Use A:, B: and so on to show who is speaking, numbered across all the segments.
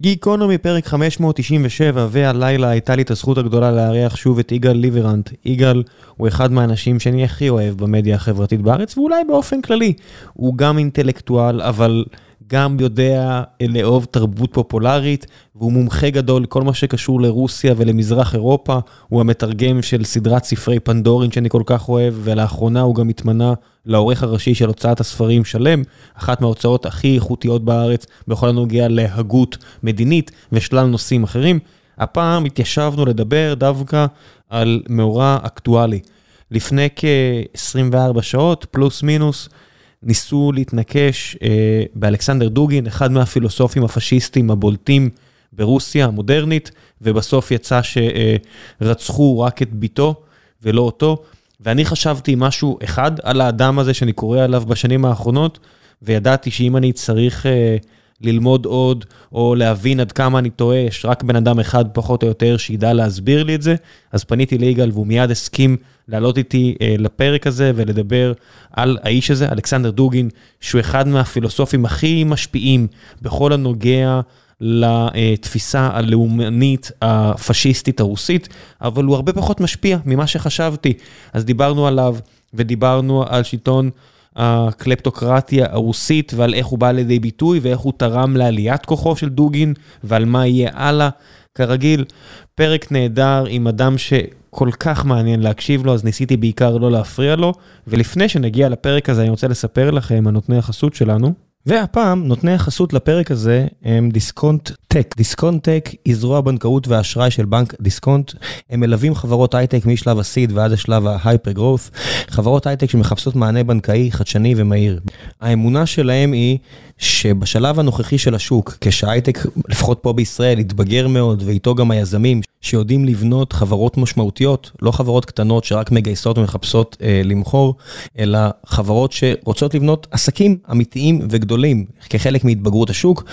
A: גיקונומי פרק 597 והלילה הייתה לי את הזכות הגדולה לארח שוב את יגאל ליברנט. יגאל הוא אחד מהאנשים שאני הכי אוהב במדיה החברתית בארץ ואולי באופן כללי. הוא גם אינטלקטואל אבל גם יודע לאהוב תרבות פופולרית והוא מומחה גדול לכל מה שקשור לרוסיה ולמזרח אירופה. הוא המתרגם של סדרת ספרי פנדורין שאני כל כך אוהב ולאחרונה הוא גם התמנה לעורך הראשי של הוצאת הספרים שלם, אחת מההוצאות הכי איכותיות בארץ בכל הנוגע להגות מדינית ושלל נושאים אחרים. הפעם התיישבנו לדבר דווקא על מאורע אקטואלי. לפני כ-24 שעות, פלוס מינוס, ניסו להתנקש אה, באלכסנדר דוגין, אחד מהפילוסופים הפשיסטים הבולטים ברוסיה המודרנית, ובסוף יצא שרצחו רק את ביתו ולא אותו. ואני חשבתי משהו אחד על האדם הזה שאני קורא עליו בשנים האחרונות, וידעתי שאם אני צריך אה, ללמוד עוד, או להבין עד כמה אני טועה, יש רק בן אדם אחד פחות או יותר שידע להסביר לי את זה, אז פניתי ליגאל והוא מיד הסכים לעלות איתי אה, לפרק הזה ולדבר על האיש הזה, אלכסנדר דוגין, שהוא אחד מהפילוסופים הכי משפיעים בכל הנוגע לתפיסה הלאומנית הפשיסטית הרוסית, אבל הוא הרבה פחות משפיע ממה שחשבתי. אז דיברנו עליו ודיברנו על שלטון הקלפטוקרטיה הרוסית ועל איך הוא בא לידי ביטוי ואיך הוא תרם לעליית כוחו של דוגין ועל מה יהיה הלאה. כרגיל, פרק נהדר עם אדם שכל כך מעניין להקשיב לו, אז ניסיתי בעיקר לא להפריע לו. ולפני שנגיע לפרק הזה, אני רוצה לספר לכם, הנותני החסות שלנו. והפעם נותני החסות לפרק הזה הם דיסקונט טק. דיסקונט טק היא זרוע בנקאות ואשראי של בנק דיסקונט. הם מלווים חברות הייטק משלב הסיד ועד השלב ההייפר גרוס. חברות הייטק שמחפשות מענה בנקאי חדשני ומהיר. האמונה שלהם היא שבשלב הנוכחי של השוק, כשהייטק, לפחות פה בישראל, יתבגר מאוד, ואיתו גם היזמים שיודעים לבנות חברות משמעותיות, לא חברות קטנות שרק מגייסות ומחפשות אה, למכור, אלא חברות שרוצות לבנות עסקים אמיתיים וגדולים, כחלק מהתבגרות השוק,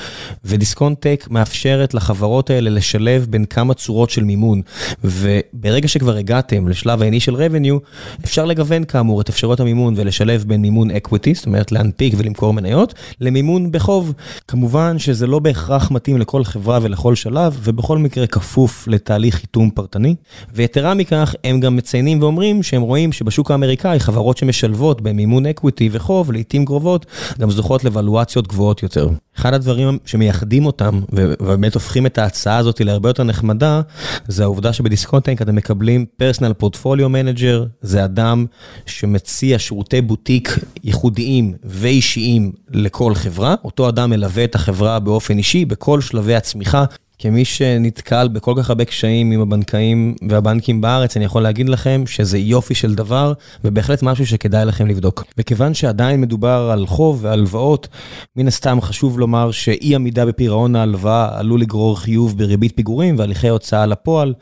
A: ודיסקונט-טק מאפשרת לחברות האלה לשלב בין כמה צורות של מימון, וברגע שכבר הגעתם לשלב ה-initial revenue, אפשר לגוון כאמור את אפשרויות המימון ולשלב בין מימון equity, זאת אומרת להנפיק ולמכור מניות, למימון מימון בחוב. כמובן שזה לא בהכרח מתאים לכל חברה ולכל שלב, ובכל מקרה כפוף לתהליך חיתום פרטני. ויתרה מכך, הם גם מציינים ואומרים שהם רואים שבשוק האמריקאי חברות שמשלבות במימון equity וחוב, לעיתים קרובות, גם זוכות לוולואציות גבוהות יותר. אחד הדברים שמייחדים אותם, ובאמת הופכים את ההצעה הזאת להרבה יותר נחמדה, זה העובדה שבדיסקונט-טק אתם מקבלים personal portfolio manager, זה אדם שמציע שירותי בוטיק ייחודיים ואישיים לכל חברה. אותו אדם מלווה את החברה באופן אישי בכל שלבי הצמיחה. כמי שנתקל בכל כך הרבה קשיים עם הבנקאים והבנקים בארץ, אני יכול להגיד לכם שזה יופי של דבר, ובהחלט משהו שכדאי לכם לבדוק. וכיוון שעדיין מדובר על חוב והלוואות, מן הסתם חשוב לומר שאי עמידה בפירעון ההלוואה עלול לגרור חיוב בריבית פיגורים והליכי הוצאה לפועל,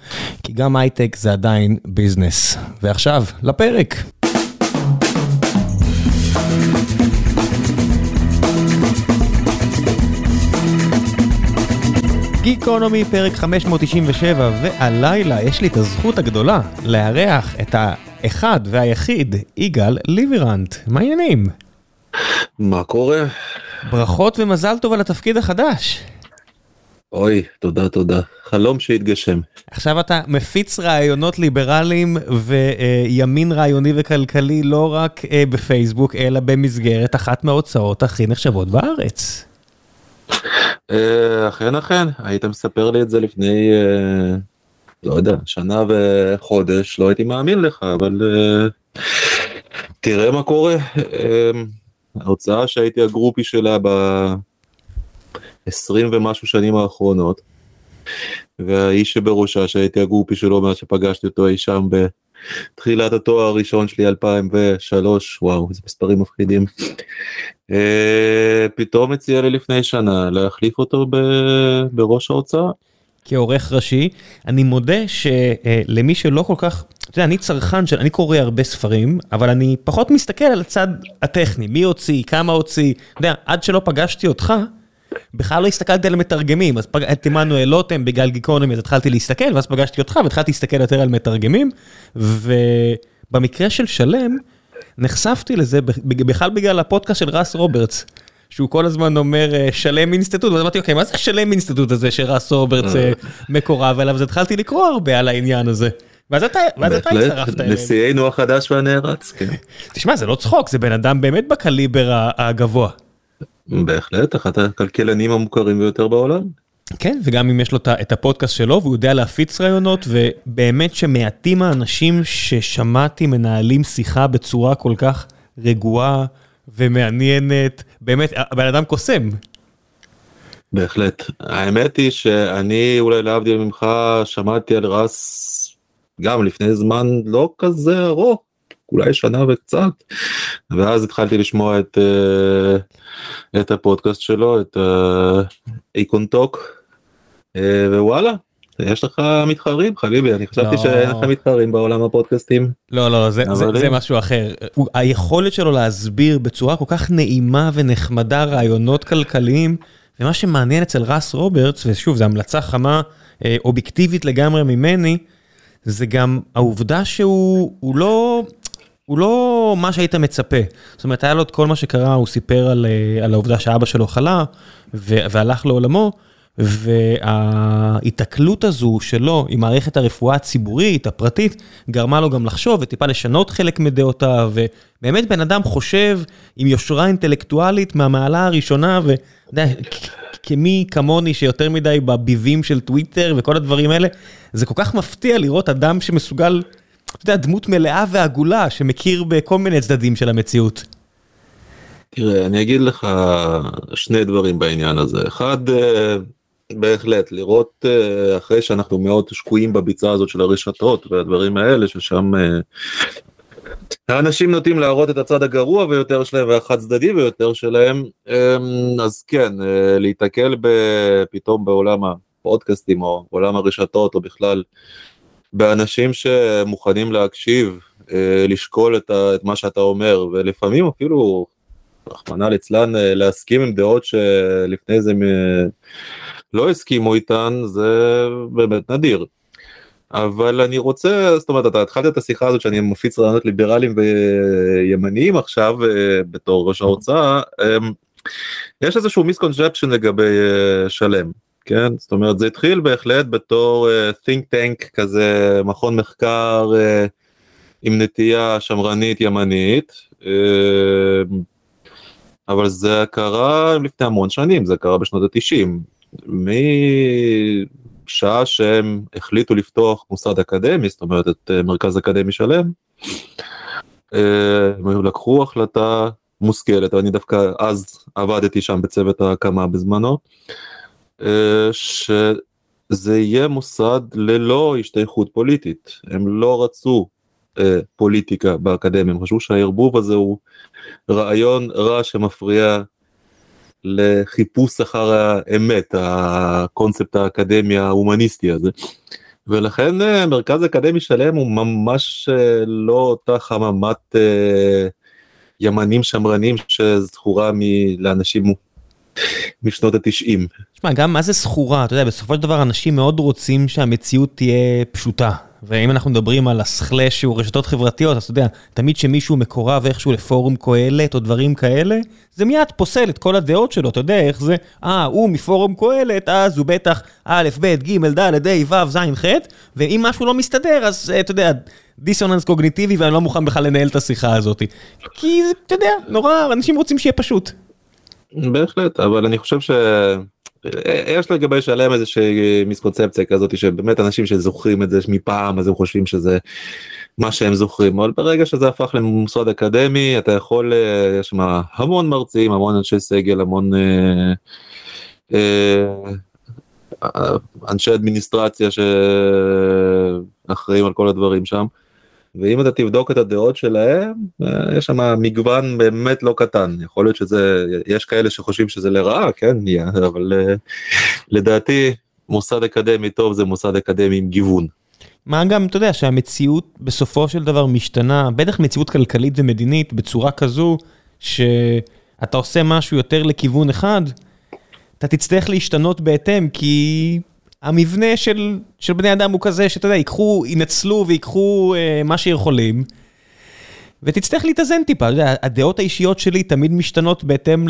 A: כי גם הייטק זה עדיין ביזנס. ועכשיו, לפרק. גיקונומי פרק 597 והלילה יש לי את הזכות הגדולה לארח את האחד והיחיד יגאל ליברנט, מה העניינים?
B: מה קורה?
A: ברכות ומזל טוב על התפקיד החדש.
B: אוי תודה תודה חלום שהתגשם.
A: עכשיו אתה מפיץ רעיונות ליברליים וימין רעיוני וכלכלי לא רק אה, בפייסבוק אלא במסגרת אחת מההוצאות הכי נחשבות בארץ.
B: אה, אכן אכן. היית מספר לי את זה לפני אה, לא יודע שנה וחודש לא הייתי מאמין לך אבל אה, תראה מה קורה. ההוצאה שהייתי הגרופי שלה ב-20 ומשהו שנים האחרונות והאיש שבראשה שהייתי הגרופי שלו מאז שפגשתי אותו אי שם בתחילת התואר הראשון שלי 2003 וואו איזה מספרים מפחידים פתאום הציע לי לפני שנה להחליף אותו בראש ההוצאה.
A: כעורך ראשי אני מודה שלמי שלא כל כך אתה יודע, אני צרכן של אני קורא הרבה ספרים אבל אני פחות מסתכל על הצד הטכני מי הוציא כמה הוציא אתה יודע, עד שלא פגשתי אותך. בכלל לא הסתכלתי על מתרגמים אז את עמנואל לוטם בגלל גיקונומי אז התחלתי להסתכל ואז פגשתי אותך והתחלתי להסתכל יותר על מתרגמים ובמקרה של שלם נחשפתי לזה בכלל בגלל הפודקאסט של רס רוברטס. שהוא כל הזמן אומר שלם Institute, ואז אמרתי, אוקיי, מה זה השלם Institute הזה שרס רוברטס מקורב אליו? אז התחלתי לקרוא הרבה על העניין הזה. ואז אתה הצטרפת
B: אליהם. נשיאנו החדש והנערץ, כן.
A: תשמע, זה לא צחוק, זה בן אדם באמת בקליבר הגבוה.
B: בהחלט, אחד הכלכלנים המוכרים ביותר בעולם.
A: כן, וגם אם יש לו את הפודקאסט שלו והוא יודע להפיץ רעיונות, ובאמת שמעטים האנשים ששמעתי מנהלים שיחה בצורה כל כך רגועה ומעניינת, באמת, הבן אדם קוסם.
B: בהחלט. האמת היא שאני אולי להבדיל ממך שמעתי על רס גם לפני זמן לא כזה ארוך, אולי שנה וקצת, ואז התחלתי לשמוע את, אה, את הפודקאסט שלו, את איקונטוק, אה, ווואלה, יש לך מתחרים חביבי אני חשבתי לא. שאין לך מתחרים בעולם הפודקאסטים.
A: לא לא זה, זה, זה משהו אחר היכולת שלו להסביר בצורה כל כך נעימה ונחמדה רעיונות כלכליים ומה שמעניין אצל רס רוברטס ושוב זו המלצה חמה אה, אובייקטיבית לגמרי ממני זה גם העובדה שהוא לא, הוא לא מה שהיית מצפה. זאת אומרת, היה לו את כל מה שקרה, הוא סיפר על, על העובדה שאבא שלו חלה והלך לעולמו, וההיתקלות הזו שלו עם מערכת הרפואה הציבורית, הפרטית, גרמה לו גם לחשוב וטיפה לשנות חלק מדעותיו, ובאמת בן אדם חושב עם יושרה אינטלקטואלית מהמעלה הראשונה, ואתה יודע, כמי כמוני שיותר מדי בביבים של טוויטר וכל הדברים האלה, זה כל כך מפתיע לראות אדם שמסוגל, אתה יודע, דמות מלאה ועגולה, שמכיר בכל מיני צדדים של המציאות.
B: תראה, אני אגיד לך שני דברים בעניין הזה. אחד, אה, בהחלט, לראות אה, אחרי שאנחנו מאוד שקועים בביצה הזאת של הרשתות והדברים האלה, ששם אה, האנשים נוטים להראות את הצד הגרוע ביותר שלהם והחד צדדי ביותר שלהם, אמ, אז כן, להיתקל פתאום בעולם הפודקאסטים או עולם הרשתות או בכלל באנשים שמוכנים להקשיב, אה, לשקול את, מה שאתה אומר ולפעמים אפילו, רחמנא ליצלן, אה, להסכים עם דעות שלפני זה לא הסכימו איתן, זה באמת נדיר. אבל אני רוצה, זאת אומרת, אתה התחלת את השיחה הזאת שאני מפיץ רעיונות ליברליים וימניים עכשיו אה, בתור ראש ההוצאה, אמ, יש איזשהו מיסקונספצ'ן לגבי שלם, כן? זאת אומרת, זה התחיל בהחלט בתור אה, think tank כזה, מכון מחקר עם נטייה שמרנית ימנית, אבל זה קרה לפני המון שנים, זה קרה בשנות התשעים. שעה שהם החליטו לפתוח מוסד אקדמי, זאת אומרת את אה, מרכז אקדמי שלם, אה, הם לקחו החלטה מושכלת, אני דווקא אז עבדתי שם בצוות ההקמה בזמנו, שזה יהיה מוסד ללא השתייכות פוליטית, הם לא רצו פוליטיקה באקדמיה, הם חשבו שהערבוב הזה הוא רעיון רע שמפריע לחיפוש אחר האמת, הקונספט האקדמי ההומניסטי הזה. ולכן אה, מרכז אקדמי שלם הוא ממש אה, לא אותה חממת אה, ימנים שמרנים שזכורה לאנשים משנות התשעים.
A: תשמע, גם מה זה זכורה? אתה יודע, בסופו של דבר אנשים מאוד רוצים שהמציאות תהיה פשוטה. ואם אנחנו מדברים על הסכלש שהוא רשתות חברתיות, אז אתה יודע, תמיד שמישהו מקורב איכשהו לפורום קהלת או דברים כאלה, זה מיד פוסל את כל הדעות שלו, אתה יודע איך זה, אה, הוא מפורום קהלת, אז הוא בטח א', ב', ג', ד', ה', ו', ז', ח', ואם משהו לא מסתדר, אז אתה יודע, דיסוננס קוגניטיבי, ואני לא מוכן בכלל לנהל את השיחה הזאת. כי אתה יודע, נורא, אנשים רוצים שיהיה פשוט.
B: בהחלט, אבל אני חושב ש... יש לגבי שלם איזושהי מיסקונספציה כזאת שבאמת אנשים שזוכרים את זה מפעם אז הם חושבים שזה מה שהם זוכרים אבל ברגע שזה הפך למוסד אקדמי אתה יכול אה, יש שם המון מרצים המון אנשי סגל המון אה, אה, אנשי אדמיניסטרציה שאחראים על כל הדברים שם. ואם אתה תבדוק את הדעות שלהם אה, יש שם מגוון באמת לא קטן יכול להיות שזה יש כאלה שחושבים שזה לרעה כן אבל אה, לדעתי מוסד אקדמי טוב זה מוסד אקדמי עם גיוון.
A: מה גם אתה יודע שהמציאות בסופו של דבר משתנה בטח מציאות כלכלית ומדינית בצורה כזו שאתה עושה משהו יותר לכיוון אחד אתה תצטרך להשתנות בהתאם כי המבנה של, של בני אדם הוא כזה שאתה יודע, ייקחו, ינצלו ויקחו אה, מה שיכולים, ותצטרך להתאזן טיפה, אתה יודע, הדעות האישיות שלי תמיד משתנות בהתאם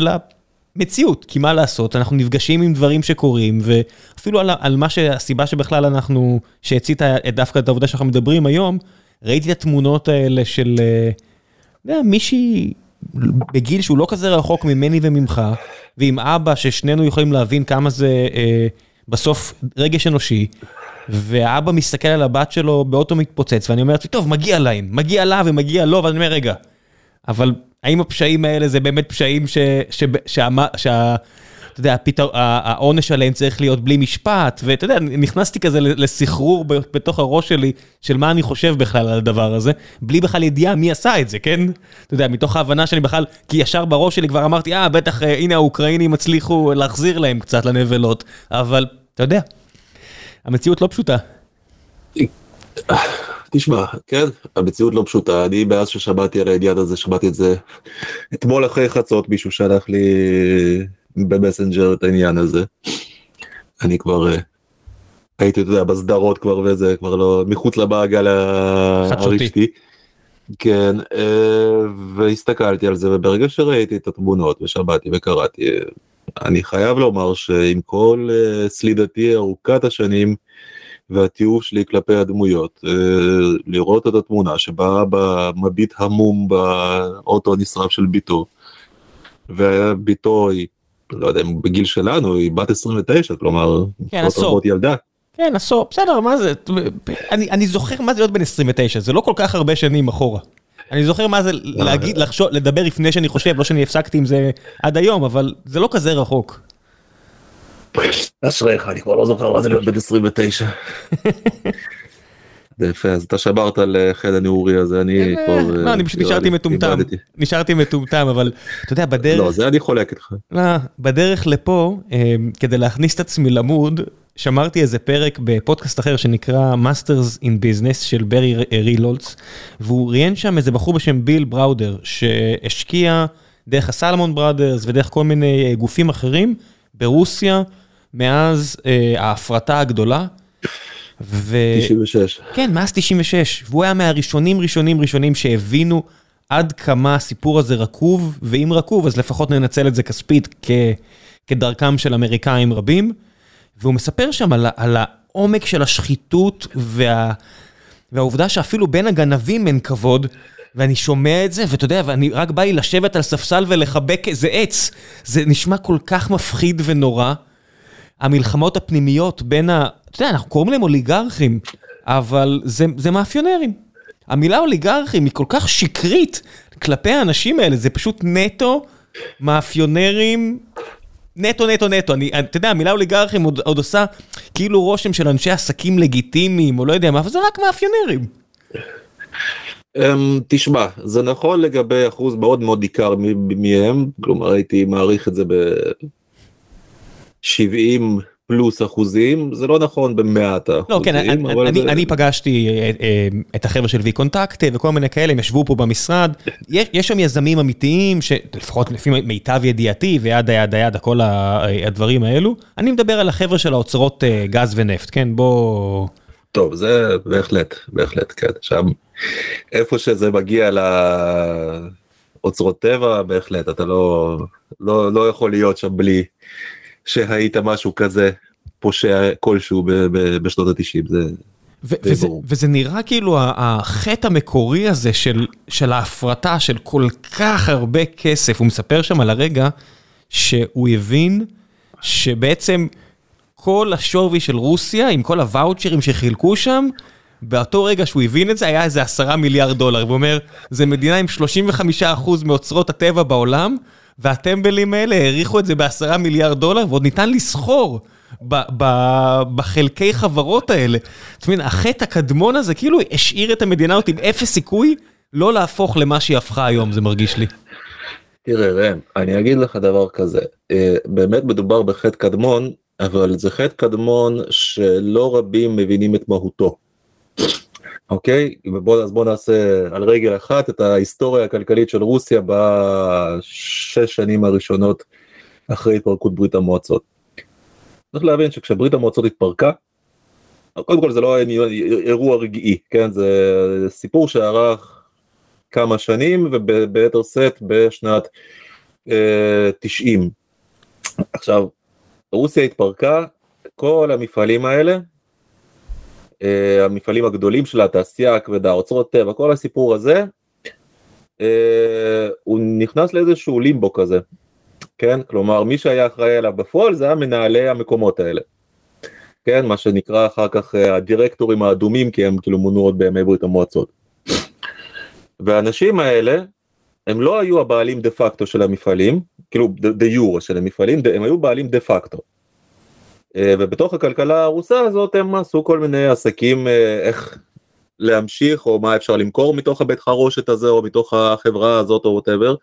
A: מציאות, כי מה לעשות, אנחנו נפגשים עם דברים שקורים, ואפילו על, על מה שהסיבה שבכלל אנחנו, שהצית דווקא את העובדה שאנחנו מדברים היום, ראיתי את התמונות האלה של, אה, אתה יודע, מישהי בגיל שהוא לא כזה רחוק ממני וממך, ועם אבא ששנינו יכולים להבין כמה זה אה, בסוף רגש אנושי, והאבא מסתכל על הבת שלו באוטו מתפוצץ, ואני אומר טוב, מגיע להם, מגיע לה ומגיע לו, ואני אומר, רגע, אבל האם הפשעים האלה זה באמת פשעים ש... ש... שה... שה... אתה יודע. העונש עליהם צריך להיות בלי משפט, ואתה יודע, נכנסתי כזה לסחרור בתוך הראש שלי של מה אני חושב בכלל על הדבר הזה, בלי בכלל ידיעה מי עשה את זה, כן? אתה יודע, מתוך ההבנה שאני בכלל, כי ישר בראש שלי כבר אמרתי, אה, בטח, אה, הנה האוקראינים הצליחו להחזיר להם קצת לנבלות, אבל אתה יודע, המציאות לא פשוטה.
B: תשמע, כן, המציאות לא פשוטה, אני מאז ששמעתי על העניין הזה, שמעתי את זה אתמול אחרי חצות, מישהו שלח לי במסנג'ר את העניין הזה. אני כבר אה, הייתי, אתה יודע, בסדרות כבר וזה, כבר לא, מחוץ למעגל הרשתי. כן, אה, והסתכלתי על זה, וברגע שראיתי את התמונות ושמעתי וקראתי, אני חייב לומר שעם כל אה, סלידתי ארוכת השנים, והתיעוב שלי כלפי הדמויות, אה, לראות את התמונה שבה במביט המום באוטו הנשרף של ביתו, וביתו היא, לא יודע אם בגיל שלנו, היא בת 29, כלומר,
A: כן, עשור.
B: ילדה.
A: כן, עשור, בסדר, מה זה, אני, אני זוכר מה זה להיות בן 29, זה לא כל כך הרבה שנים אחורה. אני זוכר מה זה להגיד, לחשוב, לדבר לפני שאני חושב, לא שאני הפסקתי עם זה עד היום, אבל זה לא כזה רחוק.
B: אשריך, אני כבר לא זוכר מה זה להיות בן 29. זה יפה, אז אתה שברת על אה, חד הנעורי הזה, אני
A: כבר... אה, לא, אני פשוט נשארתי מטומטם, נשארתי מטומטם, אבל אתה יודע, בדרך...
B: לא, זה אני חולק איתך.
A: לא, בדרך לפה, אה, כדי להכניס את עצמי למוד, שמרתי איזה פרק בפודקאסט אחר שנקרא Masters in Business של ברי רילולץ, והוא ראיין שם איזה בחור בשם ביל בראודר, שהשקיע דרך הסלמון בראדרס ודרך כל מיני גופים אחרים ברוסיה. מאז ההפרטה הגדולה.
B: ו... 96.
A: כן, מאז 96, והוא היה מהראשונים ראשונים ראשונים שהבינו עד כמה הסיפור הזה רקוב, ואם רקוב אז לפחות ננצל את זה כספית כ... כדרכם של אמריקאים רבים. והוא מספר שם על, על העומק של השחיתות וה... והעובדה שאפילו בין הגנבים אין כבוד, ואני שומע את זה, ואתה יודע, ואני רק בא לי לשבת על ספסל ולחבק איזה עץ. זה נשמע כל כך מפחיד ונורא. המלחמות הפנימיות בין. אתה יודע, אנחנו קוראים להם אוליגרכים, אבל זה, זה מאפיונרים. המילה אוליגרכים היא כל כך שקרית כלפי האנשים האלה, זה פשוט נטו מאפיונרים נטו, נטו, נטו. אני, אתה יודע, המילה אוליגרכים עוד, עוד עושה כאילו רושם של אנשי עסקים לגיטימיים, או לא יודע מה, אבל זה רק מאפיונרים.
B: אמ, תשמע, זה נכון לגבי אחוז מאוד מאוד עיקר מהם, כלומר הייתי מעריך את זה ב-70 פלוס אחוזים זה לא נכון במאת האחוזים.
A: לא כן אני, אני, זה... אני פגשתי אה, אה, את החבר'ה של וי קונטקט וכל מיני כאלה הם ישבו פה במשרד יש, יש שם יזמים אמיתיים שלפחות לפי מיטב ידיעתי ויד היד היד כל הדברים האלו אני מדבר על החבר'ה של האוצרות אה, גז ונפט כן בוא.
B: טוב זה בהחלט בהחלט כן שם איפה שזה מגיע לאוצרות טבע בהחלט אתה לא לא לא יכול להיות שם בלי. שהיית משהו כזה פושע כלשהו בשנות התשעים זה.
A: וזה, וזה נראה כאילו החטא המקורי הזה של, של ההפרטה של כל כך הרבה כסף, הוא מספר שם על הרגע שהוא הבין שבעצם כל השווי של רוסיה עם כל הוואוצ'רים שחילקו שם, באותו רגע שהוא הבין את זה היה איזה עשרה מיליארד דולר, והוא אומר, זה מדינה עם 35% מאוצרות הטבע בעולם, והטמבלים האלה העריכו את זה בעשרה מיליארד דולר, ועוד ניתן לסחור בחלקי חברות האלה. זאת אומרת, החטא הקדמון הזה כאילו השאיר את המדינה הזאת עם אפס סיכוי לא להפוך למה שהיא הפכה היום, זה מרגיש לי.
B: תראה ראם, אני אגיד לך דבר כזה, אה, באמת מדובר בחטא קדמון, אבל זה חטא קדמון שלא רבים מבינים את מהותו. אוקיי? ובוא אז בוא נעשה על רגל אחת את ההיסטוריה הכלכלית של רוסיה בשש שנים הראשונות אחרי התפרקות ברית המועצות. צריך להבין שכשברית המועצות התפרקה קודם כל זה לא אירוע רגעי כן? זה סיפור שארך כמה שנים וביתר שאת בשנת אה, 90 עכשיו, רוסיה התפרקה, כל המפעלים האלה, המפעלים הגדולים של התעשייה הכבדה, אוצרות טבע, כל הסיפור הזה, אה, הוא נכנס לאיזשהו לימבו כזה, כן? כלומר, מי שהיה אחראי עליו בפועל זה המנהלי המקומות האלה. כן, מה שנקרא אחר כך אה, הדירקטורים האדומים, כי הם כאילו מונו עוד בימי ברית המועצות. והאנשים האלה, הם לא היו הבעלים דה פקטו של המפעלים, כאילו דה יורה של המפעלים, הם היו בעלים דה פקטו. אה, ובתוך הכלכלה הרוסה הזאת הם עשו כל מיני עסקים אה, איך להמשיך או מה אפשר למכור מתוך הבית חרושת הזה או מתוך החברה הזאת או ווטאבר.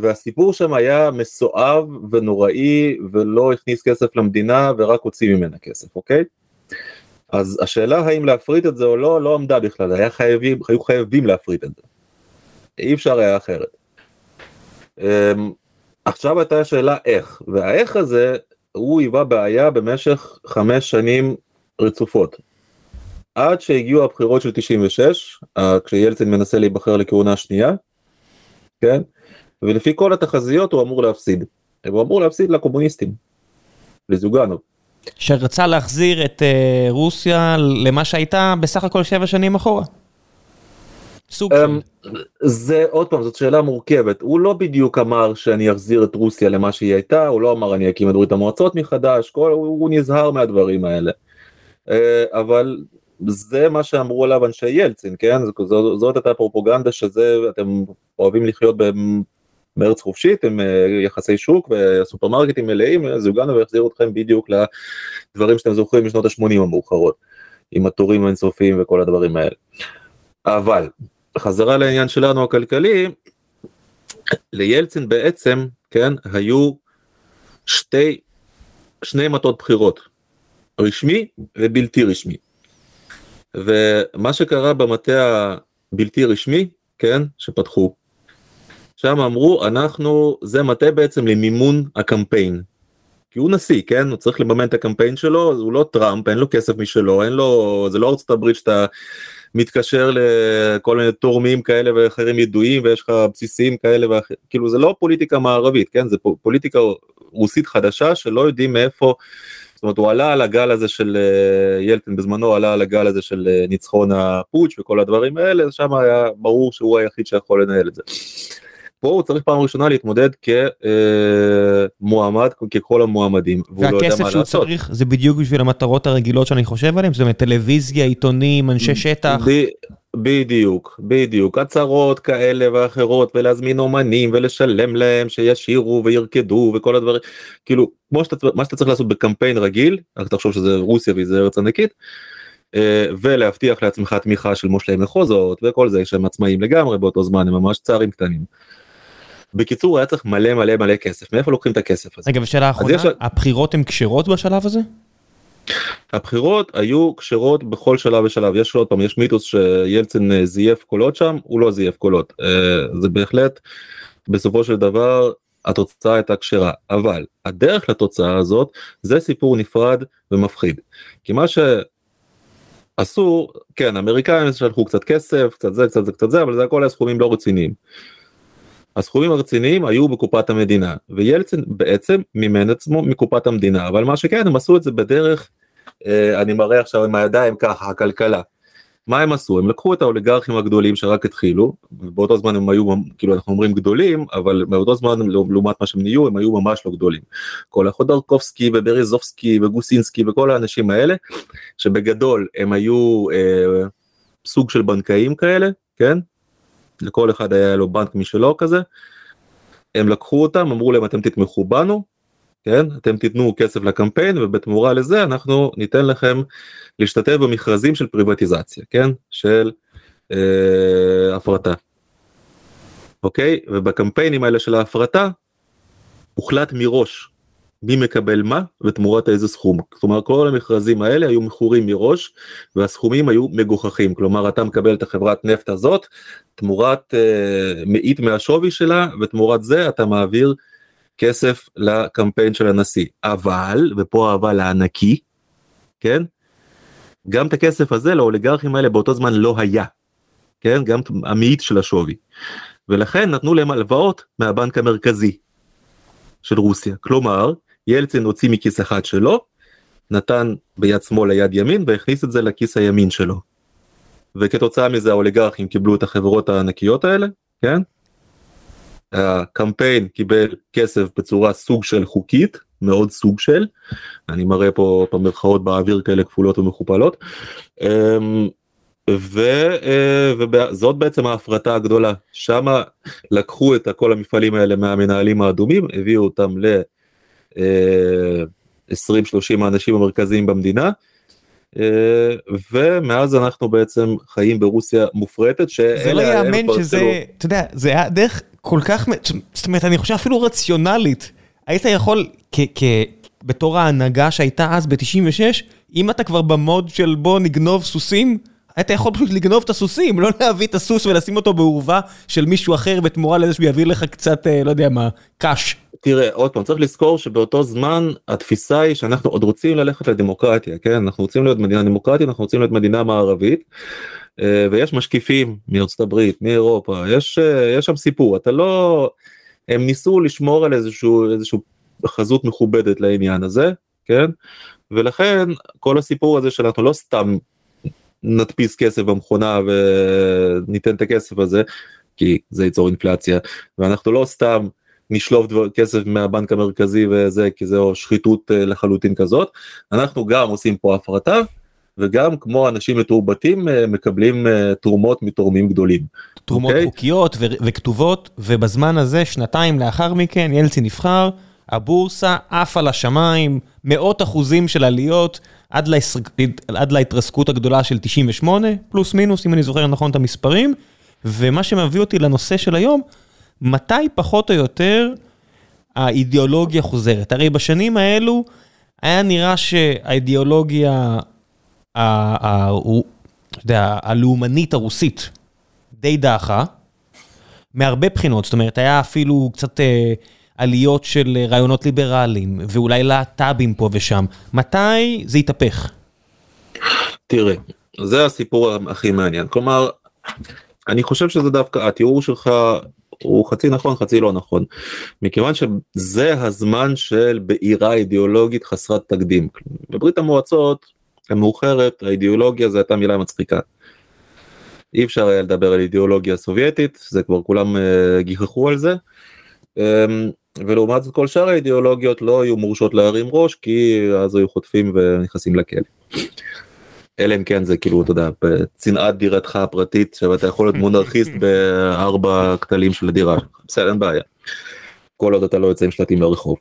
B: והסיפור שם היה מסואב ונוראי ולא הכניס כסף למדינה ורק הוציא ממנה כסף, אוקיי? אז השאלה האם להפריט את זה או לא, לא עמדה בכלל, היה חייבים, היו חייבים להפריט את זה. אי אפשר היה אחרת. אמ, עכשיו הייתה השאלה איך, והאיך הזה הוא היווה בעיה במשך חמש שנים רצופות. עד שהגיעו הבחירות של 96, כשילצין מנסה להיבחר לכהונה שנייה, כן? ולפי כל התחזיות הוא אמור להפסיד. הוא אמור להפסיד לקומוניסטים, לזוגנו.
A: שרצה להחזיר את uh, רוסיה למה שהייתה בסך הכל שבע שנים אחורה.
B: סוג של. אמ, זה עוד פעם זאת שאלה מורכבת הוא לא בדיוק אמר שאני אחזיר את רוסיה למה שהיא הייתה הוא לא אמר אני אקים את ברית המועצות מחדש כל הוא, הוא נזהר מהדברים האלה. Uh, אבל זה מה שאמרו עליו אנשי ילצין כן זאת, זאת הייתה פרופוגנדה שזה אתם אוהבים לחיות בארץ חופשית עם אה, יחסי שוק וסופרמרקטים מלאים אז יוגנו ויחזיר אתכם בדיוק לדברים שאתם זוכרים משנות ה-80 המאוחרות עם התורים האינסופיים וכל הדברים האלה. אבל חזרה לעניין שלנו הכלכלי לילצין בעצם כן היו שתי שני מטות בחירות רשמי ובלתי רשמי. ומה שקרה במטה הבלתי רשמי כן שפתחו שם אמרו אנחנו זה מטה בעצם למימון הקמפיין. כי הוא נשיא כן הוא צריך לממן את הקמפיין שלו הוא לא טראמפ אין לו כסף משלו אין לו זה לא ארצות הברית שאתה מתקשר לכל מיני תורמים כאלה ואחרים ידועים ויש לך בסיסים כאלה ואחרים כאילו זה לא פוליטיקה מערבית כן זה פוליטיקה רוסית חדשה שלא יודעים מאיפה. זאת אומרת הוא עלה על הגל הזה של אה, ילטין בזמנו עלה על הגל הזה של אה, ניצחון הפוטש וכל הדברים האלה שם היה ברור שהוא היחיד שיכול לנהל את זה. פה הוא צריך פעם ראשונה להתמודד כמועמד ככל המועמדים.
A: והכסף לא שהוא לעשות. צריך זה בדיוק בשביל המטרות הרגילות שאני חושב עליהן זאת אומרת טלוויזיה עיתונים אנשי שטח.
B: ב, בדיוק בדיוק הצהרות כאלה ואחרות ולהזמין אומנים ולשלם להם שישירו וירקדו וכל הדברים כאילו כמו שאתה מה שאתה צריך לעשות בקמפיין רגיל רק תחשוב שזה רוסיה וזה ארץ ענקית. אה, ולהבטיח לעצמך תמיכה של מושלי מחוזות וכל זה שהם עצמאים לגמרי באותו זמן הם ממש צערים קטנים. בקיצור היה צריך מלא מלא מלא כסף מאיפה לוקחים את הכסף הזה.
A: רגע ושאלה אחרונה יש... הבחירות הן כשרות בשלב הזה?
B: הבחירות היו כשרות בכל שלב ושלב יש עוד פעם יש מיתוס שילצין אה, זייף קולות שם הוא לא זייף קולות אה, זה בהחלט בסופו של דבר התוצאה הייתה כשרה אבל הדרך לתוצאה הזאת זה סיפור נפרד ומפחיד כי מה שעשו כן אמריקאים שלחו קצת כסף קצת זה קצת זה קצת זה אבל זה הכל היה סכומים לא רציניים. הסכומים הרציניים היו בקופת המדינה וילצין בעצם מימן עצמו מקופת המדינה אבל מה שכן הם עשו את זה בדרך אה, אני מראה עכשיו עם הידיים ככה הכלכלה. מה הם עשו הם לקחו את האוליגרכים הגדולים שרק התחילו ובאותו זמן הם היו כאילו אנחנו אומרים גדולים אבל באותו זמן לעומת מה שהם נהיו הם היו ממש לא גדולים. כל החודרקובסקי ובריזובסקי וגוסינסקי וכל האנשים האלה שבגדול הם היו אה, סוג של בנקאים כאלה כן לכל אחד היה לו בנק משלו כזה. הם לקחו אותם אמרו להם אתם תתמכו בנו כן אתם תיתנו כסף לקמפיין ובתמורה לזה אנחנו ניתן לכם להשתתף במכרזים של פריבטיזציה כן של אה, הפרטה. אוקיי ובקמפיינים האלה של ההפרטה הוחלט מראש מי מקבל מה ותמורת איזה סכום. כלומר כל המכרזים האלה היו מכורים מראש והסכומים היו מגוחכים. כלומר אתה מקבל את החברת נפט הזאת תמורת אה, מאית מהשווי שלה ותמורת זה אתה מעביר כסף לקמפיין של הנשיא. אבל, ופה האבל הענקי, כן? גם את הכסף הזה לאוליגרכים האלה באותו זמן לא היה. כן? גם המאית של השווי. ולכן נתנו להם הלוואות מהבנק המרכזי. של רוסיה כלומר ילצין הוציא מכיס אחד שלו נתן ביד שמאל ליד ימין והכניס את זה לכיס הימין שלו. וכתוצאה מזה האוליגרכים קיבלו את החברות הענקיות האלה כן. הקמפיין קיבל כסף בצורה סוג של חוקית מאוד סוג של אני מראה פה במרכאות באוויר כאלה כפולות ומכופלות. אמ, ו, אה, וזאת בעצם ההפרטה הגדולה שמה לקחו את כל המפעלים האלה מהמנהלים האדומים הביאו אותם ל 20-30 אה, האנשים המרכזיים במדינה אה, ומאז אנחנו בעצם חיים ברוסיה מופרטת
A: זה לא יאמן שזה אתה יודע זה היה דרך כל כך זאת אומרת אני חושב אפילו רציונלית היית יכול בתור ההנהגה שהייתה אז ב-96 אם אתה כבר במוד של בוא נגנוב סוסים. היית יכול פשוט לגנוב את הסוסים, לא להביא את הסוס ולשים אותו בעורבה של מישהו אחר בתמורה לזה שהוא יביא לך קצת, אה, לא יודע מה, קאש.
B: תראה, עוד פעם, צריך לזכור שבאותו זמן התפיסה היא שאנחנו עוד רוצים ללכת לדמוקרטיה, כן? אנחנו רוצים להיות מדינה דמוקרטית, אנחנו רוצים להיות מדינה מערבית, אה, ויש משקיפים מארצות הברית, מאירופה, יש, אה, יש שם סיפור, אתה לא... הם ניסו לשמור על איזשהו, איזשהו חזות מכובדת לעניין הזה, כן? ולכן כל הסיפור הזה שאנחנו לא סתם נדפיס כסף במכונה וניתן את הכסף הזה כי זה ייצור אינפלציה ואנחנו לא סתם נשלוף דבר, כסף מהבנק המרכזי וזה כי זה שחיתות אה, לחלוטין כזאת אנחנו גם עושים פה הפרטה וגם כמו אנשים מתורבתים אה, מקבלים אה, תרומות מתורמים גדולים.
A: תרומות okay? אוקיי? חוקיות וכתובות ובזמן הזה שנתיים לאחר מכן ילצין נבחר הבורסה עפה לשמיים מאות אחוזים של עליות. עד עד להתרסקות הגדולה של 98, פלוס מינוס, אם אני זוכר נכון את המספרים, ומה שמביא אותי לנושא של היום, מתי פחות או יותר האידיאולוגיה חוזרת? הרי בשנים האלו היה נראה שהאידיאולוגיה הלאומנית הרוסית די דעכה, מהרבה בחינות, זאת אומרת, היה אפילו קצת... אה, עליות של אה, רעיונות ליברליים, ואולי להט"בים פה ושם. מתי זה יתהפך?
B: תראה, זה הסיפור הכי מעניין. כלומר, אני חושב שזה דווקא, התיאור שלך הוא חצי נכון חצי לא נכון מכיוון שזה הזמן של בעירה אידיאולוגית חסרת תקדים בברית המועצות המאוחרת האידיאולוגיה זה הייתה מילה מצחיקה. אי אפשר היה לדבר על אידיאולוגיה סובייטית זה כבר כולם uh, גיחכו על זה. Um, ולעומת זאת כל שאר האידיאולוגיות לא היו מורשות להרים ראש כי אז היו חוטפים ונכנסים לכלא. אלא אם כן זה כאילו אתה יודע בצנעת דירתך הפרטית שאתה יכול להיות מונרכיסט בארבע כתלים של הדירה שלך בסדר אין בעיה. כל עוד אתה לא יוצא עם שלטים לרחוב.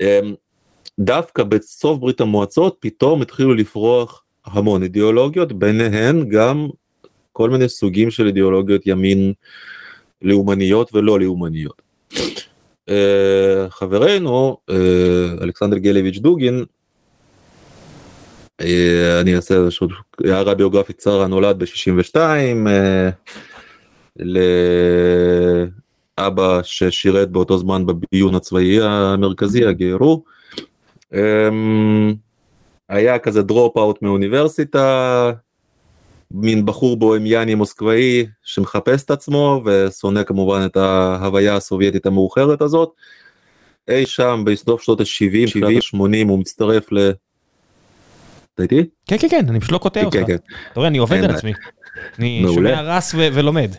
B: אמ, דווקא בסוף ברית המועצות פתאום התחילו לפרוח המון אידיאולוגיות ביניהן גם כל מיני סוגים של אידיאולוגיות ימין לאומניות ולא לאומניות. אה, חברנו אה, אלכסנדר גלביץ' דוגין אה, אני אעשה איזושהי הערה ביוגרפית צרה נולד ב-62 לאבא ששירת באותו זמן בביון הצבאי המרכזי הגרו. היה כזה dropout מאוניברסיטה מין בחור בוהמיאני מוסקבאי שמחפש את עצמו ושונא כמובן את ההוויה הסובייטית המאוחרת הזאת. אי שם בסוף שנות ה-70, 70, 80 הוא מצטרף ל... אתה איתי?
A: כן כן כן אני פשוט לא קוטע כן, אותך. כן, כן. אתה רואה אני עובד על עצמי. אני שומע רס ולומד.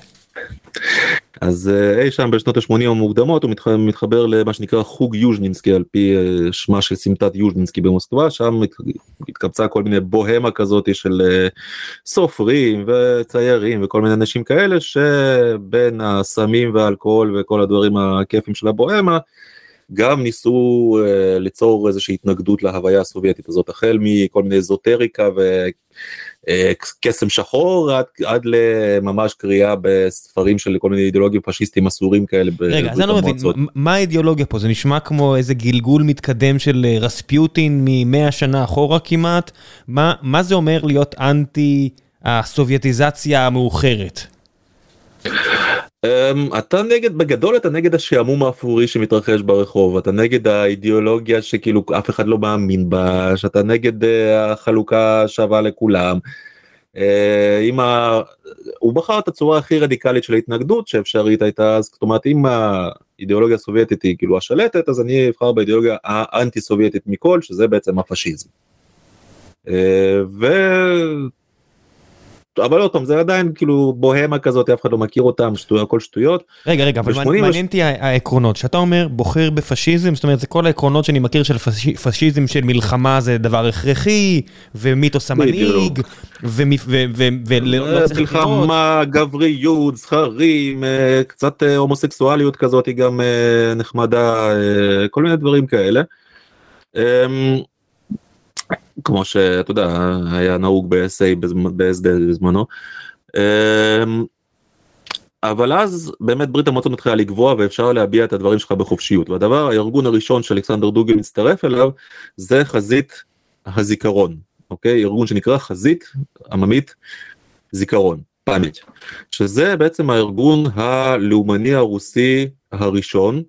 B: אז אה, אי שם בשנות ה-80 המוקדמות הוא מתחבר למה שנקרא חוג יוז'נינסקי על פי אה, שמה של סמטת יוז'נינסקי במוסקבה שם התקבצה כל מיני בוהמה כזאת של אה, סופרים וציירים וכל מיני אנשים כאלה שבין הסמים והאלכוהול וכל הדברים הכיפים של הבוהמה גם ניסו ליצור איזושהי התנגדות להוויה הסובייטית הזאת החל מכל מיני אזוטריקה ו... אה, שחור עד, עד לממש קריאה בספרים של כל מיני אידיאולוגים פשיסטים אסורים כאלה.
A: רגע, אז אני לא מבין, מה האידיאולוגיה פה? זה נשמע כמו איזה גלגול מתקדם של אה, רספיוטין ממאה שנה אחורה כמעט? מה, מה זה אומר להיות אנטי הסובייטיזציה המאוחרת?
B: Um, אתה נגד בגדול אתה נגד השעמום האפורי שמתרחש ברחוב אתה נגד האידיאולוגיה שכאילו אף אחד לא מאמין בה שאתה נגד uh, החלוקה שווה לכולם. Uh, אם ה... הוא בחר את הצורה הכי רדיקלית של ההתנגדות שאפשרית הייתה אז זאת אומרת אם האידיאולוגיה הסובייטית היא כאילו השלטת אז אני אבחר באידיאולוגיה האנטי סובייטית מכל שזה בעצם הפשיזם. אה, ו... אבל עוד פעם זה עדיין כאילו בוהמה כזאת אף אחד לא מכיר אותם שטויות הכל שטויות.
A: רגע רגע אבל מעניין אותי העקרונות שאתה אומר בוחר בפשיזם זאת אומרת זה כל העקרונות שאני מכיר של פשיזם של מלחמה זה דבר הכרחי ומיתוס המנהיג
B: ולא צריך מלחמה גבריות זכרים אה, קצת אה, הומוסקסואליות כזאת היא גם אה, נחמדה כל מיני דברים כאלה. כמו שאתה יודע היה נהוג ב-SA בזמנו. אמ, אבל אז באמת ברית המועצות מתחילה לגבוה ואפשר להביע את הדברים שלך בחופשיות והדבר הארגון הראשון שאלכסנדר דוגל מצטרף אליו זה חזית הזיכרון אוקיי ארגון שנקרא חזית עממית זיכרון פאנית שזה בעצם הארגון הלאומני הרוסי הראשון.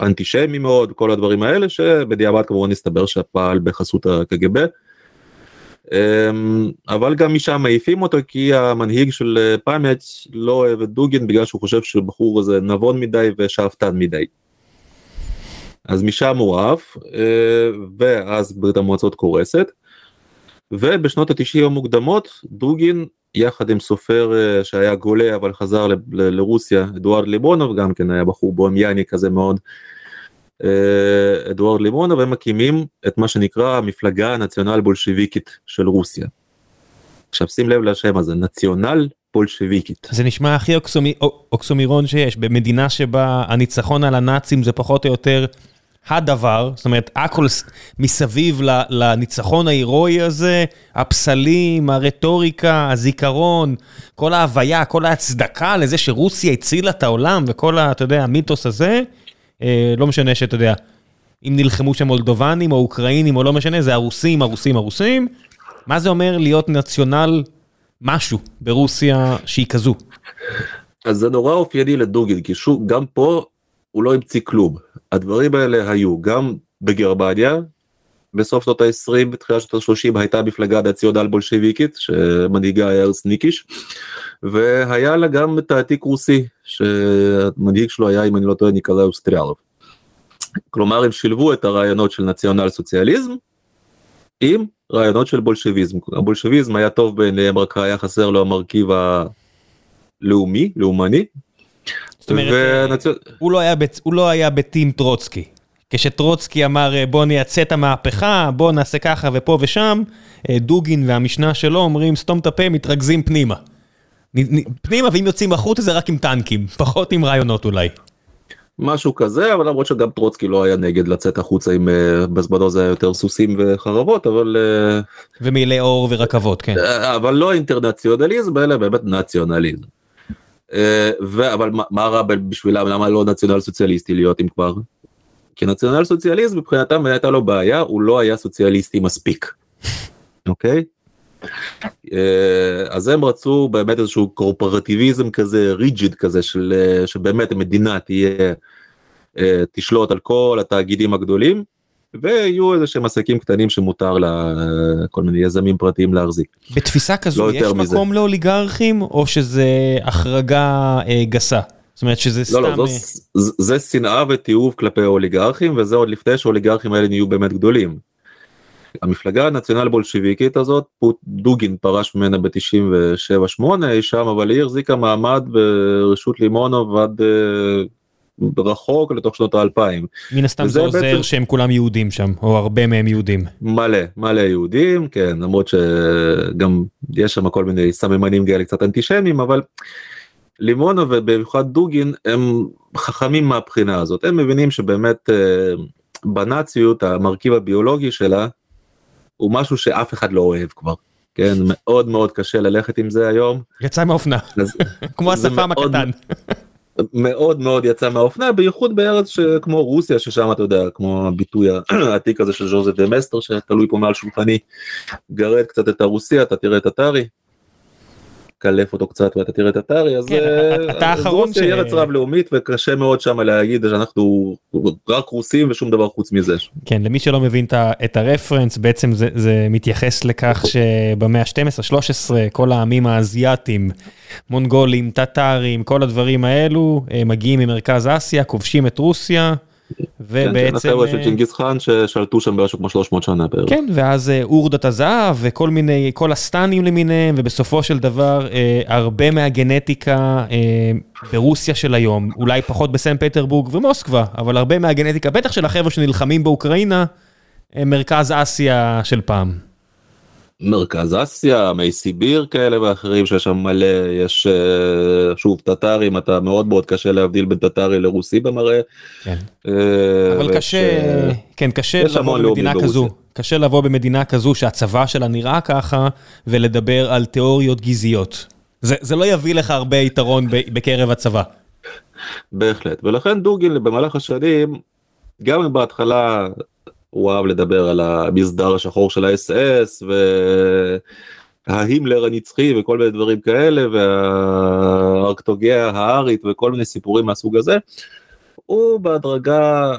B: אנטישמי מאוד כל הדברים האלה שבדיעבד כמובן הסתבר שפעל בחסות הקג"ב. אמ, אבל גם משם מעיפים אותו כי המנהיג של פאמט לא אוהב את דוגין בגלל שהוא חושב שבחור הזה נבון מדי ושאפתן מדי. אז משם הוא עף אה, ואז ברית המועצות קורסת. ובשנות התשעים המוקדמות דוגין יחד עם סופר אה, שהיה גולה אבל חזר לרוסיה אדוארד ליבונוב גם כן היה בחור בוהמיאני כזה מאוד. אה, אדוארד ליבונוב הם מקימים את מה שנקרא המפלגה הנציונל בולשיביקית של רוסיה. עכשיו שים לב לשם הזה נציונל בולשיביקית.
A: זה נשמע הכי אוקסומי, אוקסומירון שיש במדינה שבה הניצחון על הנאצים זה פחות או יותר הדבר, זאת אומרת, הכל מסביב לניצחון ההירואי הזה, הפסלים, הרטוריקה, הזיכרון, כל ההוויה, כל ההצדקה לזה שרוסיה הצילה את העולם וכל, ה, אתה יודע, המיתוס הזה, אה, לא משנה שאתה יודע, אם נלחמו שם מולדובנים או אוקראינים או לא משנה, זה הרוסים, הרוסים, הרוסים. מה זה אומר להיות נציונל משהו ברוסיה שהיא כזו?
B: אז זה נורא אופייני לדוגין, כי שוב, גם פה הוא לא המציא כלום. הדברים האלה היו גם בגרמניה, בסוף שנות ה-20 בתחילת שנות ה-30 הייתה מפלגה נציונל בולשיביקית שמנהיגה היה ארס ניקיש והיה לה גם את העתיק רוסי שהמנהיג שלו היה אם אני לא טועה ניקולאי אוסטריאלוב. כלומר הם שילבו את הרעיונות של נציונל סוציאליזם עם רעיונות של בולשביזם. הבולשביזם היה טוב בעיניהם רק היה חסר לו המרכיב הלאומי לאומני
A: זאת אומרת, ונצ... הוא, לא היה, הוא לא היה בטים טרוצקי. כשטרוצקי אמר בוא נייצא את המהפכה, בוא נעשה ככה ופה ושם, אה, דוגין והמשנה שלו אומרים סתום את הפה, מתרכזים פנימה. פנימה ואם יוצאים החוצה זה רק עם טנקים, פחות עם רעיונות אולי.
B: משהו כזה אבל למרות שגם טרוצקי לא היה נגד לצאת החוצה עם אה, בזמנו זה היה יותר סוסים וחרבות אבל אה,
A: ומעילי אור ורכבות כן
B: אבל לא אינטרנציונליזם אלא באמת נציונליזם. אה, אבל מה רע בשבילם למה לא נציונל סוציאליסטי להיות אם כבר. כי נציונל סוציאליסט מבחינתם הייתה לו בעיה הוא לא היה סוציאליסטי מספיק. אוקיי? אה, אז הם רצו באמת איזשהו קורפרטיביזם כזה ריג'יד כזה של אה, שבאמת המדינה תהיה תשלוט על כל התאגידים הגדולים ויהיו איזה שהם עסקים קטנים שמותר לכל מיני יזמים פרטיים להחזיק.
A: בתפיסה כזו לא יש מקום לאוליגרכים או שזה החרגה אה, גסה? זאת אומרת שזה סתם... לא, לא,
B: זו, אה, זה שנאה ותיעוב כלפי אוליגרכים וזה עוד לפני שהאוליגרכים האלה נהיו באמת גדולים. המפלגה הנציונל בולשיביקית הזאת, דוגין פרש ממנה ב-97-8 אי שם, אבל היא החזיקה מעמד ברשות לימונוב עד אה, רחוק לתוך שנות האלפיים.
A: מן הסתם זה עוזר בעצם... שהם כולם יהודים שם, או הרבה מהם יהודים.
B: מלא, מלא יהודים, כן, למרות שגם יש שם כל מיני סממנים כאלה קצת אנטישמיים, אבל לימונו ובמיוחד דוגין הם חכמים מהבחינה הזאת, הם מבינים שבאמת אה, בנאציות המרכיב הביולוגי שלה הוא משהו שאף אחד לא אוהב כבר. כן מאוד מאוד קשה ללכת עם זה היום.
A: יצא מהאופנה, כמו השפם הקטן.
B: מאוד מאוד יצא מהאופנה בייחוד בארץ כמו רוסיה ששם אתה יודע כמו הביטוי העתיק הזה של ז'וזף דמסטר שתלוי פה מעל שולחני גרד קצת את הרוסיה אתה תראה את הטארי. קלף אותו קצת ואתה תראה את הטרי אז
A: כן,
B: אה,
A: אתה האחרון
B: רוסיה
A: ש-
B: היא ארץ רב לאומית וקשה מאוד שם להגיד שאנחנו רק רוסים ושום דבר חוץ מזה.
A: כן, למי שלא מבין את הרפרנס, בעצם זה, זה מתייחס לכך שבמאה ה-12-13 כל העמים האזייתים, מונגולים, טטרים, כל הדברים האלו, אה, מגיעים ממרכז אסיה, כובשים את רוסיה,
B: כן,
A: ובעצם...
B: החבר'ה של
A: אה,
B: ג'ינגיס חאן ששלטו שם משהו כמו 300 שנה בערך.
A: כן, ואז אה, אורדת הזהב וכל מיני, כל הסטנים למיניהם, ובסופו של דבר הרבה מהגנטיקה ברוסיה של היום, אולי פחות בסן פטרבורג ומוסקבה, אבל הרבה מהגנטיקה, בטח של החבר'ה שנלחמים באוקראינה, מרכז אסיה של פעם.
B: מרכז אסיה, מי סיביר כאלה ואחרים שיש שם מלא, יש אה, שוב טטרים, אתה מאוד מאוד קשה להבדיל בין טטרי לרוסי במראה.
A: כן.
B: אה,
A: אבל קשה,
B: אה,
A: כן, קשה לבוא במדינה
B: ברוסיה.
A: כזו, קשה לבוא במדינה כזו שהצבא שלה נראה ככה, ולדבר על תיאוריות גזעיות. זה, זה לא יביא לך הרבה יתרון ב- בקרב הצבא.
B: בהחלט, ולכן דוגין במהלך השנים, גם אם בהתחלה הוא אהב לדבר על המסדר השחור של האס-אס וההימלר הנצחי וכל מיני דברים כאלה והארקטוגיה הארית וכל מיני סיפורים מהסוג הזה, הוא בהדרגה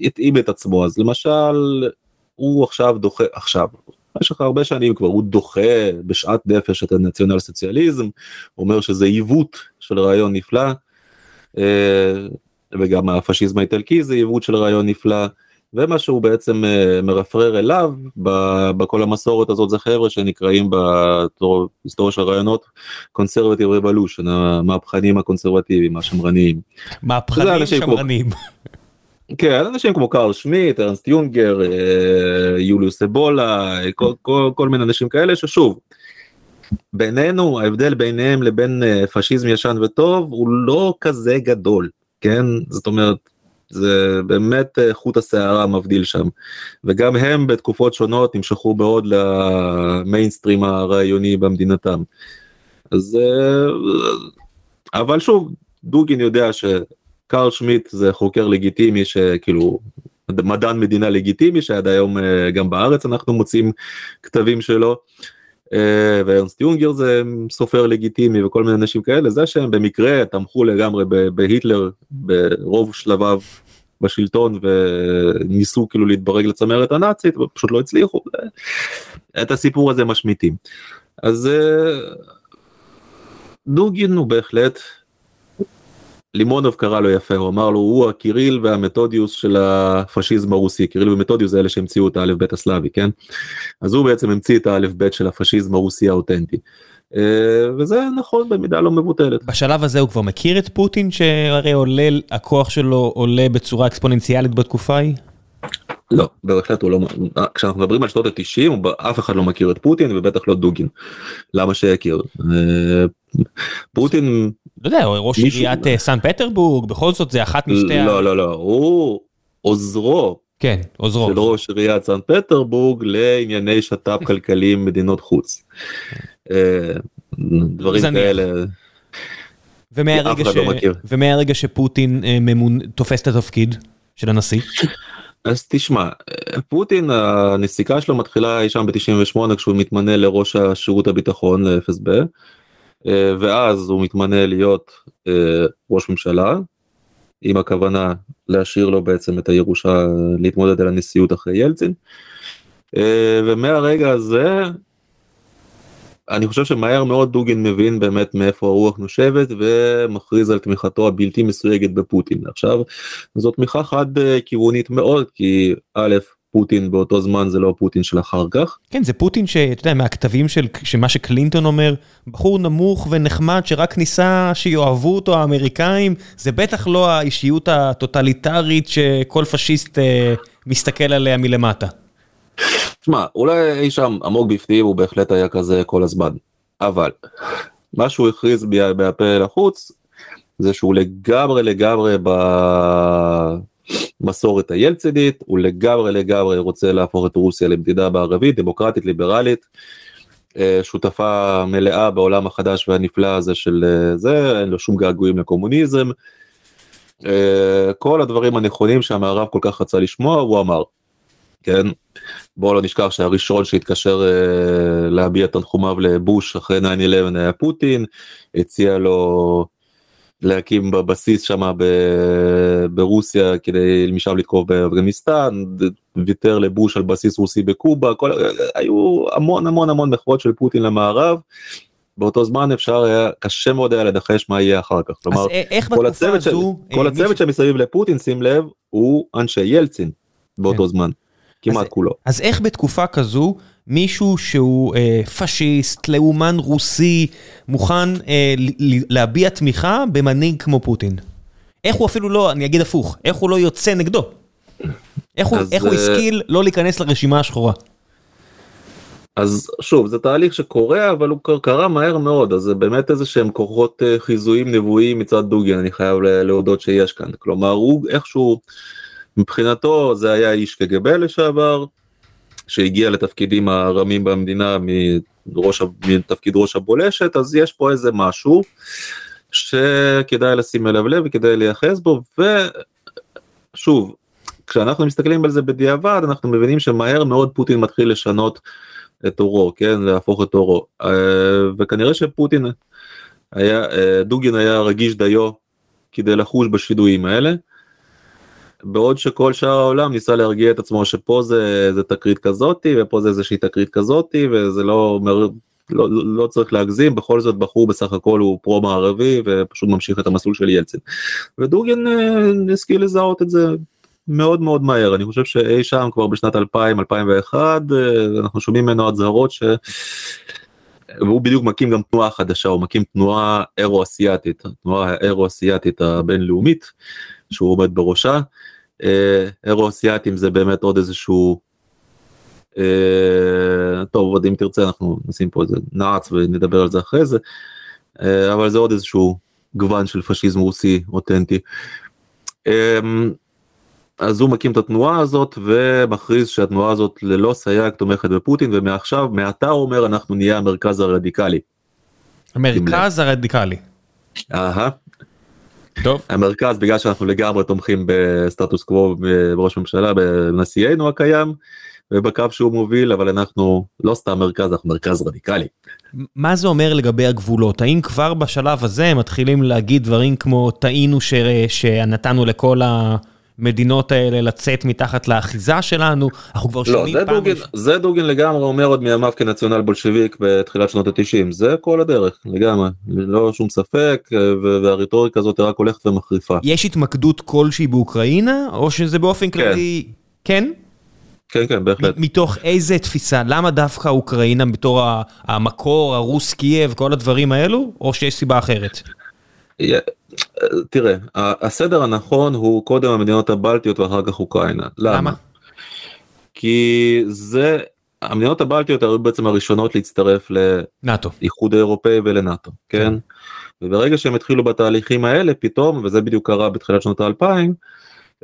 B: התאים את עצמו, אז למשל הוא עכשיו דוחה, עכשיו, במשך הרבה שנים כבר הוא דוחה בשאט נפש את הנציונל סוציאליזם, אומר שזה עיוות של רעיון נפלא. אה, וגם הפשיזם האיטלקי זה עיוות של רעיון נפלא ומה שהוא בעצם אה, מרפרר אליו בכל המסורת הזאת זה חבר'ה שנקראים בהיסטוריה של רעיונות קונסרבטיב רבולושן המהפכנים הקונסרבטיביים השמרניים.
A: מהפכנים שמרנים.
B: כן אנשים כמו קארל שמיט ארנסט יונגר אה, יוליוס אבולה כל, כל, כל מיני אנשים כאלה ששוב. בינינו ההבדל ביניהם לבין אה, פשיזם ישן וטוב הוא לא כזה גדול כן זאת אומרת זה באמת אה, חוט השערה מבדיל שם וגם הם בתקופות שונות נמשכו מאוד למיינסטרים הרעיוני במדינתם. אז אה, אבל שוב דוגין יודע שקרל שמיט זה חוקר לגיטימי שכאילו מדען מדינה לגיטימי שעד היום אה, גם בארץ אנחנו מוצאים כתבים שלו. אה, וארנסט יונגר זה סופר לגיטימי וכל מיני אנשים כאלה זה שהם במקרה תמכו לגמרי בהיטלר ברוב שלביו בשלטון וניסו כאילו להתברג לצמרת הנאצית ופשוט לא הצליחו את הסיפור הזה משמיטים. אז אה, דוגין הוא בהחלט לימונוב קרא לו יפה הוא אמר לו הוא הקיריל והמתודיוס של הפשיזם הרוסי קיריל ומתודיוס זה אלה שהמציאו את האלף בית הסלאבי כן אז הוא בעצם המציא את האלף בית של הפשיזם הרוסי האותנטי. אה, וזה נכון במידה לא מבוטלת.
A: בשלב הזה הוא כבר מכיר את פוטין שהרי עולה, הכוח שלו עולה בצורה אקספוננציאלית בתקופה ההיא?
B: לא בהחלט הוא לא כשאנחנו מדברים על שנות ה-90 אף אחד לא מכיר את פוטין ובטח לא דוגין. למה שיכיר? פוטין
A: לא יודע, ראש
B: מישהו-
A: עיריית אה, סן פטרבורג, בכל זאת זה אחת משתי.
B: לא לא לא הוא עוזרו
A: כן, עוזרו.
B: של ראש עיריית סן פטרבורג לענייני שת"פ כלכליים מדינות חוץ. אה, דברים. כאלה
A: ומהרגע, ש...
B: לא.
A: ומהרגע שפוטין אה, ממונ... תופס את התפקיד של הנשיא,
B: אז תשמע פוטין הנסיקה שלו מתחילה אי שם ב-98 כשהוא מתמנה לראש השירות הביטחון ל-FSB ואז הוא מתמנה להיות אה, ראש ממשלה עם הכוונה להשאיר לו בעצם את הירושה להתמודד על הנשיאות אחרי ילצין. אה, ומהרגע הזה אני חושב שמהר מאוד דוגין מבין באמת מאיפה הרוח נושבת ומכריז על תמיכתו הבלתי מסויגת בפוטין. עכשיו זו תמיכה חד כיוונית מאוד כי א' פוטין באותו זמן זה לא פוטין של אחר כך.
A: כן, זה פוטין שאתה יודע, מהכתבים של שמה שקלינטון אומר, בחור נמוך ונחמד שרק ניסה שיאהבו אותו האמריקאים, זה בטח לא האישיות הטוטליטרית שכל פשיסט אה, מסתכל עליה מלמטה.
B: תשמע אולי אי שם עמוק בפנים הוא בהחלט היה כזה כל הזמן אבל מה שהוא הכריז ב- בהפה לחוץ זה שהוא לגמרי לגמרי במסורת הילצינית הוא לגמרי לגמרי רוצה להפוך את רוסיה למדינה בערבית דמוקרטית ליברלית. אה, שותפה מלאה בעולם החדש והנפלא הזה של אה, זה אין לו שום געגועים לקומוניזם. אה, כל הדברים הנכונים שהמערב כל כך רצה לשמוע הוא אמר. כן, בואו לא נשכח שהראשון שהתקשר אה, להביע תנחומיו לבוש אחרי 9-11 היה פוטין, הציע לו להקים בבסיס שם ברוסיה כדי משם לתקוף באפגניסטן, ויתר לבוש על בסיס רוסי בקובה, כל, היו המון המון המון מחוות של פוטין למערב. באותו זמן אפשר היה קשה מאוד היה לנחש מה יהיה אחר כך.
A: כלומר, איך כל הצוות,
B: של, כל אה, הצוות שמסביב לפוטין שים לב הוא אנשי ילצין באותו כן. זמן. כמעט
A: אז,
B: כולו.
A: אז איך בתקופה כזו מישהו שהוא אה, פשיסט, לאומן רוסי, מוכן אה, להביע תמיכה במנהיג כמו פוטין? איך הוא אפילו לא, אני אגיד הפוך, איך הוא לא יוצא נגדו? איך, הוא, איך הוא אה, השכיל לא להיכנס לרשימה השחורה?
B: אז שוב זה תהליך שקורה אבל הוא קרה מהר מאוד אז זה באמת איזה שהם כוחות אה, חיזויים נבואיים מצד דוגן אני חייב להודות שיש כאן כלומר הוא איכשהו מבחינתו זה היה איש קג"ב לשעבר שהגיע לתפקידים הרמים במדינה מראש, מתפקיד ראש הבולשת אז יש פה איזה משהו שכדאי לשים אליו לב וכדאי לייחס בו ושוב כשאנחנו מסתכלים על זה בדיעבד אנחנו מבינים שמהר מאוד פוטין מתחיל לשנות את אורו כן להפוך את אורו אה, וכנראה שפוטין היה אה, דוגין היה רגיש דיו כדי לחוש בשידועים האלה. בעוד שכל שאר העולם ניסה להרגיע את עצמו שפה זה, זה תקרית כזאתי ופה זה איזושהי תקרית כזאתי וזה לא לא, לא צריך להגזים. בכל זאת בחור בסך הכל הוא פרו מערבי ופשוט ממשיך את המסלול של ילצין. ודוגן אה, השכיל לזהות את זה מאוד מאוד מהר. אני חושב שאי שם כבר בשנת 2000 2001 אה, אנחנו שומעים ממנו הצהרות ש... והוא בדיוק מקים גם תנועה חדשה הוא מקים תנועה אירו-אסיאתית התנועה האירו-אסיאתית הבינלאומית שהוא עומד בראשה. אירו-אסיאתים זה באמת עוד איזשהו אה, טוב עוד אם תרצה אנחנו נשים פה איזה נעץ ונדבר על זה אחרי זה אה, אבל זה עוד איזשהו גוון של פשיזם רוסי אותנטי. אז הוא מקים את התנועה הזאת ומכריז שהתנועה הזאת ללא סייג תומכת בפוטין ומעכשיו מעתה הוא אומר אנחנו נהיה המרכז הרדיקלי.
A: המרכז הרדיקלי.
B: אהה. טוב. המרכז בגלל שאנחנו לגמרי תומכים בסטטוס קוו בראש ממשלה בנשיאנו הקיים ובקו שהוא מוביל אבל אנחנו לא סתם מרכז אנחנו מרכז רדיקלי.
A: מה זה אומר לגבי הגבולות האם כבר בשלב הזה מתחילים להגיד דברים כמו טעינו שנתנו לכל ה... המדינות האלה לצאת מתחת לאחיזה שלנו אנחנו כבר לא, שומעים
B: זה פעם דוגן, מש... זה דוגן לגמרי אומר עוד מימיו כנציונל בולשביק בתחילת שנות התשעים זה כל הדרך לגמרי לא שום ספק והרטוריקה הזאת רק הולכת ומחריפה.
A: יש התמקדות כלשהי באוקראינה או שזה באופן כן. כללי כן?
B: כן כן בהחלט.
A: מתוך איזה תפיסה למה דווקא אוקראינה בתור המקור הרוס קייב כל הדברים האלו או שיש סיבה אחרת.
B: תראה הסדר הנכון הוא קודם המדינות הבלטיות ואחר כך אוקראינה. למה? כי זה המדינות הבלטיות היו בעצם הראשונות להצטרף
A: לנאטו
B: איחוד האירופאי ולנאטו כן? כן. וברגע שהם התחילו בתהליכים האלה פתאום וזה בדיוק קרה בתחילת שנות האלפיים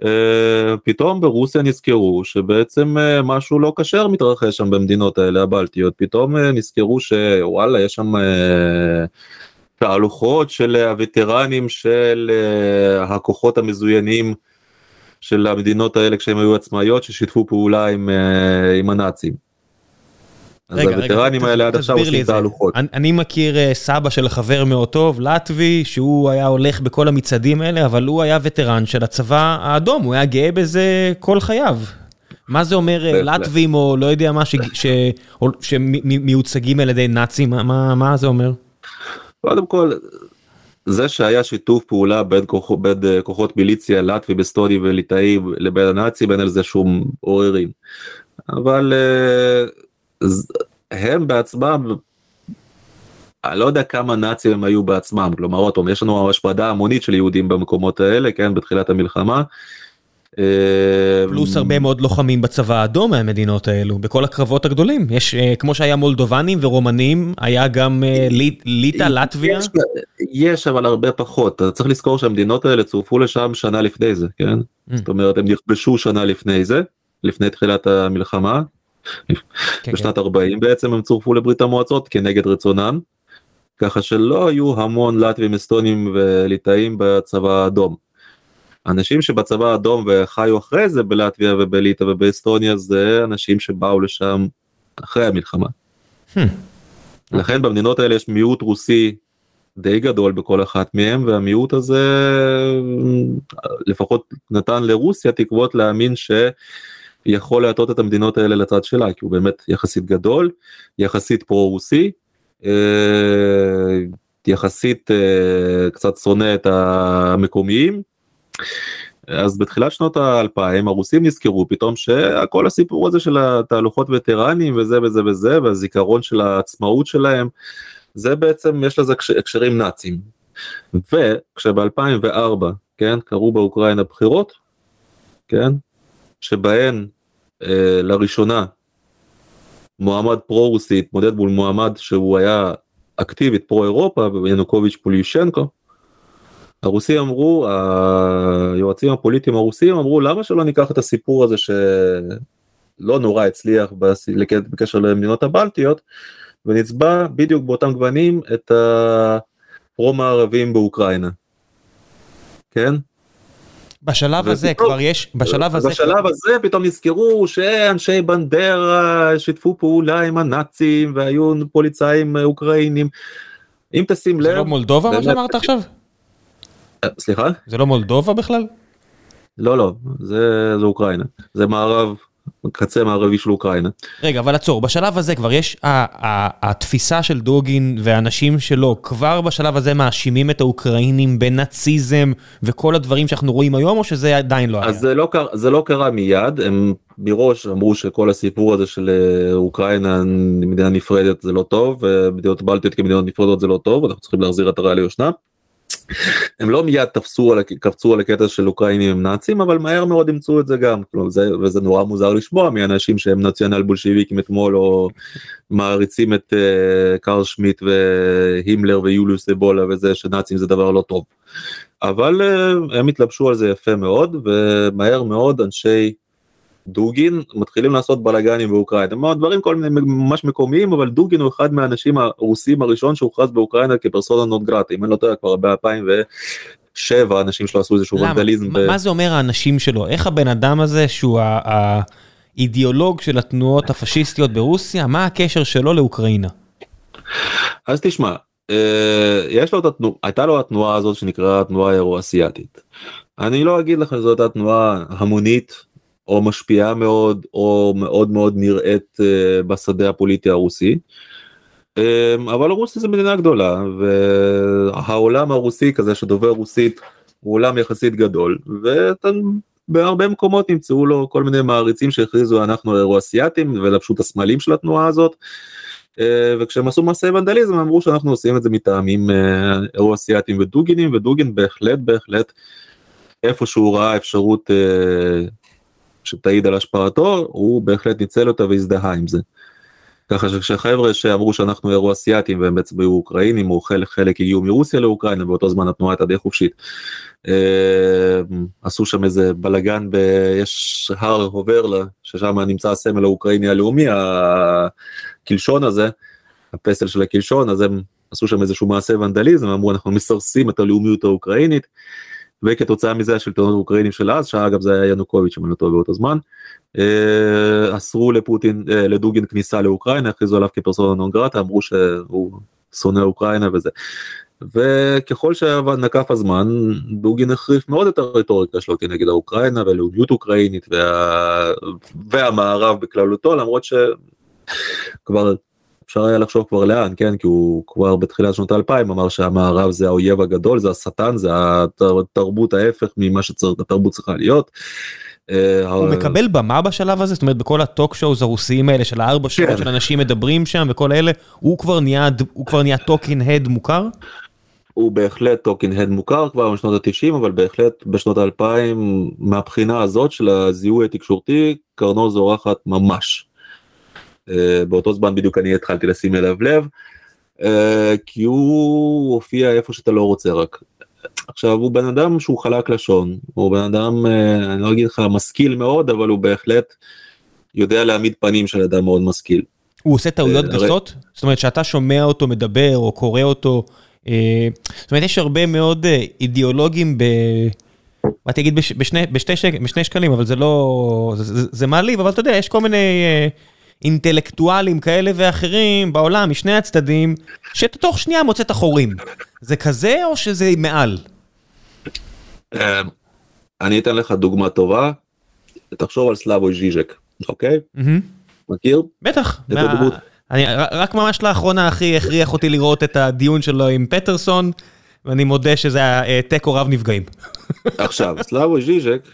B: אה, פתאום ברוסיה נזכרו שבעצם אה, משהו לא כשר מתרחש שם במדינות האלה הבלטיות. פתאום אה, נזכרו שוואלה יש שם תהלוכות של הווטרנים של uh, הכוחות המזוינים של המדינות האלה כשהם היו עצמאיות ששיתפו פעולה עם, uh, עם הנאצים. אז רגע, הווטרנים רגע, האלה עד עכשיו עושים תהלוכות.
A: אני, אני מכיר uh, סבא של חבר מאוד טוב, לטבי, שהוא היה הולך בכל המצעדים האלה, אבל הוא היה וטרן של הצבא האדום, הוא היה גאה בזה כל חייו. מה זה אומר לטבים או לא יודע מה שמיוצגים על ידי נאצים, מה, מה זה אומר?
B: קודם כל זה שהיה שיתוף פעולה בין, כוח, בין אה, כוחות מיליציה לטבי בסטוני וליטאי לבין הנאצים אין על זה שום עוררין. אבל uh, הם בעצמם אני לא יודע כמה נאצים הם היו בעצמם כלומר עוד פעם יש לנו השפדה המונית של יהודים במקומות האלה כן בתחילת המלחמה
A: אה, פלוס הרבה מאוד לוחמים בצבא האדום מהמדינות האלו, בכל הקרבות הגדולים. יש, אה, כמו שהיה מולדובנים ורומנים, היה גם אה, ליטא, לטביה.
B: יש, יש, אבל הרבה פחות. אתה צריך לזכור שהמדינות האלה צורפו לשם שנה לפני זה, כן? Mm. זאת אומרת, הם נכבשו שנה לפני זה, לפני תחילת המלחמה. כן, בשנת כן. 40 בעצם הם צורפו לברית המועצות כנגד רצונם. ככה שלא היו המון לטבים, אסטונים וליטאים בצבא האדום. אנשים שבצבא האדום וחיו אחרי זה בלטביה ובליטא ובאסטוניה זה אנשים שבאו לשם אחרי המלחמה.
A: Hmm.
B: לכן במדינות האלה יש מיעוט רוסי די גדול בכל אחת מהם והמיעוט הזה לפחות נתן לרוסיה תקוות להאמין שיכול להטות את המדינות האלה לצד שלה כי הוא באמת יחסית גדול יחסית פרו רוסי אה, יחסית אה, קצת שונא את המקומיים. אז בתחילת שנות האלפיים הרוסים נזכרו פתאום שכל הסיפור הזה של התהלוכות וטרנים וזה וזה וזה והזיכרון של העצמאות שלהם זה בעצם יש לזה הקשרים נאצים. וכשב-2004 כן קרו באוקראינה בחירות כן שבהן אה, לראשונה מועמד פרו רוסי התמודד מול מועמד שהוא היה אקטיבית פרו אירופה וינוקוביץ' פוליושנקו. הרוסים אמרו היועצים הפוליטיים הרוסים אמרו למה שלא ניקח את הסיפור הזה שלא נורא הצליח בקשר למדינות הבלטיות ונצבע בדיוק באותם גוונים את הפרו מערבים באוקראינה. כן?
A: בשלב הזה כבר יש, בשלב הזה...
B: בשלב הזה פתאום נזכרו שאנשי בנדרה שיתפו פעולה עם הנאצים והיו פוליצאים אוקראינים. אם תשים לב...
A: זה לא מולדובה מה שאמרת עכשיו?
B: סליחה?
A: זה לא מולדובה בכלל?
B: לא לא, זה, זה אוקראינה, זה מערב קצה מערבי של אוקראינה.
A: רגע, אבל עצור, בשלב הזה כבר יש, התפיסה של דוגין והאנשים שלו, כבר בשלב הזה מאשימים את האוקראינים בנאציזם וכל הדברים שאנחנו רואים היום, או שזה עדיין לא היה?
B: אז זה לא, זה לא קרה מיד, הם מראש אמרו שכל הסיפור הזה של אה, אוקראינה מדינה נפרדת זה לא טוב, ומדינות בלטיות כמדינות נפרדות זה לא טוב, אנחנו צריכים להחזיר את הרע ליושנה. הם לא מיד תפסו על קפצו על הקטע של אוקראינים הם נאצים אבל מהר מאוד ימצאו את זה גם כלומר, זה וזה נורא מוזר לשמוע מאנשים שהם נציונל בולשיביקים אתמול או מעריצים את uh, קרל שמיט והימלר ויוליוס אבולה וזה שנאצים זה דבר לא טוב. אבל uh, הם התלבשו על זה יפה מאוד ומהר מאוד אנשי דוגין מתחילים לעשות בלאגנים באוקראינה דברים כל מיני ממש מקומיים אבל דוגין הוא אחד מהאנשים הרוסים הראשון שהוכרז באוקראינה כפרסונה נוט גרטה אם אני לא טועה כבר ב-2007 אנשים שלו עשו איזשהו ונדליזם.
A: ב... מה זה אומר האנשים שלו איך הבן אדם הזה שהוא האידיאולוג של התנועות הפשיסטיות ברוסיה מה הקשר שלו לאוקראינה.
B: אז תשמע אה, יש לו את התנועה הייתה לו התנועה הזאת שנקראה התנועה האירו-אסיאתית. אני לא אגיד לך שזו הייתה תנועה המונית או משפיעה מאוד או מאוד מאוד נראית uh, בשדה הפוליטי הרוסי. Um, אבל רוסיה זה מדינה גדולה והעולם הרוסי כזה שדובר רוסית הוא עולם יחסית גדול ובהרבה מקומות נמצאו לו כל מיני מעריצים שהכריזו אנחנו אירו-אסיאתים ולבשו את הסמלים של התנועה הזאת. Uh, וכשהם עשו מעשי ונדליזם אמרו שאנחנו עושים את זה מטעמים uh, אירו-אסיאתים ודוגינים ודוגין בהחלט בהחלט איפה שהוא ראה אפשרות uh, שתעיד על השפעתו, הוא בהחלט ניצל אותה והזדהה עם זה. ככה שכשחבר'ה שאמרו שאנחנו אירוע אסיאתים והם בעצם היו אוקראינים או חלק, חלק הגיעו מרוסיה לאוקראינה באותו זמן התנועה הייתה די חופשית. אה, עשו שם איזה בלאגן ב... יש הר הוברלה ששם נמצא הסמל האוקראיני הלאומי הקלשון הזה הפסל של הקלשון אז הם עשו שם איזשהו מעשה ונדליזם אמרו אנחנו מסרסים את הלאומיות האוקראינית. וכתוצאה מזה השלטונות האוקראינים של אז שאגב זה היה ינוקוביץ' אם אני לא באותו זמן אה, אסרו לפוטין אה, לדוגין כניסה לאוקראינה הכריזו עליו כפרסונה נון גרטה אמרו שהוא שונא אוקראינה וזה. וככל שנקף הזמן דוגין החריף מאוד את הרטוריקה שלו כנגד האוקראינה ולאומיות אוקראינית וה... והמערב בכללותו למרות שכבר אפשר היה לחשוב כבר לאן כן כי הוא כבר בתחילת שנות האלפיים אמר שהמערב זה האויב הגדול זה השטן זה התרבות ההפך ממה שהתרבות צריכה להיות.
A: אה, הוא מקבל במה בשלב הזה זאת אומרת בכל הטוק שואוז הרוסיים האלה של הארבע שעות כן. של אנשים מדברים שם וכל אלה הוא כבר נהיה הוא כבר נהיה talking head מוכר.
B: הוא בהחלט talking head מוכר כבר בשנות ה-90 אבל בהחלט בשנות ה-2000 מהבחינה הזאת של הזיהוי התקשורתי קרנו זורחת ממש. אה, באותו זמן בדיוק אני התחלתי לשים אליו לב, אה, כי הוא הופיע איפה שאתה לא רוצה רק. עכשיו הוא בן אדם שהוא חלק לשון, הוא בן אדם, אה, אני לא אגיד לך משכיל מאוד, אבל הוא בהחלט יודע להעמיד פנים של אדם מאוד משכיל.
A: הוא עושה טעויות גסות? זאת אומרת שאתה שומע אותו מדבר או קורא אותו, זאת אומרת יש הרבה מאוד אידיאולוגים באתי להגיד בש, בשני, בשתי שק, בשני שקלים, אבל זה לא... זה, זה, זה מעליב, אבל אתה יודע, יש כל מיני אינטלקטואלים כאלה ואחרים בעולם, משני הצדדים, שתוך שנייה מוצא את החורים. זה כזה או שזה מעל?
B: אה, אני אתן לך דוגמה טובה, תחשוב על סלאבוי ז'יז'ק, אוקיי? מכיר?
A: בטח. אני רק ממש לאחרונה אחי הכריח אותי לראות את הדיון שלו עם פיטרסון, ואני מודה שזה היה אה, תיקו רב נפגעים.
B: עכשיו, סלאבוי ז'יז'ק,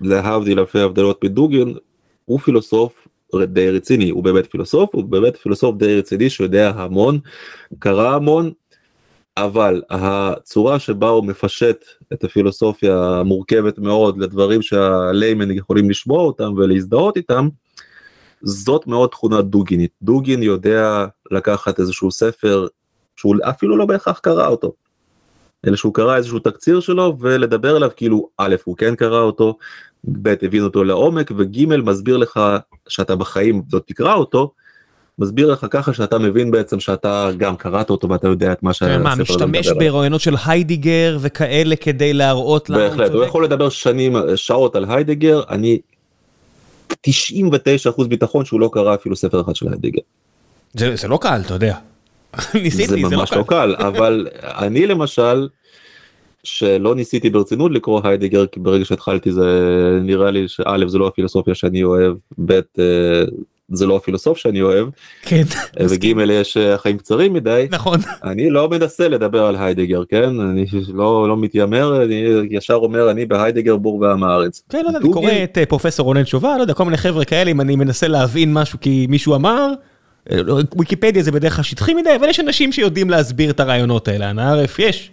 B: להבדיל אלפי הבדלות מדוגין, הוא פילוסוף די רציני, הוא באמת פילוסוף, הוא באמת פילוסוף די רציני שיודע המון, קרא המון, אבל הצורה שבה הוא מפשט את הפילוסופיה המורכבת מאוד לדברים שהליימן יכולים לשמוע אותם ולהזדהות איתם, זאת מאוד תכונה דוגינית. דוגין יודע לקחת איזשהו ספר שהוא אפילו לא בהכרח קרא אותו, אלא שהוא קרא איזשהו תקציר שלו ולדבר עליו כאילו א' הוא כן קרא אותו, ב' הבין אותו לעומק וג' מסביר לך שאתה בחיים לא תקרא אותו, מסביר לך ככה שאתה מבין בעצם שאתה גם קראת אותו ואתה יודע את מה שהספר הזה
A: מה,
B: מדבר
A: משתמש
B: עליו.
A: ברעיונות של היידיגר וכאלה כדי להראות למה הוא
B: בהחלט, הוא
A: צודק?
B: יכול לדבר שנים, שעות על היידגר, אני 99% ביטחון שהוא לא קרא אפילו ספר אחד של היידגר.
A: זה זה לא קל, אתה יודע. ניסיתי,
B: זה
A: זה לא
B: ממש
A: קל.
B: לא קל, אבל אני למשל, שלא ניסיתי ברצינות לקרוא היידגר, כי ברגע שהתחלתי זה נראה לי שא' זה לא הפילוסופיה שאני אוהב, ב' אה, זה לא הפילוסוף שאני אוהב,
A: כן,
B: וג' יש אה, חיים קצרים מדי,
A: נכון.
B: אני לא מנסה לדבר על היידגר, כן? אני לא, לא מתיימר, אני ישר אומר אני בהיידגר בור ועם הארץ.
A: כן, לא יודע, אני קורא את אה, פרופסור רונן שובל, לא יודע, כל מיני חבר'ה כאלה, אם אני מנסה להבין משהו כי מישהו אמר, אה, לא, ויקיפדיה זה בדרך כלל שטחי מדי, אבל יש אנשים שיודעים להסביר את הרעיונות האלה, אנא ערף יש,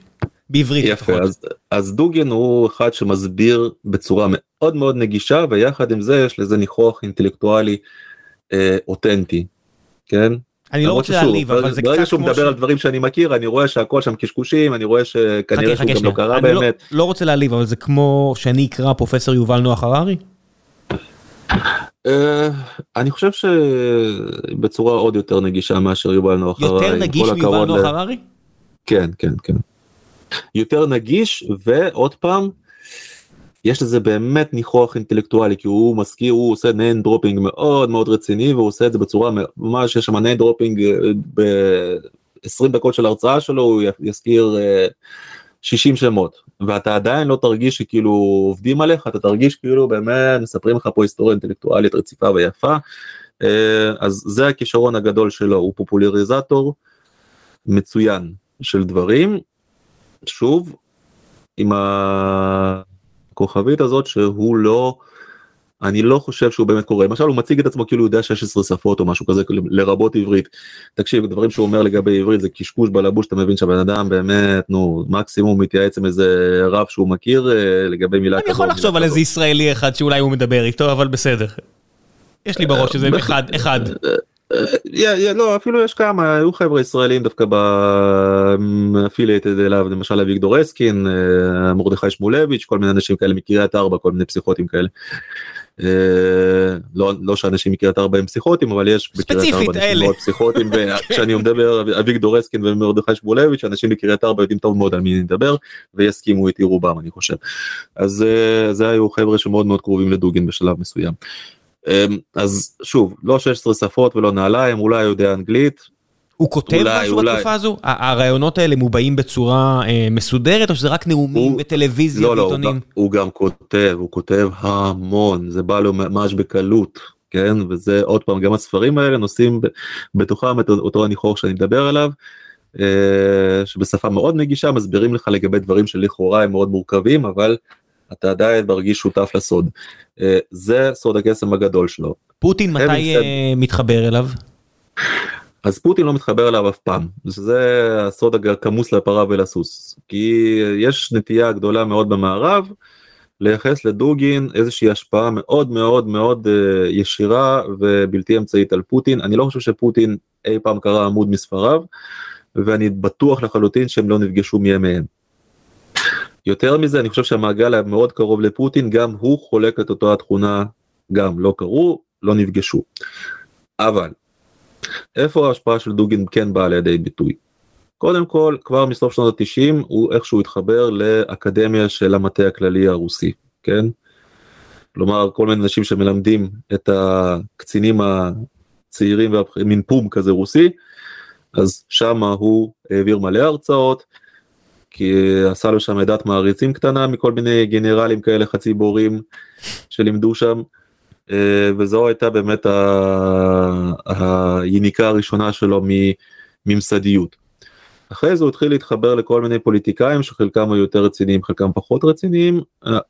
A: בעברית
B: יפה,
A: לפחות.
B: אז, אז דוגן הוא אחד שמסביר בצורה מאוד מאוד נגישה ויחד עם זה יש לזה ניחוח אינטלקטואלי אה, אותנטי, כן?
A: אני לא רוצה להעליב, אבל
B: ברגע-
A: זה
B: ברגע
A: קצת
B: שהוא
A: כמו
B: מדבר
A: ש-
B: על דברים שאני מכיר אני רואה שהכל שם קשקושים אני רואה שכנראה שהוא גם לא
A: אני לא-
B: באמת.
A: לא רוצה להעליב, אבל זה כמו שאני אקרא פרופסור יובל נוח הררי?
B: אה, אני חושב שבצורה עוד יותר נגישה מאשר יובל נוח הררי.
A: יותר נגיש מיובל נוח הררי?
B: כן כן כן. יותר נגיש ועוד פעם יש לזה באמת ניחוח אינטלקטואלי כי הוא מזכיר הוא עושה name dropping מאוד מאוד רציני והוא עושה את זה בצורה ממש יש שם name dropping ב-20 דקות של הרצאה שלו הוא יזכיר אה, 60 שמות. ואתה עדיין לא תרגיש שכאילו עובדים עליך אתה תרגיש כאילו באמת מספרים לך פה היסטוריה אינטלקטואלית רציפה ויפה. אה, אז זה הכישרון הגדול שלו הוא פופולריזטור מצוין של דברים שוב עם הכוכבית הזאת שהוא לא אני לא חושב שהוא באמת קורא למשל הוא מציג את עצמו כאילו הוא יודע 16 שפות או משהו כזה לרבות עברית תקשיב דברים שהוא אומר לגבי עברית זה קשקוש בלבוש אתה מבין שהבן אדם באמת נו מקסימום מתייעץ עם איזה רב שהוא מכיר אה, לגבי מילה
A: אני יכול
B: כזאת,
A: לחשוב על איזה
B: כזאת.
A: ישראלי אחד שאולי הוא מדבר איתו, אבל בסדר. יש לי בראש איזה אחד, אחד.
B: יא, יא, לא אפילו יש כמה היו חבר'ה ישראלים דווקא באפילייטד אליו למשל אביגדור אסקין אה, מרדכי שמולביץ' כל מיני אנשים כאלה מקריית ארבע כל מיני פסיכוטים כאלה. אה, לא לא שאנשים מקריית ארבע הם פסיכוטים אבל יש בקריית ארבע אנשים
A: אלה.
B: מאוד פסיכוטים וכשאני מדבר אביגדור אסקין ומרדכי שמולביץ' אנשים מקריית ארבע יודעים טוב מאוד על מי אני מדבר ויסכימו איתי רובם אני חושב. אז אה, זה היו חבר'ה שמאוד מאוד קרובים לדוגין בשלב מסוים. אמ, אז שוב לא 16 שפות ולא נעליים אולי יודע אנגלית
A: הוא כותב
B: אולי,
A: משהו
B: אולי.
A: בתקופה הזו? הרעיונות האלה מובעים בצורה אה, מסודרת, או שזה רק נאומים
B: הוא-
A: בטלוויזיה
B: לא לא הוא
A: ועיתונים?
B: הוא גם כותב הוא כותב המון זה בא לו ממש בקלות כן וזה עוד פעם גם הספרים האלה נושאים בתוכם את אותו הניחור שאני מדבר עליו. אה, שבשפה מאוד נגישה מסבירים לך לגבי דברים שלכאורה הם מאוד מורכבים אבל אתה עדיין מרגיש שותף לסוד. אה, זה סוד הקסם הגדול שלו.
A: פוטין מתי אה, מתחבר אליו?
B: אז פוטין לא מתחבר אליו אף פעם זה הסוד הכמוס לפרה ולסוס כי יש נטייה גדולה מאוד במערב לייחס לדוגין איזושהי השפעה מאוד מאוד מאוד אה, ישירה ובלתי אמצעית על פוטין אני לא חושב שפוטין אי פעם קרא עמוד מספריו ואני בטוח לחלוטין שהם לא נפגשו מימיהם. יותר מזה אני חושב שהמעגל היה מאוד קרוב לפוטין גם הוא חולק את אותה התכונה גם לא קראו לא נפגשו. אבל איפה ההשפעה של דוגין כן באה לידי ביטוי? קודם כל כבר מסוף שנות ה-90 הוא איכשהו התחבר לאקדמיה של המטה הכללי הרוסי כן. כלומר כל מיני אנשים שמלמדים את הקצינים הצעירים מין פום כזה רוסי אז שמה הוא העביר מלא הרצאות כי עשה לו שם עדת מעריצים קטנה מכל מיני גנרלים כאלה חצי בורים שלימדו שם. אה, וזו הייתה באמת היניקה הראשונה שלו מממסדיות. אחרי זה הוא התחיל להתחבר לכל מיני פוליטיקאים שחלקם היו יותר רציניים חלקם פחות רציניים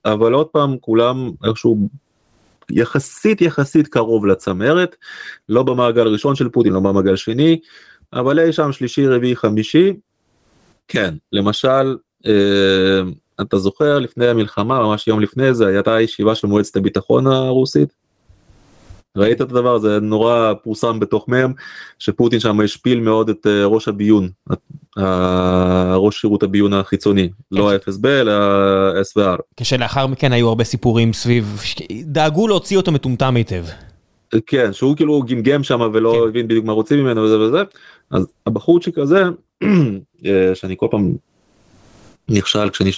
B: אבל עוד פעם כולם איכשהו יחסית יחסית קרוב לצמרת לא במעגל הראשון של פוטין לא במעגל שני אבל אי שם שלישי רביעי חמישי כן למשל אה, אתה זוכר לפני המלחמה ממש יום לפני זה הייתה ישיבה של מועצת הביטחון הרוסית ראית את הדבר הזה נורא פורסם בתוך מם שפוטין שם השפיל מאוד את אה, ראש הביון ראש שירות הביון החיצוני לא ה-FSB אלא ה-SVR.
A: כשלאחר מכן היו הרבה סיפורים סביב דאגו להוציא אותו מטומטם היטב.
B: כן שהוא כאילו גמגם שם ולא כן. הבין בדיוק מה רוצים ממנו וזה וזה אז הבחורצ'יק הזה אה, שאני כל פעם נכשל כשאני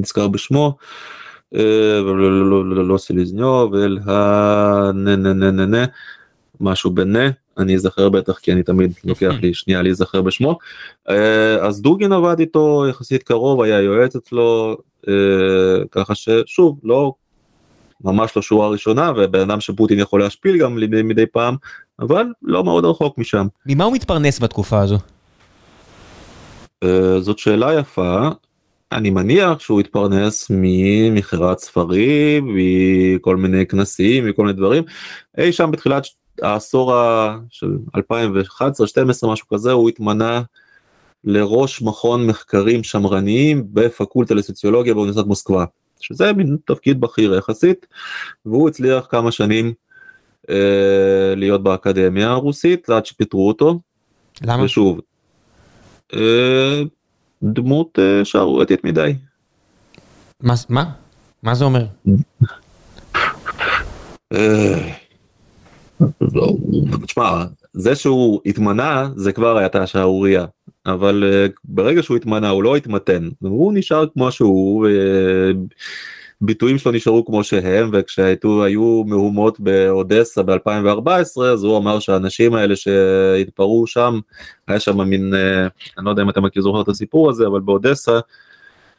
B: נזכר בשמו. לא סליזניוב אלא נה נה נה נה נה משהו בנה אני אזכר בטח כי אני תמיד לוקח לי שנייה להיזכר בשמו אז דוגין עבד איתו יחסית קרוב היה יועץ אצלו ככה ששוב לא ממש לא שורה ראשונה ובן אדם שפוטין יכול להשפיל גם מדי פעם אבל לא מאוד רחוק משם.
A: ממה הוא מתפרנס בתקופה הזו?
B: זאת שאלה יפה אני מניח שהוא התפרנס ממכירת ספרים מכל מיני כנסים מכל מיני דברים אי שם בתחילת העשור של 2011-2012 משהו כזה הוא התמנה לראש מכון מחקרים שמרניים בפקולטה לסוציולוגיה באוניברסיטת מוסקבה שזה מין תפקיד בכיר יחסית והוא הצליח כמה שנים אה, להיות באקדמיה הרוסית עד שפיטרו אותו.
A: למה?
B: ושוב. אה, דמות אה, שערורייתית מדי.
A: מה? מה? מה זה אומר?
B: אה, לא, תשמע, זה שהוא התמנה זה כבר הייתה שערורייה אבל uh, ברגע שהוא התמנה הוא לא התמתן. הוא נשאר כמו שהוא ביטויים שלו נשארו כמו שהם וכשהיו מהומות באודסה ב2014 אז הוא אמר שהאנשים האלה שהתפרעו שם היה שם מין אה, אני לא יודע אם אתה מכיר זוכר את הסיפור הזה אבל באודסה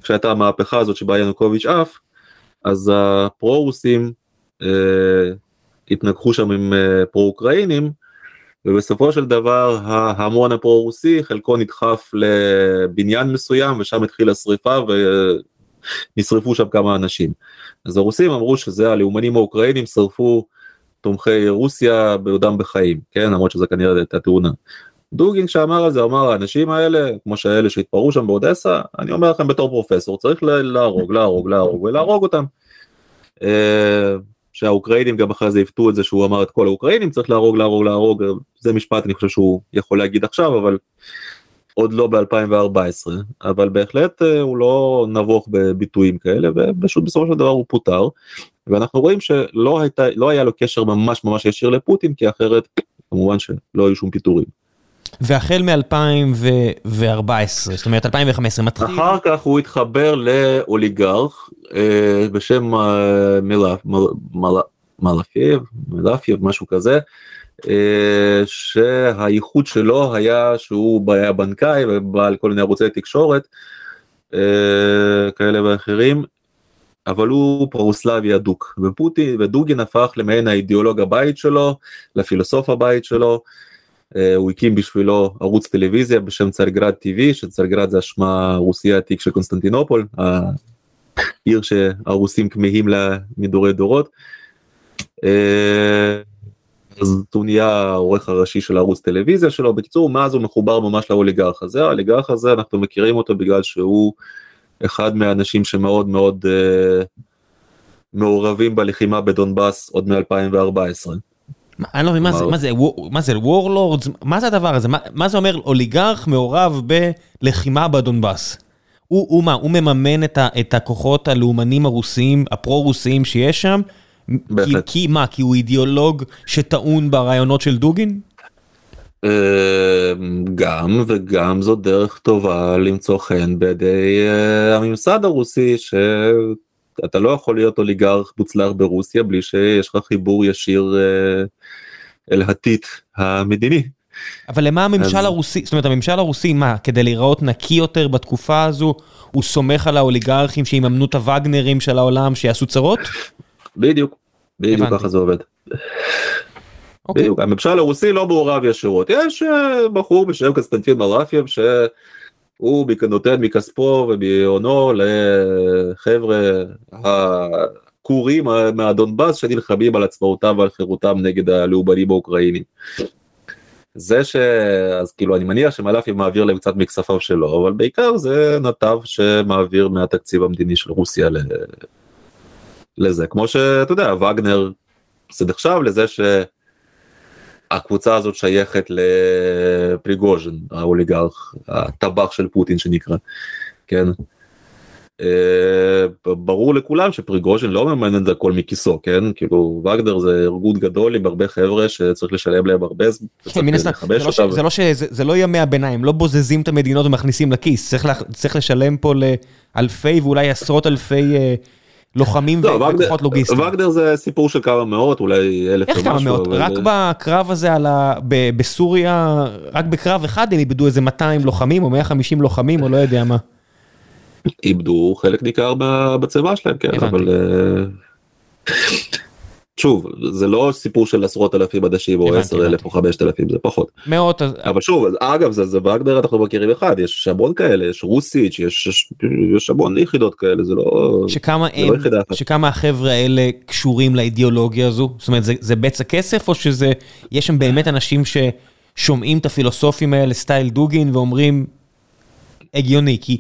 B: כשהייתה המהפכה הזאת שבה ינוקוביץ' עף אז הפרו-רוסים אה, התנגחו שם עם אה, פרו-אוקראינים ובסופו של דבר ההמון הפרו-רוסי חלקו נדחף לבניין מסוים ושם התחילה שריפה נשרפו שם כמה אנשים. אז הרוסים אמרו שזה הלאומנים האוקראינים שרפו תומכי רוסיה בעודם בחיים, כן, למרות שזה כנראה הייתה תאונה. דוגין שאמר על זה אמר האנשים האלה כמו שאלה שהתפרעו שם באודסה אני אומר לכם בתור פרופסור צריך להרוג להרוג להרוג ולהרוג אותם. שהאוקראינים גם אחרי זה עיוותו את זה שהוא אמר את כל האוקראינים צריך להרוג להרוג להרוג זה משפט אני חושב שהוא יכול להגיד עכשיו אבל עוד לא ב-2014 אבל בהחלט אה, הוא לא נבוך בביטויים כאלה ופשוט בסופו של דבר הוא פוטר ואנחנו רואים שלא הייתה לא היה לו קשר ממש ממש ישיר לפוטין כי אחרת כמובן שלא היו שום פיטורים.
A: והחל מ-2014 זאת אומרת 2015 מתחיל.
B: אחר כך הוא התחבר לאוליגרך אה, בשם אה, מלאפייב מלאפייב משהו כזה אה, שהייחוד שלו היה שהוא היה בנקאי ובעל כל מיני ערוצי תקשורת אה, כאלה ואחרים אבל הוא פרוסלבי אדוק ופוטין ודוגין הפך למעין האידיאולוג הבית שלו לפילוסוף הבית שלו. אה, הוא הקים בשבילו ערוץ טלוויזיה בשם צרגרד TV שצרגרד זה השם הרוסי העתיק של קונסטנטינופול העיר שהרוסים כמהים לה מדורי דורות. אז הוא נהיה העורך הראשי של ערוץ טלוויזיה שלו בקיצור מאז הוא מחובר ממש לאוליגרך הזה האוליגרך הזה אנחנו מכירים אותו בגלל שהוא אחד מהאנשים שמאוד מאוד uh, מעורבים בלחימה בדונבאס עוד מ-2014.
A: אני לא מבין מה זה, מה? זה, מה זה, וורלורדס, מה זה הדבר הזה, מה, זה אומר אוליגרך מעורב בלחימה בדונבאס? הוא, מה, הוא מממן את, הכוחות הלאומנים הרוסיים, הפרו-רוסיים שיש שם, כי, כי מה, כי הוא אידיאולוג שטעון ברעיונות של דוגין?
B: אה, גם וגם זו דרך טובה למצוא חן בידי אה, הממסד הרוסי שאתה לא יכול להיות אוליגרך מוצלח ברוסיה בלי שיש לך חיבור ישיר אה, אל הטיט המדיני.
A: אבל למה הממשל
B: אז-
A: הרוסי, זאת אומרת הממשל הרוסי מה, כדי להיראות נקי יותר בתקופה הזו, הוא סומך על האוליגרכים שיממנו את הווגנרים של העולם שיעשו צרות?
B: בדיוק, בדיוק
A: הבנתי.
B: ככה זה עובד.
A: אוקיי.
B: בדיוק, הממשל הרוסי לא מעורב ישירות, יש אה, בחור בשם קונסטנטין מלאפייב שהוא מכ- נותן מכספו ומהונו לחבר'ה הכורים מהדונבאס שנלחמים על עצמאותם ועל חירותם נגד הלאומנים האוקראינים. זה ש... אז כאילו אני מניח שמלאפייב מעביר להם קצת מכספיו שלו אבל בעיקר זה נתב שמעביר מהתקציב המדיני של רוסיה ל... לזה כמו שאתה יודע וגנר זה נחשב לזה שהקבוצה הזאת שייכת לפריגוז'ין האוליגרך הטבח של פוטין שנקרא כן. אה, ברור לכולם שפריגוז'ין לא מממן את זה הכל מכיסו כן כאילו וגנר זה ארגון גדול עם הרבה חבר'ה שצריך לשלם להם הרבה זמן.
A: כן, זה לא ש-
B: אותם.
A: זה לא שזה זה לא ימי הביניים, לא בוזזים את המדינות ומכניסים לכיס, צריך לשלם פה לאלפי ואולי עשרות אלפי אה, לוחמים
B: לא,
A: וכוחות לוגיסטיים.
B: וגנר זה סיפור של כמה מאות אולי אלף
A: איך כמה
B: ומשהו,
A: מאות? רק בקרב הזה על ה... בסוריה, רק בקרב אחד הם איבדו איזה 200 לוחמים או 150 לוחמים או לא יודע מה.
B: איבדו חלק ניכר בצבא שלהם כן. אבל אה, שוב זה לא סיפור של עשרות אלפים אנשים או עשר אלף. או חמשת אלפים זה פחות
A: מאות,
B: אבל שוב אגב זה זה וגנר אנחנו מכירים אחד יש המון כאלה יש רוסיץ' יש יש- יש המון יחידות כאלה זה לא
A: שכמה
B: זה לא
A: הם,
B: אחת.
A: שכמה החבר'ה האלה קשורים לאידיאולוגיה הזו? זאת אומרת, זה, זה בצע כסף או שזה, יש שם באמת אנשים ששומעים את הפילוסופים האלה, סטייל דוגין, ואומרים, הגיוני, כי,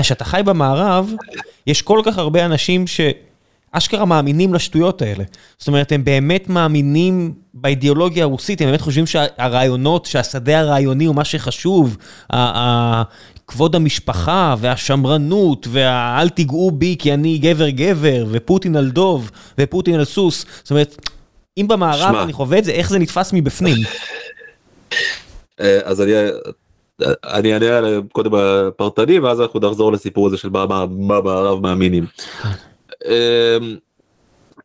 A: כשאתה חי במערב, יש כל כך הרבה אנשים שאשכרה מאמינים לשטויות האלה. זאת אומרת, הם באמת מאמינים באידיאולוגיה הרוסית, הם באמת חושבים שהרעיונות, שהשדה הרעיוני הוא מה שחשוב, כבוד המשפחה והשמרנות והאל תיגעו בי כי אני גבר גבר ופוטין על דוב ופוטין על סוס. זאת אומרת, אם במערב
B: שמע.
A: אני חווה את זה, איך זה נתפס מבפנים?
B: אה, אז אני אני אענה קודם הפרטני ואז אנחנו נחזור לסיפור הזה של מה מה- מה מאמינים. אה,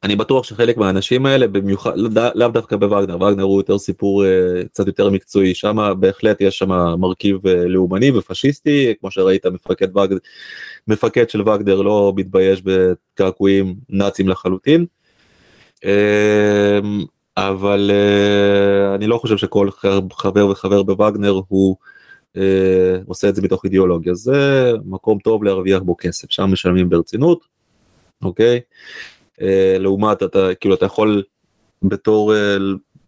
B: אני בטוח שחלק מהאנשים האלה במיוחד לא- לאו דווקא בווגנר וגנר הוא יותר סיפור אה, קצת יותר מקצועי. שם בהחלט יש שם מרכיב אה, לאומני ופשיסטי כמו שראית מפקד וגנר מפקד של וגנר לא מתבייש בקעקועים נאצים לחלוטין. אה, אבל אה, אני לא חושב שכל חבר וחבר בווגנר הוא עושה את זה מתוך אידיאולוגיה. זה מקום טוב להרוויח בו כסף. שם משלמים ברצינות אוקיי אה, לעומת אתה כאילו אתה יכול בתור אה,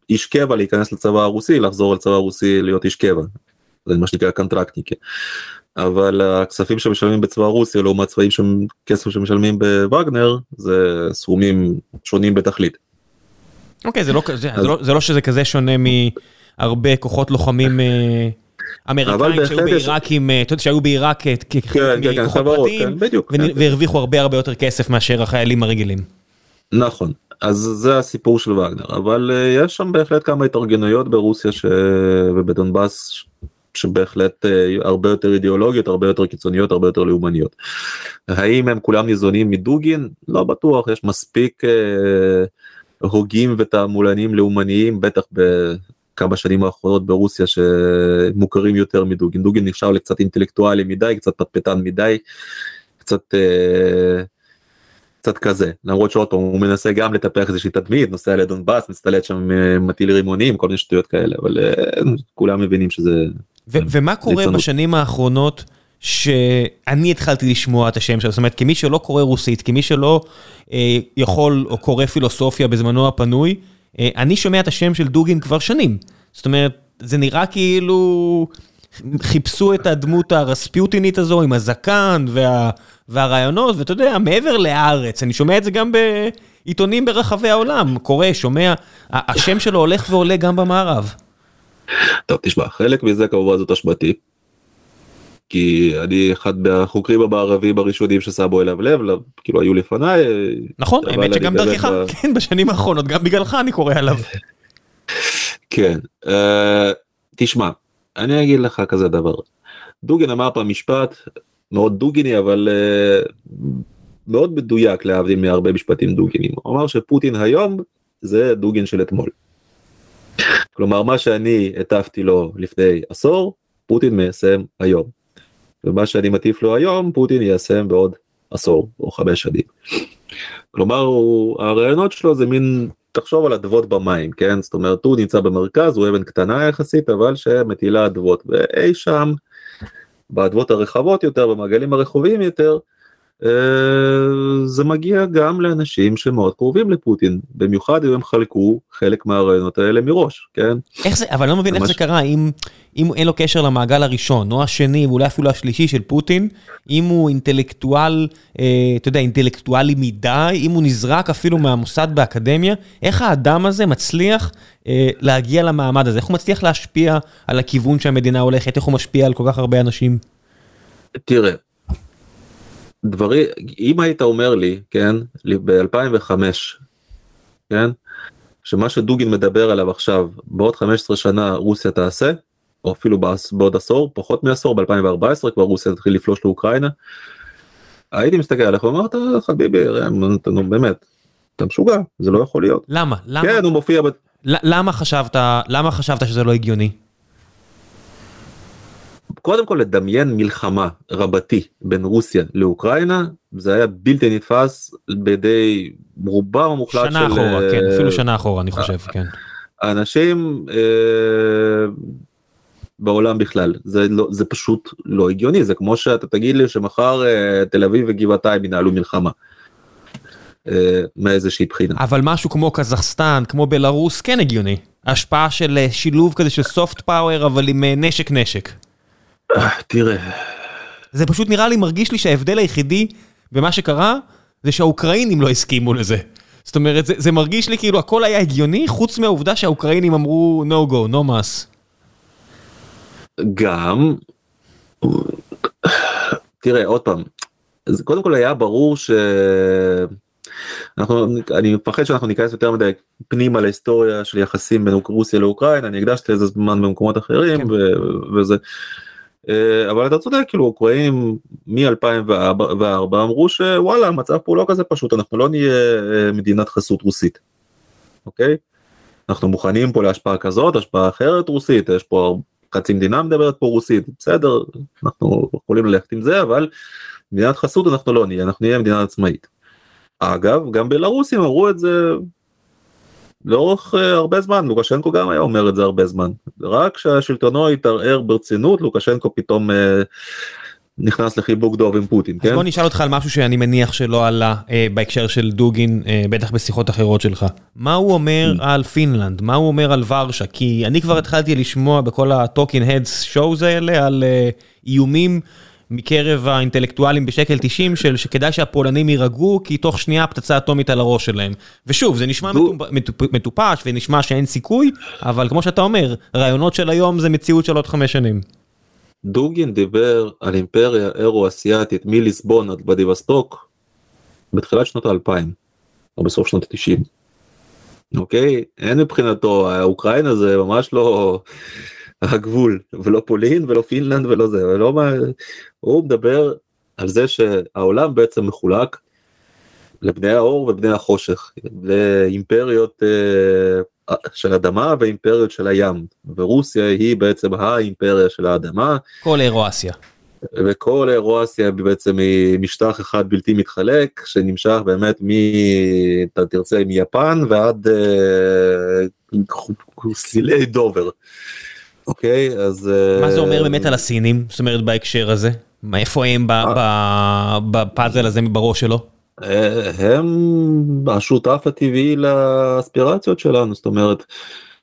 B: איש קבע להיכנס לצבא הרוסי לחזור לצבא הרוסי להיות איש קבע. זה מה שנקרא קנטרקטניק. אבל הכספים שמשלמים בצבא רוסיה לעומת צבאים שהם כסף שמשלמים בווגנר זה סכומים שונים בתכלית.
A: אוקיי, זה לא כזה, זה לא- זה לא שזה כזה שונה מהרבה כוחות לוחמים אה, אמריקאים שהיו
B: יש-
A: בעיראקים, אה, אתה יודע, שהיו בעיראק אה, כ-
B: כן, כן, כן,
A: מכוחות פרטיים. והרוויחו הרבה הרבה יותר כסף מאשר החיילים הרגילים.
B: נכון אז זה הסיפור של וגנר אבל uh, יש שם בהחלט כמה התארגנויות ברוסיה ש... ובדונבאס שבהחלט הרבה יותר אידיאולוגיות הרבה יותר קיצוניות הרבה יותר לאומניות. האם הם כולם ניזונים מדוגין לא בטוח יש מספיק uh, הוגים ותעמולנים לאומניים בטח בכמה שנים האחרונות ברוסיה שמוכרים יותר מדוגין דוגין נחשב לקצת אינטלקטואלי מדי קצת פטפטן מדי קצת. Uh, קצת כזה למרות שעוד פעם הוא מנסה גם לטפח איזושהי תדמית נוסע לדונבאס מסתלט שם אה, מטיל רימונים כל מיני שטויות כאלה אבל אה, כולם מבינים שזה
A: ו- ומה קורה. בשנים האחרונות שאני התחלתי לשמוע את השם שלו, זאת אומרת, כמי שלא קורא רוסית, כמי שלא אה, יכול או קורא פילוסופיה בזמנו הפנוי, אה, אני שומע את השם של דוגין כבר שנים. זאת אומרת, זה נראה כאילו חיפשו את הדמות הרספיוטינית הזו עם הזקן וה, והרעיונות, ואתה יודע, מעבר לארץ, אני שומע את זה גם בעיתונים ברחבי העולם, קורא, שומע, השם שלו הולך ועולה גם במערב.
B: טוב תשמע חלק מזה כמובן זאת אשמתי. כי אני אחד מהחוקרים המערבים הראשונים ששמו אליו לב לא- כאילו היו לפניי.
A: נכון, האמת שגם דרכך,
B: ב-
A: כן, בשנים האחרונות, גם בגללך אני קורא עליו.
B: כן. אה, תשמע, אני אגיד לך כזה דבר. דוגן אמר פעם משפט מאוד דוגיני אבל uh, מאוד מדויק להבדיל מהרבה משפטים דוגינים. הוא אמר שפוטין היום זה דוגן של אתמול. כלומר מה שאני הטפתי לו לפני עשור פוטין מיישם היום. ומה שאני מטיף לו היום פוטין יישם בעוד עשור או חמש שנים. כלומר הוא, הרעיונות שלו זה מין תחשוב על אדוות במים כן זאת אומרת הוא נמצא במרכז הוא אבן קטנה יחסית אבל שמטילה אדוות ואי שם באדוות הרחבות יותר במעגלים הרחובים יותר זה מגיע גם לאנשים שמאוד קרובים לפוטין במיוחד אם הם חלקו חלק מהרעיונות האלה מראש כן?
A: איך זה אבל לא מבין איך זה קרה אם אם אין לו קשר למעגל הראשון או השני ואולי אפילו השלישי של פוטין אם הוא אינטלקטואל אה, אתה יודע אינטלקטואלי מדי אם הוא נזרק אפילו מהמוסד באקדמיה איך האדם הזה מצליח אה, להגיע למעמד הזה? איך הוא מצליח להשפיע על הכיוון שהמדינה הולכת? איך הוא משפיע על כל כך הרבה אנשים.
B: תראה דברי אם היית אומר לי כן ב2005 כן שמה שדוגין מדבר עליו עכשיו בעוד 15 שנה רוסיה תעשה או אפילו בעוד עשור פחות מעשור ב2014 כבר רוסיה תתחיל לפלוש לאוקראינה. הייתי מסתכל עליך ואומרת חביבי נו באמת אתה משוגע זה לא יכול להיות
A: למה למה
B: כן הוא מופיע
A: למה חשבת למה חשבת שזה לא הגיוני.
B: קודם כל לדמיין מלחמה רבתי בין רוסיה לאוקראינה זה היה בלתי נתפס בידי רובם המוחלט
A: שנה של... אחורה, כן, אפילו שנה אחורה אני חושב, כן.
B: אנשים אה, בעולם בכלל זה לא זה פשוט לא הגיוני זה כמו שאתה תגיד לי שמחר אה, תל אביב וגבעתיים ינהלו מלחמה. אה, מאיזושהי בחינה.
A: אבל משהו כמו קזחסטן כמו בלרוס כן הגיוני השפעה של אה, שילוב כזה של סופט פאוור אבל עם אה, נשק נשק.
B: תראה.
A: זה פשוט נראה לי, מרגיש לי שההבדל היחידי במה שקרה, זה שהאוקראינים לא הסכימו לזה. זאת אומרת, זה, זה מרגיש לי כאילו הכל היה הגיוני, חוץ מהעובדה שהאוקראינים אמרו no go, no mass.
B: גם, תראה עוד פעם, אז קודם כל היה ברור ש... אנחנו, אני מפחד שאנחנו ניכנס יותר מדי פנימה להיסטוריה של יחסים בין רוסיה לאוקראינה, אני הקדשתי לזה זמן במקומות אחרים כן. ו- וזה. אה, אבל אתה צודק כאילו אוקראינים מ-2004 אמרו שוואלה המצב פה לא כזה פשוט אנחנו לא נהיה אה, מדינת חסות רוסית. אוקיי? אנחנו מוכנים פה להשפעה כזאת השפעה אחרת רוסית יש פה חצי מדינה מדברת פה רוסית בסדר אנחנו יכולים ללכת עם זה אבל מדינת חסות אנחנו לא נהיה אנחנו נהיה מדינה עצמאית. אגב גם בלרוסים אמרו את זה לאורך uh, הרבה זמן לוקשנקו גם היה אומר את זה הרבה זמן רק כששלטונו התערער ברצינות לוקשנקו פתאום uh, נכנס לחיבוק דוב עם פוטין
A: אז כן? בוא נשאל אותך על משהו שאני מניח שלא עלה uh, בהקשר של דוגין uh, בטח בשיחות אחרות שלך מה הוא אומר mm. על פינלנד מה הוא אומר על ורשה כי אני כבר התחלתי לשמוע בכל ה talking heads shows האלה על uh, איומים. מקרב האינטלקטואלים בשקל 90 של שכדאי שהפולנים יירגעו כי תוך שנייה פצצה אטומית על הראש שלהם. ושוב זה נשמע מטופש ונשמע שאין סיכוי אבל כמו שאתה אומר רעיונות של היום זה מציאות של עוד חמש שנים.
B: דוגין דיבר על אימפריה אירו אסיאתית מליסבון עד בדיווסטוק בתחילת שנות האלפיים או בסוף שנות ה-90. אוקיי אין מבחינתו האוקראינה זה ממש לא הגבול ולא פולין ולא פינלנד ולא זה ולא מה הוא מדבר על זה שהעולם בעצם מחולק לבני האור ובני החושך לאימפריות אה, של אדמה ואימפריות של הים ורוסיה היא בעצם האימפריה של האדמה.
A: כל אירואסיה.
B: וכל אירואסיה בעצם היא משטח אחד בלתי מתחלק שנמשך באמת מ... אתה תרצה מיפן ועד אה, סילי דובר. אוקיי אז
A: מה זה אומר אה, באמת על הסינים? זאת אומרת בהקשר הזה? מאיפה הם אה. בפאזל הזה בראש שלו.
B: אה, הם השותף הטבעי לאספירציות שלנו. זאת אומרת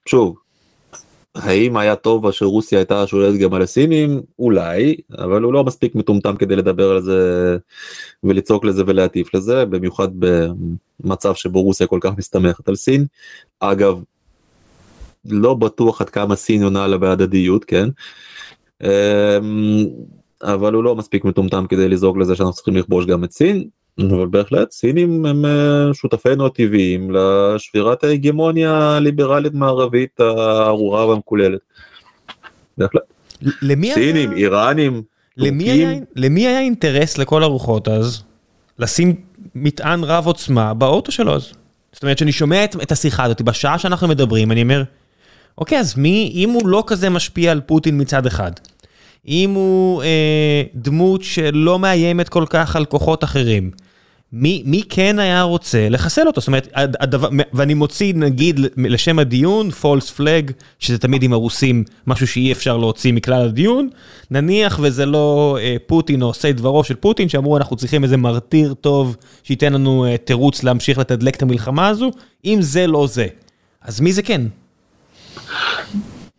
B: שוב האם היה טוב שרוסיה הייתה שולטת גם על הסינים? אולי אבל הוא לא מספיק מטומטם כדי לדבר על זה ולצעוק לזה ולהטיף לזה במיוחד במצב שבו רוסיה כל כך מסתמכת על סין. אגב לא בטוח עד כמה סין עונה לה בהדדיות כן. אמ, אבל הוא לא מספיק מטומטם כדי לזעוק לזה שאנחנו צריכים לכבוש גם את סין אבל בהחלט סינים הם אה, שותפינו הטבעיים לשבירת ההגמוניה הליברלית מערבית הארורה והמקוללת. בהחלט.
A: למי
B: סינים,
A: היה-
B: איראנים,
A: למי
B: טורקים.
A: היה, למי היה אינטרס לכל הרוחות אז לשים מטען רב עוצמה באוטו שלו אז? זאת אומרת שאני שומע את, את השיחה הזאת בשעה שאנחנו מדברים אני אומר אוקיי אז מי אם הוא לא כזה משפיע על פוטין מצד אחד אם הוא אה, דמות שלא מאיימת כל כך על כוחות אחרים מי, מי כן היה רוצה לחסל אותו? זאת אומרת, הד- הדבר, ואני מוציא נגיד לשם הדיון, false flag, שזה תמיד עם הרוסים משהו שאי אפשר להוציא מכלל הדיון, נניח וזה לא אה, פוטין או עושי דברו של פוטין, שאמרו אנחנו צריכים איזה מרטיר טוב שייתן לנו אה, תירוץ להמשיך לתדלק את המלחמה הזו, אם זה לא זה, אז מי זה כן?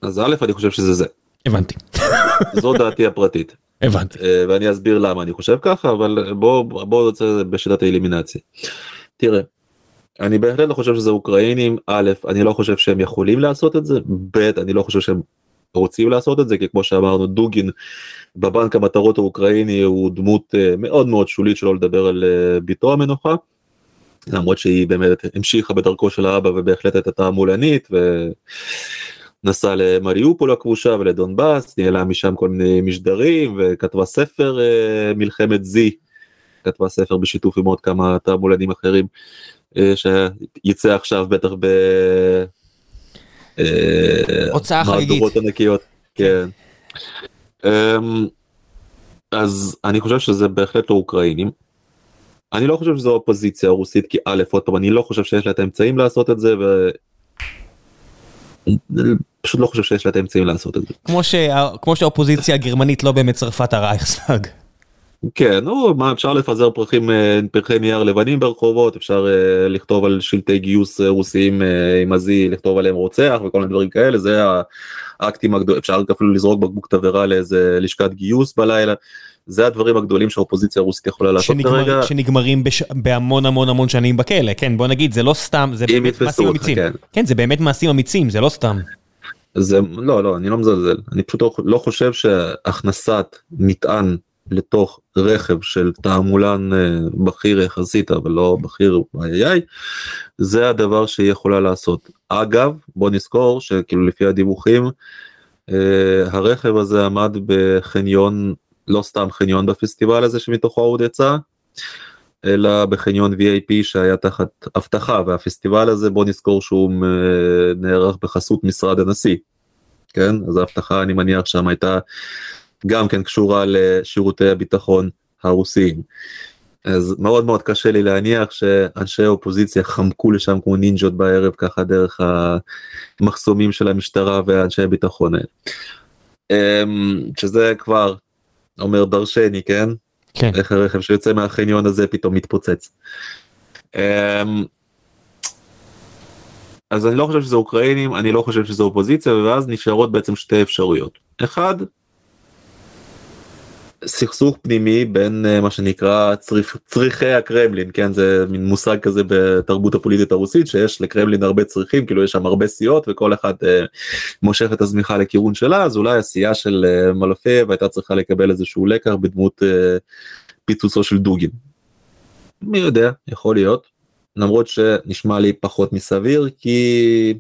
B: אז א', אני חושב שזה זה.
A: הבנתי,
B: זו דעתי הפרטית.
A: הבנתי.
B: אה, ואני אסביר למה אני חושב ככה, אבל בוא בוא נוצא בשיטת האלימינציה. תראה, אני בהחלט לא חושב שזה אוקראינים, א', אני לא חושב שהם יכולים לעשות את זה, ב', אני לא חושב שהם רוצים לעשות את זה, כי כמו שאמרנו, דוגין בבנק המטרות האוקראיני הוא דמות אה, מאוד מאוד שולית, שלא לדבר על אה, בתו המנוחה. למרות שהיא באמת המשיכה בדרכו של האבא ובהחלט הייתה תעמולנית ונסעה למריופול הכבושה ולדונבאס, ניהלה משם כל מיני משדרים וכתבה ספר אה, מלחמת זי, כתבה ספר בשיתוף עם עוד כמה תעמולנים אחרים אה, שיצא עכשיו בטח ב... אה,
A: הוצאה חגיגית.
B: מהדורות ענקיות, כן. אמ, אז אני חושב שזה בהחלט לא אוקראינים. אני לא חושב שזו אופוזיציה רוסית כי א' עוד פעם אני לא חושב שיש לה את האמצעים לעשות את זה ו... פשוט לא חושב שיש לה את האמצעים לעשות את זה.
A: כמו, שה, כמו שהאופוזיציה הגרמנית לא באמת שרפה את הרייכסטאג.
B: כן, נו, מה אפשר לפזר פרחים, אה, פרחי נייר לבנים ברחובות, אפשר אה, לכתוב על שלטי גיוס רוסיים אה, עם ה Z, לכתוב עליהם רוצח וכל מיני דברים כאלה, זה האקטים הגדולים, אפשר אפילו לזרוק בקבוק תבערה לאיזה לשכת גיוס בלילה, זה הדברים הגדולים שהאופוזיציה הרוסית יכולה לעשות
A: שנגמר,
B: כרגע,
A: שנגמרים בש... בהמון המון המון שנים בכלא, כן בוא נגיד זה לא סתם, זה באמת מעשים
B: אותך,
A: אמיצים,
B: כן.
A: כן זה באמת מעשים אמיצים, זה לא סתם,
B: זה לא לא אני לא מזלזל. אני פשוט לא- לא חושב שהכנסת מטען לתוך רכב של תעמולן אה, בכיר יחסית אבל לא בכיר איי איי זה הדבר שהיא יכולה לעשות אגב בוא נזכור שכאילו לפי הדיווחים אה, הרכב הזה עמד בחניון לא סתם חניון בפסטיבל הזה שמתוכו עוד יצא אלא בחניון VIP שהיה תחת אבטחה והפסטיבל הזה בוא נזכור שהוא אה, נערך בחסות משרד הנשיא. כן אז האבטחה אני מניח שם הייתה גם כן קשורה לשירותי הביטחון הרוסיים. אז מאוד מאוד קשה לי להניח שאנשי האופוזיציה חמקו לשם כמו נינג'ות בערב ככה דרך המחסומים של המשטרה ואנשי הביטחון האלה. אמ, שזה כבר אומר דרשני כן
A: כן,
B: איך הרכב שיוצא מהחניון הזה פתאום מתפוצץ. אמ, אז אני לא חושב שזה אוקראינים, אני לא חושב שזה אופוזיציה, ואז נשארות בעצם שתי אפשרויות. אחד, סכסוך פנימי בין אה, מה שנקרא צריף, צריכי הקרמלין, כן, זה מין מושג כזה בתרבות הפוליטית הרוסית, שיש לקרמלין הרבה צריכים, כאילו יש שם הרבה סיעות וכל אחד אה, מושך את הזמיכה לכיוון שלה, אז אולי הסיעה של אה, מלפייב הייתה צריכה לקבל איזשהו לקח בדמות אה, פיצוצו של דוגין. מי יודע, יכול להיות. למרות שנשמע לי פחות מסביר כי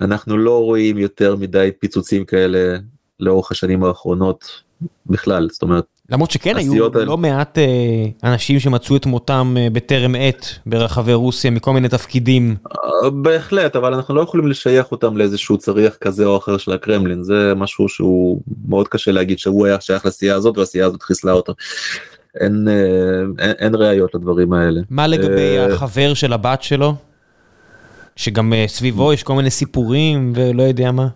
B: אנחנו לא רואים יותר מדי פיצוצים כאלה לאורך השנים האחרונות בכלל זאת אומרת
A: למרות שכן היו
B: האלה-
A: לא מעט אה, אנשים שמצאו את מותם אה, בטרם עת ברחבי רוסיה מכל מיני תפקידים,
B: אה, בהחלט אבל אנחנו לא יכולים לשייך אותם לאיזשהו צריח כזה או אחר של הקרמלין זה משהו שהוא מאוד קשה להגיד שהוא היה שייך לסיעה הזאת והסיעה הזאת חיסלה אותו. אין, אה, אין, אין ראיות לדברים האלה.
A: מה לגבי
B: אה,
A: החבר של הבת שלו? שגם אה, סביבו יש כל מיני סיפורים ולא יודע מה.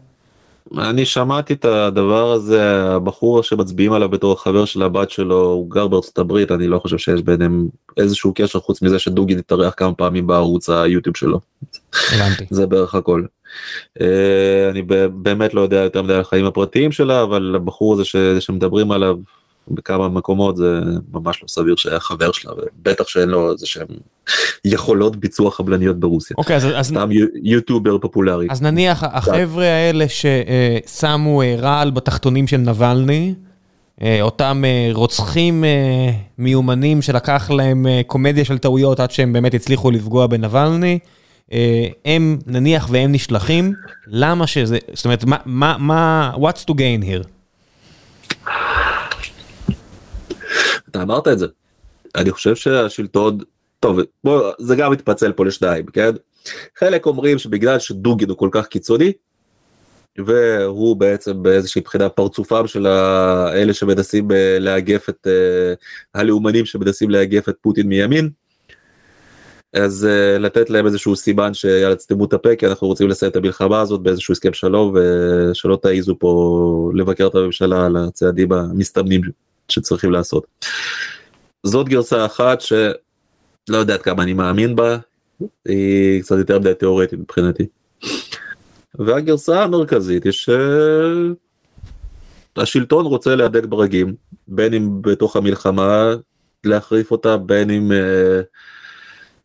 B: אני שמעתי את הדבר הזה הבחור שמצביעים עליו בתור החבר של הבת שלו הוא גר בארצות הברית אני לא חושב שיש ביניהם איזשהו קשר חוץ מזה שדוגי התארח כמה פעמים בערוץ היוטיוב שלו. זה בערך הכל. אה, אני באמת לא יודע יותר מדי על החיים הפרטיים שלה אבל הבחור הזה ש- שמדברים עליו בכמה מקומות זה ממש לא סביר שהיה חבר שלה ובטח שאין לו איזה שהם יכולות ביצוע חבלניות ברוסיה.
A: אוקיי, אז- אז
B: סתם יו- יוטיובר פופולרי.
A: אז נניח החבר'ה האלה ששמו אה, רעל בתחתונים של נבלני, אה, אותם אה, רוצחים מיומנים שלקח להם קומדיה של טעויות עד שהם באמת הצליחו לפגוע בנבלני, הם נניח והם נשלחים, למה שזה, זאת אומרת, מה, מה, מה, what's to gain here?
B: אתה אמרת את זה. אני חושב שהשלטון, טוב, בוא, זה גם מתפצל פה לשניים, כן? חלק אומרים שבגלל שדוגין הוא כל כך קיצוני, והוא בעצם באיזושהי בחינה פרצופם של האלה שמנסים אה, לאגף את uh, הלאומנים שמנסים לאגף את פוטין מימין. אז uh, לתת להם איזשהו סימן שיאללה תסתמו את הפה כי אנחנו רוצים לסיים את המלחמה הזאת באיזשהו הסכם שלום ושלא תעיזו פה לבקר את הממשלה על הצעדים המסתמנים שצריכים לעשות. זאת גרסה אחת שלא יודע עד כמה אני מאמין בה, היא קצת יותר מדי תיאורטית מבחינתי. והגרסה המרכזית היא שהשלטון רוצה להדק ברגים, בין אם בתוך המלחמה להחריף אותה, בין אם uh,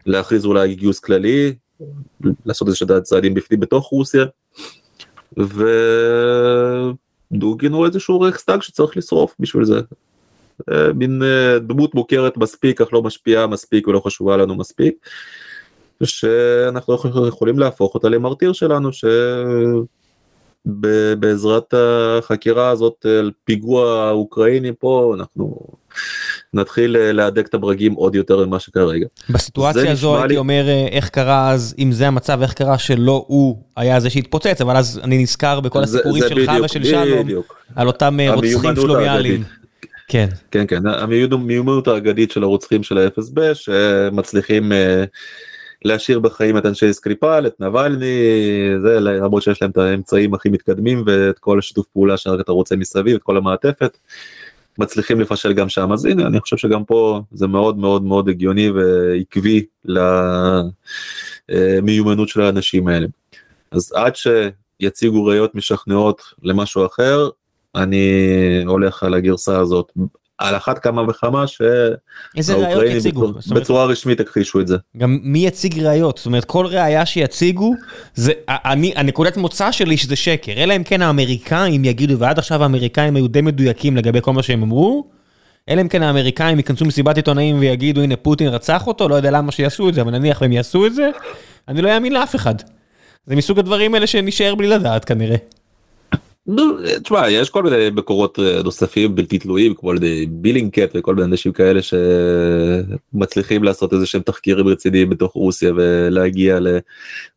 B: להכריז אולי גיוס כללי, לעשות איזה צעדים בפנים בתוך רוסיה, ודוגין הוא איזשהו רייכסטאג שצריך לשרוף בשביל זה. אה, מין אה, דמות מוכרת מספיק אך לא משפיעה מספיק ולא חשובה לנו מספיק. שאנחנו יכולים להפוך אותה למרטיר שלנו שבעזרת החקירה הזאת על פיגוע אוקראיני פה אנחנו נתחיל להדק את הברגים עוד יותר ממה שכרגע.
A: בסיטואציה הזו הייתי לי... אומר איך קרה אז אם זה המצב איך קרה שלא הוא היה זה שהתפוצץ אבל אז אני נזכר בכל הסיפורים זה, זה שלך ושל שלום על אותם רוצחים שלומיאליים.
B: כן כן כן המיומנות האגדית של הרוצחים של ב שמצליחים. Uh, להשאיר בחיים את אנשי סקריפל, את נבלני, זה למרות שיש להם את האמצעים הכי מתקדמים ואת כל השיתוף פעולה שרק אתה רוצה מסביב, את כל המעטפת. מצליחים לפשל גם שם אז הנה אני חושב שגם פה זה מאוד מאוד מאוד הגיוני ועקבי למיומנות של האנשים האלה. אז עד שיציגו ראיות משכנעות למשהו אחר אני הולך על הגרסה הזאת על אחת כמה וכמה שהאוקראינים בצורה, בצורה רשמית הכחישו את זה.
A: גם מי יציג ראיות? זאת אומרת כל ראייה שיציגו, זה, אני, הנקודת מוצא שלי שזה שקר, אלא אם כן האמריקאים יגידו, ועד עכשיו האמריקאים היו די מדויקים לגבי כל מה שהם אמרו, אלא אם כן האמריקאים ייכנסו מסיבת עיתונאים ויגידו הנה פוטין רצח אותו, לא יודע למה שיעשו את זה, אבל נניח והם יעשו את זה, אני לא אאמין לאף אחד. זה מסוג הדברים האלה שנשאר בלי לדעת כנראה.
B: תשמע יש כל מיני מקורות אה, נוספים בלתי תלויים כמו על ידי בילינג קט וכל מיני אנשים כאלה שמצליחים לעשות איזה שהם תחקירים רציניים בתוך רוסיה ולהגיע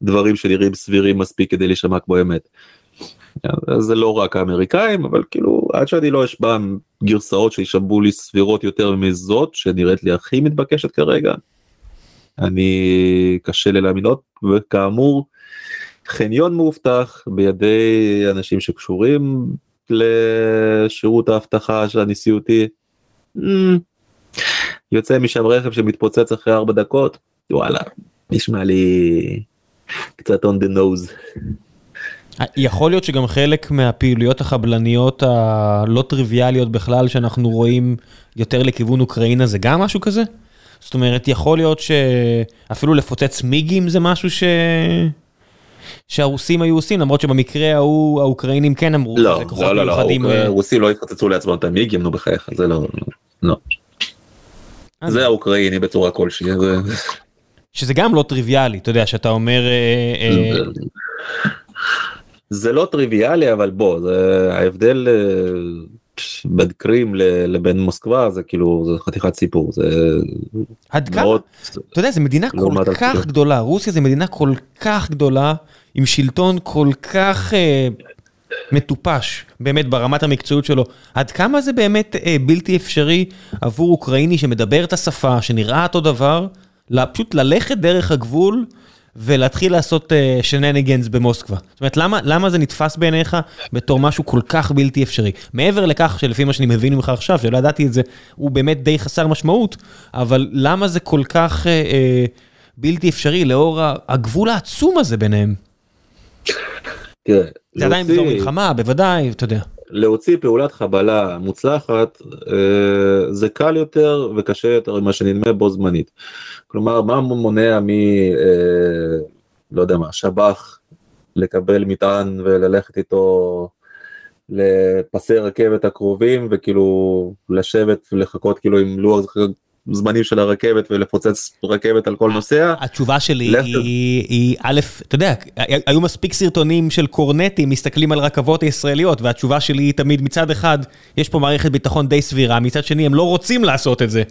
B: לדברים שנראים סבירים מספיק כדי להישמע כמו אמת. זה לא רק האמריקאים אבל כאילו עד שאני לא אשבע גרסאות שישמעו לי סבירות יותר מזאת שנראית לי הכי מתבקשת כרגע. אני קשה לי להאמינות וכאמור. חניון מאובטח בידי אנשים שקשורים לשירות האבטחה של הנשיאותי. Mm. יוצא משם רכב שמתפוצץ אחרי ארבע דקות וואלה נשמע לי קצת on the nose.
A: יכול להיות שגם חלק מהפעילויות החבלניות הלא טריוויאליות בכלל שאנחנו רואים יותר לכיוון אוקראינה זה גם משהו כזה? זאת אומרת יכול להיות שאפילו לפוצץ מיגים זה משהו ש... שהרוסים היו עושים למרות שבמקרה ההוא האוקראינים כן אמרו
B: לא לא לא, לא הרוסים לא יפוצצו לעצמם את המיגים נו בחייך זה לא לא. זה האוקראיני בצורה כלשהי.
A: שזה גם לא טריוויאלי אתה יודע שאתה אומר. אה, אה,
B: זה לא טריוויאלי אבל בוא זה ההבדל אה, בין קרים לבין מוסקבה זה כאילו זה חתיכת סיפור זה
A: עד כמה אתה יודע זה מדינה כל כך גדולה רוסיה זה מדינה כל כך גדולה עם שלטון כל כך uh, מטופש, באמת ברמת המקצועיות שלו, עד כמה זה באמת uh, בלתי אפשרי עבור אוקראיני שמדבר את השפה, שנראה אותו דבר, פשוט ללכת דרך הגבול ולהתחיל לעשות uh, שנניגנס במוסקבה. זאת אומרת, למה, למה זה נתפס בעיניך בתור משהו כל כך בלתי אפשרי? מעבר לכך שלפי מה שאני מבין ממך עכשיו, שלא ידעתי את זה, הוא באמת די חסר משמעות, אבל למה זה כל כך uh, uh, בלתי אפשרי לאור הגבול העצום הזה ביניהם?
B: תראה,
A: זה עדיין באזור מלחמה, בוודאי, אתה יודע.
B: להוציא פעולת חבלה מוצלחת אה, זה קל יותר וקשה יותר ממה שנדמה בו זמנית. כלומר, מה מונע מ... אה, לא יודע מה, שב"ח לקבל מטען וללכת איתו לפסי רכבת הקרובים וכאילו לשבת ולחכות כאילו עם לוח הזמנים של הרכבת ולפוצץ רכבת על כל נוסע.
A: התשובה שלי היא א', אתה יודע, היו מספיק סרטונים של קורנטים מסתכלים על רכבות הישראליות והתשובה שלי היא תמיד מצד אחד יש פה מערכת ביטחון די סבירה מצד שני הם לא רוצים לעשות את זה.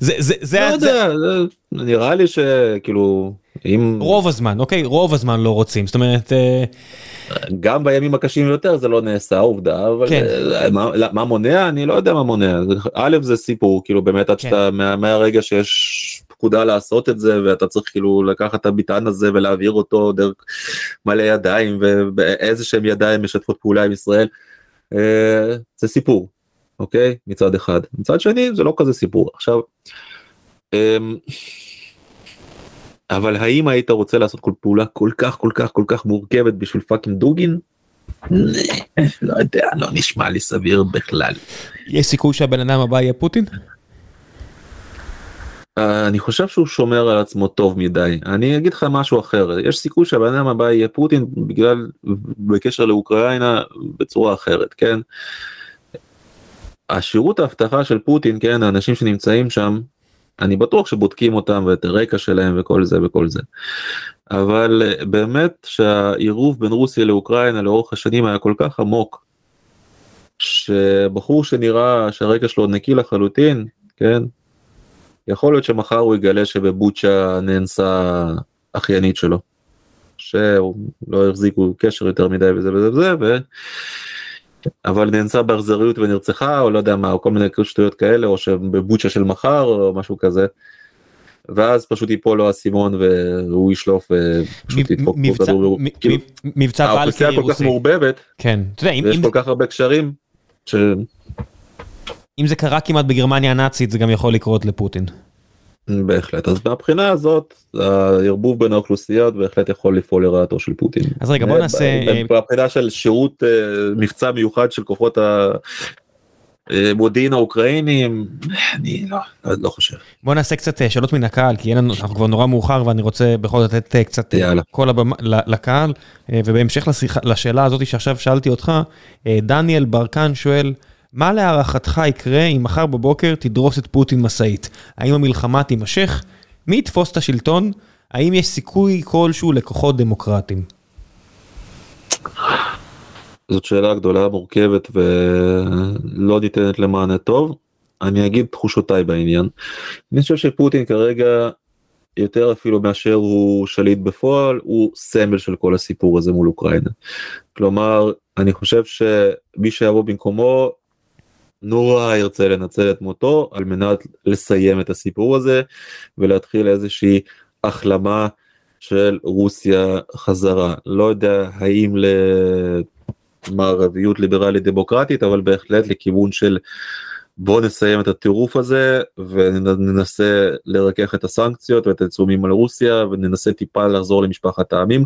B: זה זה זה לא יודע, נראה לי שכאילו אם
A: רוב הזמן אוקיי רוב הזמן לא רוצים זאת אומרת. אה,
B: גם בימים הקשים יותר זה לא נעשה עובדה אבל כן. אה, מה, מה מונע אני לא יודע מה מונע א' זה סיפור כאילו באמת עד כן. שאתה מה, מהרגע שיש פקודה לעשות את זה ואתה צריך כאילו לקחת את המטען הזה ולהעביר אותו דרך מלא ידיים ואיזה שהם ידיים משתפות פעולה עם ישראל. אה, זה סיפור אוקיי מצד אחד מצד שני זה לא כזה סיפור עכשיו. אמ, אבל האם היית רוצה לעשות כל פעולה כל כך כל כך כל כך מורכבת בשביל fucking דוגין? לא יודע לא נשמע לי סביר בכלל.
A: יש סיכוי שהבן אדם הבא יהיה פוטין?
B: אני חושב שהוא שומר על עצמו טוב מדי אני אגיד לך משהו אחר יש סיכוי שהבן אדם הבא יהיה פוטין בגלל בקשר לאוקראינה בצורה אחרת כן. השירות האבטחה של פוטין כן האנשים שנמצאים שם אני בטוח שבודקים אותם ואת הרקע שלהם וכל זה וכל זה. אבל אה, באמת שהעירוב בין רוסיה לאוקראינה לאורך השנים היה כל כך עמוק. שבחור שנראה שהרקע שלו נקי לחלוטין כן יכול להיות שמחר הוא יגלה שבבוצ'ה נאנסה אחיינית שלו. שהוא לא החזיקו קשר יותר מדי וזה וזה וזה אבל נאנסה באכזריות ונרצחה או לא יודע מה או כל מיני שטויות כאלה או שבבוצ'ה של מחר או משהו כזה. ואז פשוט ייפול לו האסימון והוא ישלוף ופשוט ידפוק
A: מבצע כדור. כאילו, מבצע
B: ולקרי רוסי. האוכלוסייה כל כך מעורבבת.
A: כן.
B: ויש כל כך הרבה קשרים.
A: אם זה קרה כמעט בגרמניה הנאצית זה גם יכול לקרות לפוטין.
B: בהחלט אז מהבחינה הזאת הערבוב בין האוכלוסיות בהחלט יכול לפעול לרעתו של פוטין.
A: אז רגע בוא נעשה
B: מבחינה של שירות אה, מבצע מיוחד של כוחות המודיעין האוקראינים אני לא, לא חושב.
A: בוא נעשה קצת אה, שאלות מן הקהל כי אין לנו אנחנו כבר נורא מאוחר ואני רוצה בכל זאת לתת אה, קצת קול הבמה לקהל ובהמשך לשיחה לשאלה הזאת שעכשיו שאלתי אותך דניאל ברקן שואל. מה להערכתך יקרה אם מחר בבוקר תדרוס את פוטין משאית? האם המלחמה תימשך? מי יתפוס את השלטון? האם יש סיכוי כלשהו לכוחות דמוקרטיים?
B: זאת שאלה גדולה מורכבת ולא ניתנת למענה טוב. אני אגיד תחושותיי בעניין. אני חושב שפוטין כרגע יותר אפילו מאשר הוא שליט בפועל הוא סמל של כל הסיפור הזה מול אוקראינה. כלומר אני חושב שמי שיבוא במקומו נורא ירצה לנצל את מותו על מנת לסיים את הסיפור הזה ולהתחיל איזושהי החלמה של רוסיה חזרה. לא יודע האם למערביות ליברלית דמוקרטית אבל בהחלט לכיוון של בוא נסיים את הטירוף הזה וננסה לרכך את הסנקציות ואת העיצומים על רוסיה וננסה טיפה לחזור למשפחת העמים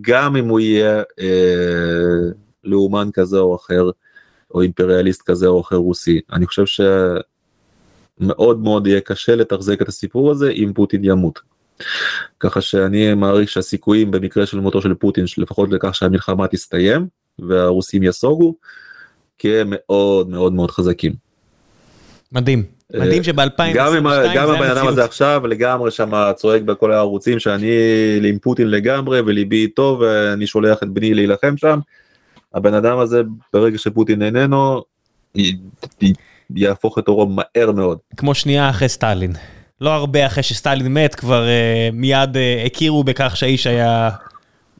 B: גם אם הוא יהיה אה, לאומן כזה או אחר או אימפריאליסט כזה או אחר רוסי. אני חושב שמאוד מאוד יהיה קשה לתחזק את הסיפור הזה אם פוטין ימות. ככה שאני מעריך שהסיכויים במקרה של מותו של פוטין לפחות לכך שהמלחמה תסתיים והרוסים יסוגו, כי הם מאוד מאוד מאוד חזקים.
A: מדהים. מדהים שב-2022
B: זה המציאות. גם הבן אדם הזה עכשיו לגמרי שם צועק בכל הערוצים שאני עם פוטין לגמרי וליבי איתו ואני שולח את בני להילחם שם. הבן אדם הזה ברגע שפוטין איננו יהפוך את עורו מהר מאוד.
A: כמו שנייה אחרי סטאלין. לא הרבה אחרי שסטאלין מת כבר uh, מיד uh, הכירו בכך שהאיש היה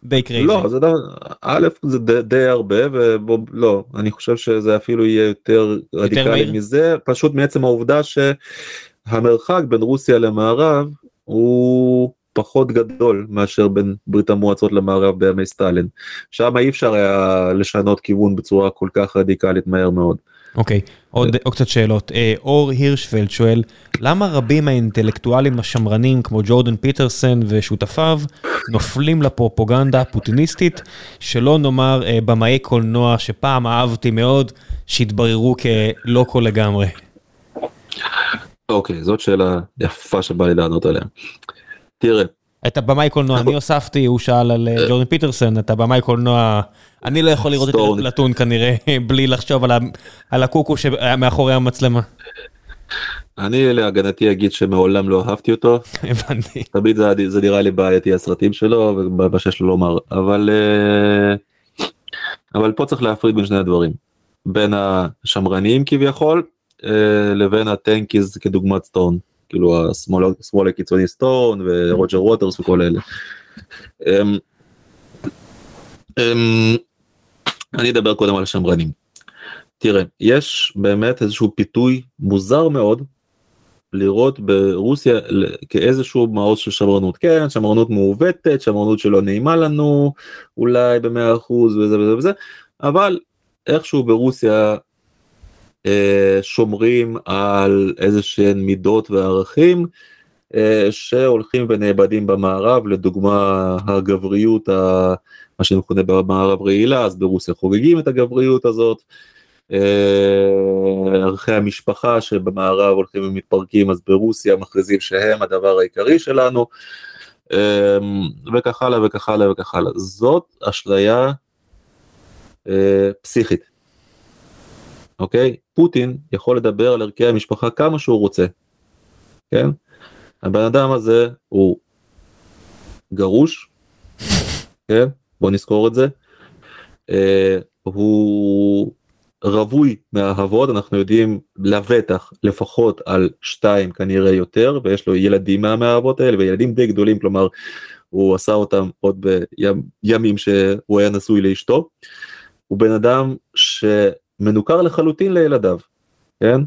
A: די crazy.
B: לא, זה דבר, א' זה די, די הרבה ובוא, לא, אני חושב שזה אפילו יהיה יותר רדיקלי מזה, פשוט מעצם העובדה שהמרחק בין רוסיה למערב הוא פחות גדול מאשר בין ברית המועצות למערב בימי סטלין. שם אי אפשר היה לשנות כיוון בצורה כל כך רדיקלית מהר מאוד.
A: אוקיי, okay, עוד, עוד קצת שאלות. אה, אור הירשפלד שואל, למה רבים האינטלקטואלים השמרנים כמו ג'ורדן פיטרסן ושותפיו נופלים לפרופוגנדה הפוטיניסטית, שלא נאמר אה, במאי קולנוע שפעם אהבתי מאוד, שהתבררו כלא כל לגמרי?
B: אוקיי, okay, זאת שאלה יפה שבא לי לענות עליה. תראה.
A: את הבמאי קולנוע אני הוספתי הוא שאל על אה, ג'ורדן פיטרסון את הבמאי קולנוע אני לא יכול לראות את אפלטון כנראה בלי לחשוב על הקוקו שהיה מאחורי המצלמה.
B: אני להגנתי אגיד שמעולם לא אהבתי אותו.
A: הבנתי.
B: תמיד זה, זה נראה לי בעייתי הסרטים שלו ומה שיש לו לומר אבל אה, אבל פה צריך להפריד בין שני הדברים בין השמרנים כביכול אה, לבין הטנקיז כדוגמת סטון כאילו השמאל, הקיצוני סטון ורוג'ר ווטרס וכל אלה. אמ, אמ, אני אדבר קודם על השמרנים. תראה יש באמת איזשהו פיתוי מוזר מאוד לראות ברוסיה כאיזשהו מעוז של שמרנות כן שמרנות מעוותת שמרנות שלא נעימה לנו אולי במאה אחוז וזה וזה וזה אבל איכשהו ברוסיה שומרים על איזה שהן מידות וערכים אה, שהולכים ונאבדים במערב לדוגמה הגבריות ה... מה שמכונה במערב רעילה אז ברוסיה חוגגים את הגבריות הזאת. אה, ערכי המשפחה שבמערב הולכים ומתפרקים אז ברוסיה מכריזים שהם הדבר העיקרי שלנו אה, וכך הלאה וכך הלאה וכך הלאה זאת אשליה אה, פסיכית. אוקיי פוטין יכול לדבר על ערכי המשפחה כמה שהוא רוצה. כן הבן אדם הזה הוא גרוש כן בוא נזכור את זה. הוא רווי מאהבות אנחנו יודעים לבטח לפחות על שתיים כנראה יותר ויש לו ילדים מהמאהבות האלה וילדים די גדולים כלומר הוא עשה אותם עוד בימים שהוא היה נשוי לאשתו. הוא בן אדם שמנוכר לחלוטין לילדיו, כן?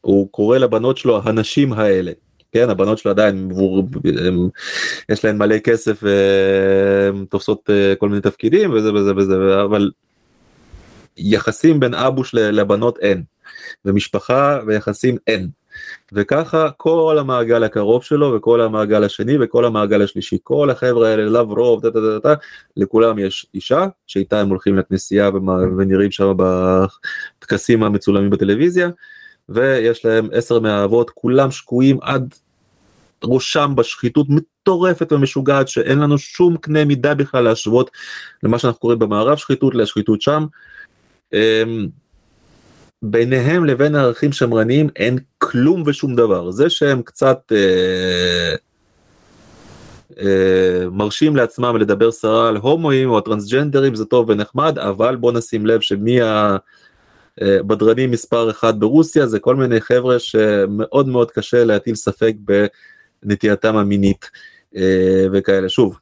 B: הוא קורא לבנות שלו הנשים האלה, כן הבנות שלו עדיין הם, יש להן מלא כסף והן תופסות אה, כל מיני תפקידים וזה וזה וזה אבל יחסים בין אבוש לבנות אין ומשפחה ויחסים אין וככה כל המעגל הקרוב שלו וכל המעגל השני וכל המעגל השלישי כל החברה האלה לברוב דה, דה, דה, דה, לכולם יש אישה שאיתה הם הולכים לכנסייה ונראים שם בטקסים המצולמים בטלוויזיה ויש להם עשר מהאבות כולם שקועים עד ראשם בשחיתות מטורפת ומשוגעת שאין לנו שום קנה מידה בכלל להשוות למה שאנחנו קוראים במערב שחיתות לשחיתות שם. ביניהם לבין ערכים שמרניים אין כלום ושום דבר. זה שהם קצת אה, אה, מרשים לעצמם לדבר סרה על הומואים או טרנסג'נדרים זה טוב ונחמד אבל בוא נשים לב שמי הבדרנים מספר אחד ברוסיה זה כל מיני חבר'ה שמאוד מאוד קשה להטיל ספק בנטייתם המינית אה, וכאלה. שוב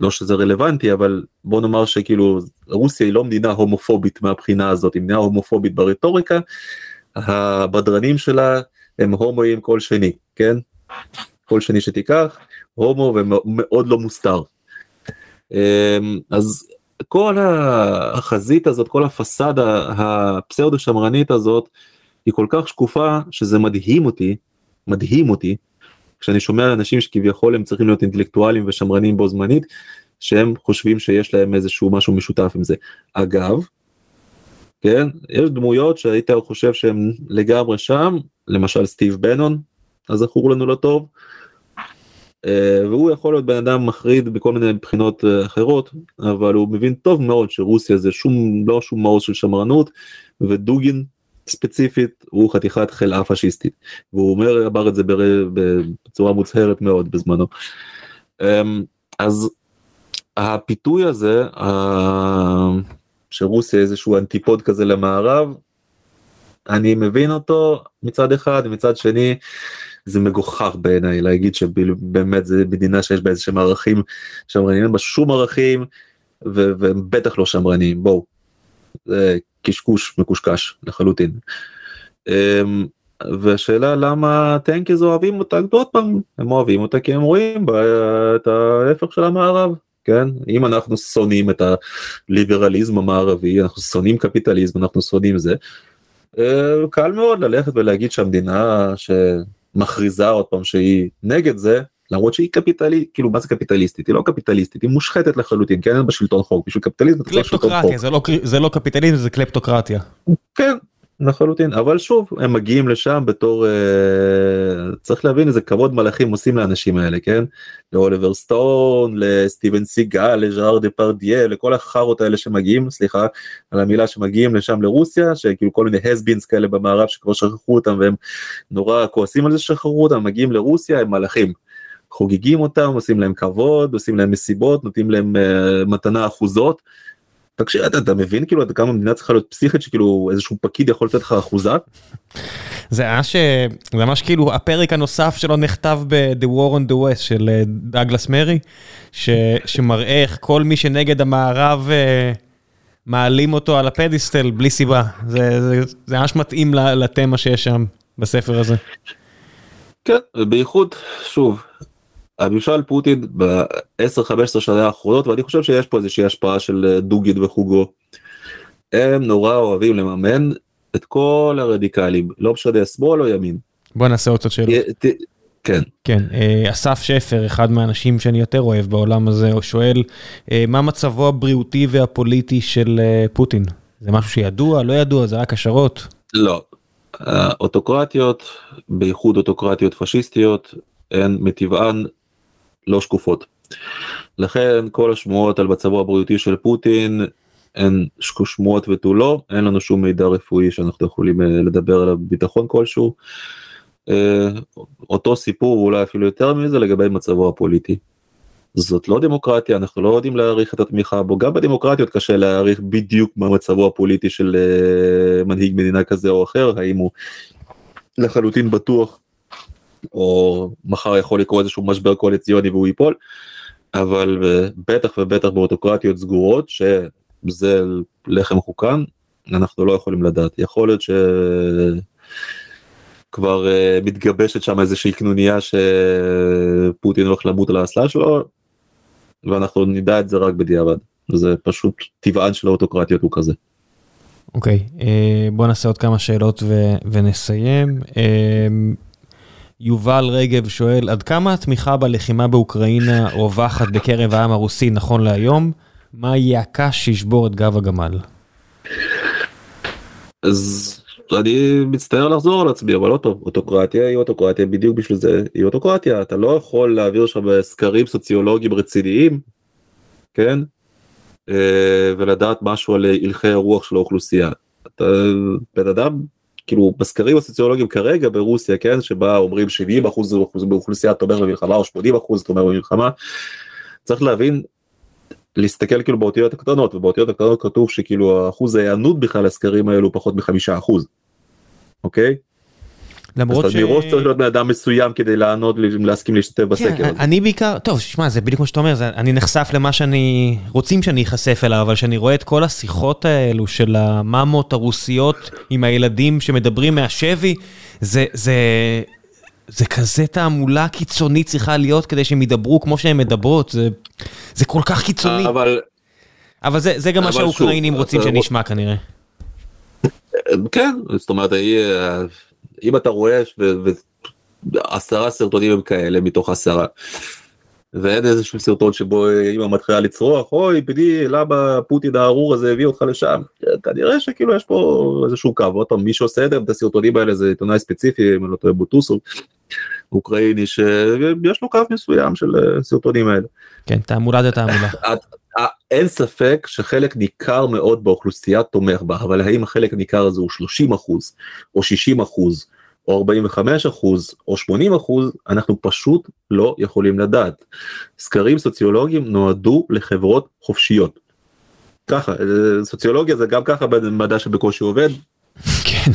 B: לא שזה רלוונטי אבל בוא נאמר שכאילו רוסיה היא לא מדינה הומופובית מהבחינה הזאת היא מדינה הומופובית ברטוריקה הבדרנים שלה הם הומואים כל שני כן כל שני שתיקח הומו ומאוד לא מוסתר. אמ, אז כל החזית הזאת כל הפסאדה הפסאודו שמרנית הזאת היא כל כך שקופה שזה מדהים אותי מדהים אותי כשאני שומע אנשים שכביכול הם צריכים להיות אינטלקטואלים ושמרנים בו זמנית, שהם חושבים שיש להם איזשהו משהו משותף עם זה. אגב, כן, יש דמויות שהיית חושב שהם לגמרי שם, למשל סטיב בנון, הזכור לנו לטוב, אה, והוא יכול להיות בן אדם מחריד בכל מיני בחינות אה, אחרות, אבל הוא מבין טוב מאוד שרוסיה זה שום, לא שום מעוז של שמרנות, ודוגין ספציפית הוא חתיכת חלאה פשיסטית והוא אומר אמר את זה בצורה מוצהרת מאוד בזמנו. אמ, אז הפיתוי הזה שרוסיה איזשהו אנטיפוד כזה למערב אני מבין אותו מצד אחד מצד שני זה מגוחך בעיניי להגיד שבאמת זה מדינה שיש בה איזה שהם ערכים שמרניים אין בה שום ערכים והם בטח לא שמרניים בואו. קשקוש מקושקש לחלוטין. אמ, והשאלה למה טנקיז אוהבים אותה עוד פעם הם אוהבים אותה כי הם רואים את ההפך של המערב כן אם אנחנו שונאים את הליברליזם המערבי אנחנו שונאים קפיטליזם אנחנו שונאים זה. אה, קל מאוד ללכת ולהגיד שהמדינה שמכריזה עוד פעם שהיא נגד זה למרות שהיא קפיטלית כאילו מה זה קפיטליסטית? היא לא קפיטליסטית היא מושחתת לחלוטין כן? בשלטון חוק. בשביל קפיטליזם
A: קלפטוקרטיה זה לא זה לא קפיטליזם זה קלפטוקרטיה.
B: כן לחלוטין. אבל שוב הם מגיעים לשם בתור uh, צריך להבין איזה כבוד מלאכים עושים לאנשים האלה כן? לאוליבר סטון לסטיבן סיגל לז'אר דה פרדיה לכל החארות האלה שמגיעים סליחה על המילה שמגיעים לשם לרוסיה שכאילו כל מיני הסבינס כאלה במערב שכבר שכחו אותם והם נורא כועסים על זה ששחררו אותם מגיעים לרוסיה הם מלאכים. חוגגים אותם עושים להם כבוד עושים להם מסיבות נותנים להם uh, מתנה אחוזות. תקשיב אתה, אתה מבין כאילו עד כמה המדינה צריכה להיות פסיכית שכאילו איזשהו פקיד יכול לתת לך אחוזה.
A: זה היה ש... זה ממש כאילו הפרק הנוסף שלו נכתב ב-The War on the West של אה, דאגלס מרי, ש... שמראה איך כל מי שנגד המערב uh, מעלים אותו על הפדיסטל בלי סיבה. זה, זה, זה ממש מתאים לתמה שיש שם בספר הזה.
B: כן, ובייחוד, שוב, הממשל פוטין ב-10-15 שנה האחרונות ואני חושב שיש פה איזושהי השפעה של אה, דוגיד וחוגו. הם נורא אוהבים לממן את כל הרדיקלים לא משנה שמאל או ימין.
A: בוא נעשה עוד קצת שאלות.
B: כן.
A: כן, אה, אסף שפר, אחד מהאנשים שאני יותר אוהב בעולם הזה, הוא שואל, אה, מה מצבו הבריאותי והפוליטי של פוטין? זה משהו שידוע, לא ידוע, זה רק השערות?
B: לא. אוטוקרטיות, בייחוד אוטוקרטיות פשיסטיות, הן מטבען לא שקופות. לכן כל השמועות על מצבו הבריאותי של פוטין הן שמועות ותו לא, אין לנו שום מידע רפואי שאנחנו יכולים אה, לדבר עליו ביטחון כלשהו. אה, אותו סיפור אולי אפילו יותר מזה לגבי מצבו הפוליטי. זאת לא דמוקרטיה אנחנו לא יודעים להעריך את התמיכה בו גם בדמוקרטיות קשה להעריך בדיוק מה מצבו הפוליטי של אה, מנהיג מדינה כזה או אחר האם הוא לחלוטין בטוח או מחר יכול לקרות איזשהו משבר קואליציוני והוא ייפול, אבל בטח ובטח באוטוקרטיות סגורות שזה לחם חוקן, אנחנו לא יכולים לדעת. יכול להיות שכבר uh, מתגבשת שם איזושהי קנוניה שפוטין הולך למות על האסלה שלו, ואנחנו נדע את זה רק בדיעבד. זה פשוט טבען של האוטוקרטיות הוא כזה.
A: אוקיי, okay, אה, בוא נעשה עוד כמה שאלות ו- ונסיים. אה, יובל רגב שואל, עד כמה התמיכה בלחימה באוקראינה רווחת בקרב העם הרוסי נכון להיום? מה יהיה הקש שישבור את גב הגמל?
B: אז אני מצטער לחזור על עצמי אבל לא טוב אוטוקרטיה היא אוטוקרטיה בדיוק בשביל זה היא אוטוקרטיה אתה לא יכול להעביר שם סקרים סוציולוגיים רציניים כן אה, ולדעת משהו על הלכי הרוח של האוכלוסייה. אתה בן אדם כאילו בסקרים הסוציולוגיים כרגע ברוסיה כן שבה אומרים 70 אחוז באוכלוסייה תומך במלחמה או 80 אחוז תומך במלחמה. צריך להבין להסתכל כאילו באותיות הקטנות ובאותיות הקטנות כתוב שכאילו אחוז ההיענות בכלל לסקרים האלו פחות מחמישה אחוז. אוקיי? למרות ש... אז מראש צריך להיות בן אדם מסוים כדי לענות, להסכים להשתתף כן, בסקר הזה.
A: אני בעיקר, טוב, שמע, זה בדיוק כמו שאתה אומר, זה, אני נחשף למה שאני, רוצים שאני אחשף אליו, אבל שאני רואה את כל השיחות האלו של המאמות הרוסיות עם הילדים שמדברים מהשבי, זה, זה, זה כזה תעמולה קיצונית צריכה להיות כדי שהם ידברו כמו שהם מדברות, זה, זה כל כך קיצוני. אבל... אבל זה, זה גם מה שהאוקראינים רוצים שנשמע כנראה.
B: כן, זאת אומרת, אם אתה רואה ועשרה סרטונים הם כאלה מתוך עשרה. ואין איזשהו סרטון שבו אמא מתחילה לצרוח אוי בני למה פוטין הארור הזה הביא אותך לשם כנראה שכאילו יש פה איזשהו קו עוד פעם מי שעושה את הסרטונים האלה זה עיתונאי ספציפי אם אני לא טועה בוטוסוב אוקראיני שיש לו קו מסוים של סרטונים האלה.
A: כן תעמולה זה תעמולה.
B: אין ספק שחלק ניכר מאוד באוכלוסייה תומך בה אבל האם החלק הניכר הזה הוא 30 אחוז או 60 אחוז או 45 אחוז או 80 אחוז אנחנו פשוט לא יכולים לדעת. סקרים סוציולוגיים נועדו לחברות חופשיות. ככה סוציולוגיה זה גם ככה מדע שבקושי עובד.
A: כן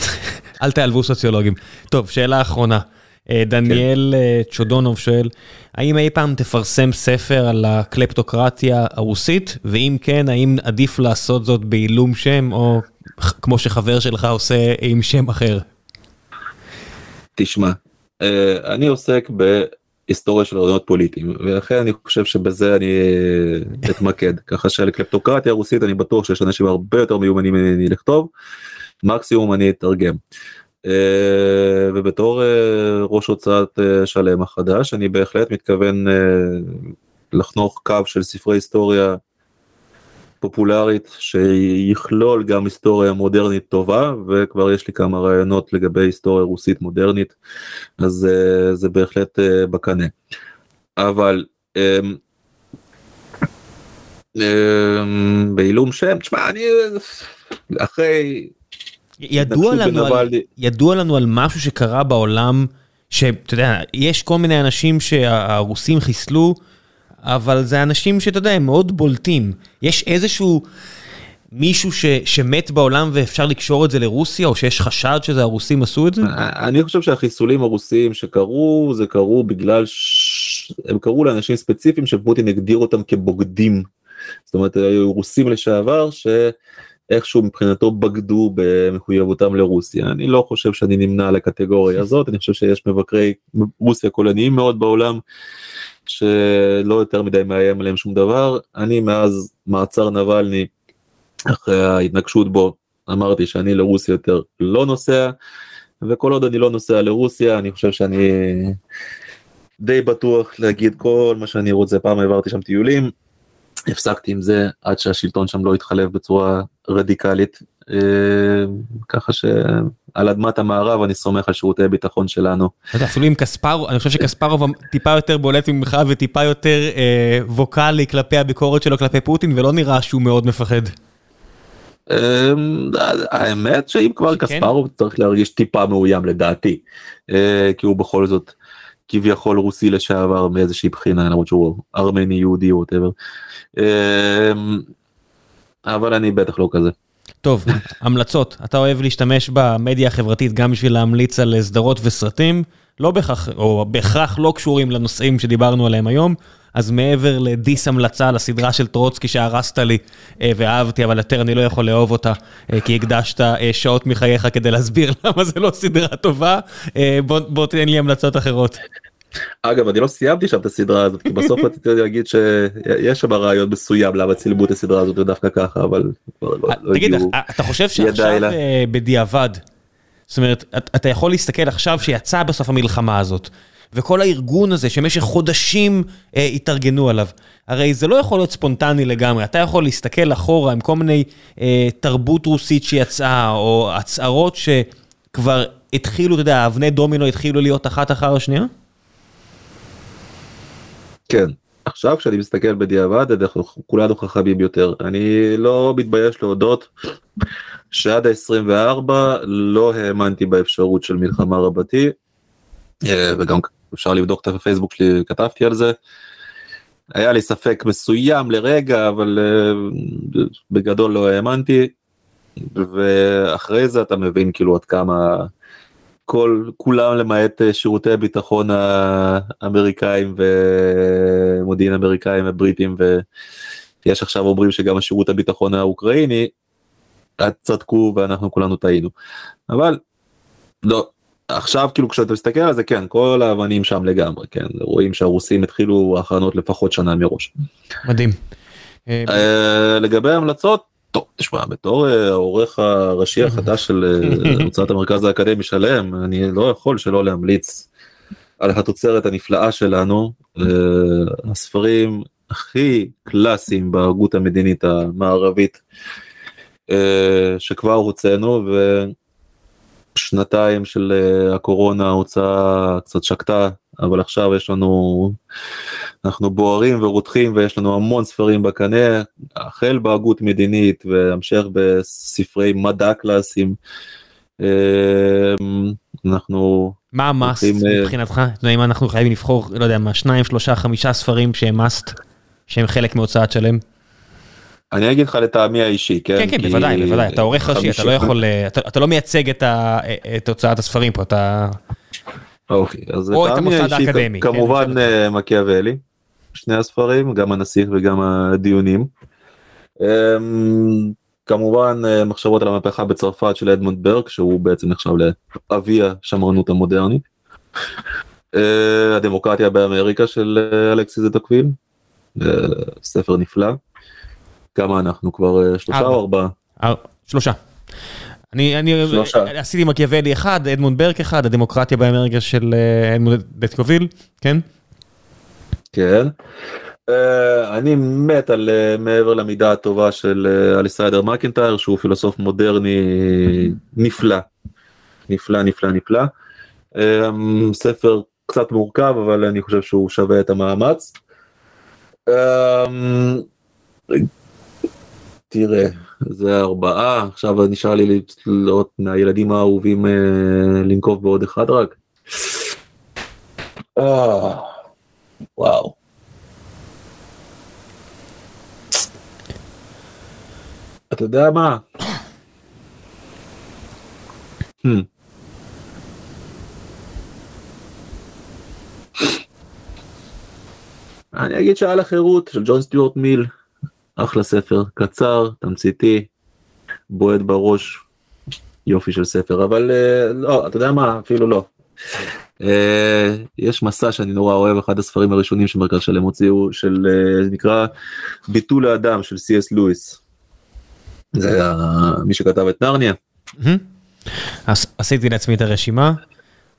A: אל תעלבו סוציולוגים. טוב שאלה אחרונה. אה, דניאל כן. צ'ודונוב שואל, האם אי פעם תפרסם ספר על הקלפטוקרטיה הרוסית, ואם כן, האם עדיף לעשות זאת בעילום שם, או כמו שחבר שלך עושה עם שם אחר?
B: תשמע, אה, אני עוסק בהיסטוריה של רעיונות פוליטיים, ולכן אני חושב שבזה אני אתמקד, ככה שעל קלפטוקרטיה רוסית אני בטוח שיש אנשים הרבה יותר מיומנים ממני לכתוב, מקסימום אני אתרגם. אה, ובתור אה, ראש הוצאת אה, שלם החדש אני בהחלט מתכוון לחנוך קו של ספרי היסטוריה פופולרית שיכלול גם היסטוריה מודרנית טובה וכבר יש לי כמה רעיונות לגבי היסטוריה רוסית מודרנית אז זה בהחלט בקנה. אבל um, um, בעילום שם תשמע אני אחרי
A: ידוע לנו, על, ידוע לנו על משהו שקרה בעולם שאתה יודע יש כל מיני אנשים שהרוסים חיסלו. אבל זה אנשים שאתה יודע, הם מאוד בולטים. יש איזשהו מישהו ש, שמת בעולם ואפשר לקשור את זה לרוסיה, או שיש חשד שזה הרוסים עשו את זה?
B: אני חושב שהחיסולים הרוסיים שקרו, זה קרו בגלל ש... הם קרו לאנשים ספציפיים שפוטין הגדיר אותם כבוגדים. זאת אומרת, היו רוסים לשעבר שאיכשהו מבחינתו בגדו במחויבותם לרוסיה. אני לא חושב שאני נמנה על הקטגוריה הזאת, אני חושב שיש מבקרי רוסיה קולניים מאוד בעולם. שלא יותר מדי מאיים עליהם שום דבר. אני מאז מעצר נבלני, אחרי ההתנגשות בו, אמרתי שאני לרוסיה יותר לא נוסע, וכל עוד אני לא נוסע לרוסיה, אני חושב שאני די בטוח להגיד כל מה שאני רוצה. פעם העברתי שם טיולים, הפסקתי עם זה עד שהשלטון שם לא התחלף בצורה רדיקלית אה, ככה שעל אדמת המערב אני סומך על שירותי ביטחון שלנו.
A: אפילו עם קספרוב, אני חושב שקספרוב טיפה יותר בולט ממך וטיפה יותר אה, ווקאלי כלפי הביקורת שלו כלפי פוטין ולא נראה שהוא מאוד מפחד.
B: אה, האמת שאם כבר? קספארוב צריך להרגיש טיפה מאוים לדעתי כי הוא בכל זאת כביכול רוסי לשעבר מאיזושהי בחינה למרות שהוא ארמני יהודי או whatever. אבל אני בטח לא כזה.
A: טוב, המלצות. אתה אוהב להשתמש במדיה החברתית גם בשביל להמליץ על סדרות וסרטים, לא בהכרח, או בהכרח לא קשורים לנושאים שדיברנו עליהם היום, אז מעבר לדיס-המלצה לסדרה של טרוצקי שהרסת לי אה, ואהבתי, אבל יותר אני לא יכול לאהוב אותה, אה, כי הקדשת אה, שעות מחייך כדי להסביר למה זה לא סדרה טובה, בוא, בוא תן לי המלצות אחרות.
B: אגב אני לא סיימתי שם את הסדרה הזאת כי בסוף רציתי להגיד שיש שם רעיון מסוים למה צילמו את הסדרה הזאת דווקא ככה אבל
A: לא, לא תגיד אתה חושב שעכשיו בדיעבד זאת אומרת אתה יכול להסתכל עכשיו שיצא בסוף המלחמה הזאת וכל הארגון הזה שמשך חודשים אה, התארגנו עליו הרי זה לא יכול להיות ספונטני לגמרי אתה יכול להסתכל אחורה עם כל מיני אה, תרבות רוסית שיצאה או הצהרות שכבר התחילו אתה יודע אבני דומינו התחילו להיות אחת אחר השנייה.
B: כן. עכשיו כשאני מסתכל בדיעבד אנחנו כולנו חכמים יותר אני לא מתבייש להודות שעד ה-24 לא האמנתי באפשרות של מלחמה רבתי אה, וגם אפשר לבדוק את הפייסבוק שלי כתבתי על זה. היה לי ספק מסוים לרגע אבל אה, בגדול לא האמנתי ואחרי זה אתה מבין כאילו עד כמה כל כולם למעט אה, שירותי הביטחון האמריקאים ומודיעין אמריקאים ובריטים ויש עכשיו אומרים שגם השירות הביטחון האוקראיני צדקו ואנחנו כולנו טעינו אבל לא עכשיו כאילו כשאתה מסתכל על זה כן כל האבנים שם לגמרי כן רואים שהרוסים התחילו הכנות לפחות שנה מראש.
A: מדהים.
B: אה, לגבי המלצות טוב, תשמע, בתור אה, העורך הראשי החדש של אה, הוצאת המרכז האקדמי שלם, אני לא יכול שלא להמליץ על התוצרת הנפלאה שלנו, אה, הספרים הכי קלאסיים בהגות המדינית המערבית שכבר הוצאנו, ושנתיים של הקורונה ההוצאה קצת שקטה, אבל עכשיו יש לנו אנחנו בוערים ורותחים ויש לנו המון ספרים בקנה, החל בהגות מדינית והמשך בספרי מדע קלאסיים. אמ, אנחנו...
A: מה המאסט אה, מבחינתך? אם אנחנו חייבים לבחור, לא יודע מה, שניים, שלושה, חמישה ספרים שהם מאסט, שהם חלק מהוצאת שלם?
B: אני אגיד לך לטעמי האישי, כן?
A: כן, כן, בוודאי, בוודאי, אתה עורך ראשי, אתה לא יכול, אתה לא מייצג את הוצאת הספרים פה, אתה...
B: אוקיי, אז לטעמי האישי, כמובן אה, מקיאוולי. שני הספרים, גם הנסיך וגם הדיונים. אמ, כמובן אה, מחשבות על המהפכה בצרפת של אדמונד ברק שהוא בעצם נחשב לאבי השמרנות המודרנית. אה, הדמוקרטיה באמריקה של אה, אלכסיס דה טוקוויל, ספר נפלא. כמה אנחנו כבר שלושה או ארבעה?
A: שלושה. אני, אני שלושה. עשיתי מקיאוולי אחד, אדמונד ברק אחד, הדמוקרטיה באמריקה של אדמונד דה-קוויל, כן?
B: כן. אה, אני מת על אה, מעבר למידה הטובה של אה, אלסדייר מקינטייר שהוא פילוסוף מודרני נפלא. נפלא נפלא נפלא. אה, ספר קצת מורכב אבל אני חושב שהוא שווה את המאמץ. אה, תראה זה ארבעה עכשיו נשאר לי לראות מהילדים האהובים אה, לנקוב בעוד אחד רק. אה, וואו. אתה יודע מה? Hmm. אני אגיד שעל החירות של ג'ון סטיוארט מיל, אחלה ספר, קצר, תמציתי, בועט בראש, יופי של ספר, אבל אה, לא, אתה יודע מה, אפילו לא. אה, יש מסע שאני נורא אוהב, אחד הספרים הראשונים שמרכז שלם הוציאו, של אה, נקרא ביטול האדם של סי.אס לואיס. זה מי שכתב את נרניה.
A: עשיתי לעצמי את הרשימה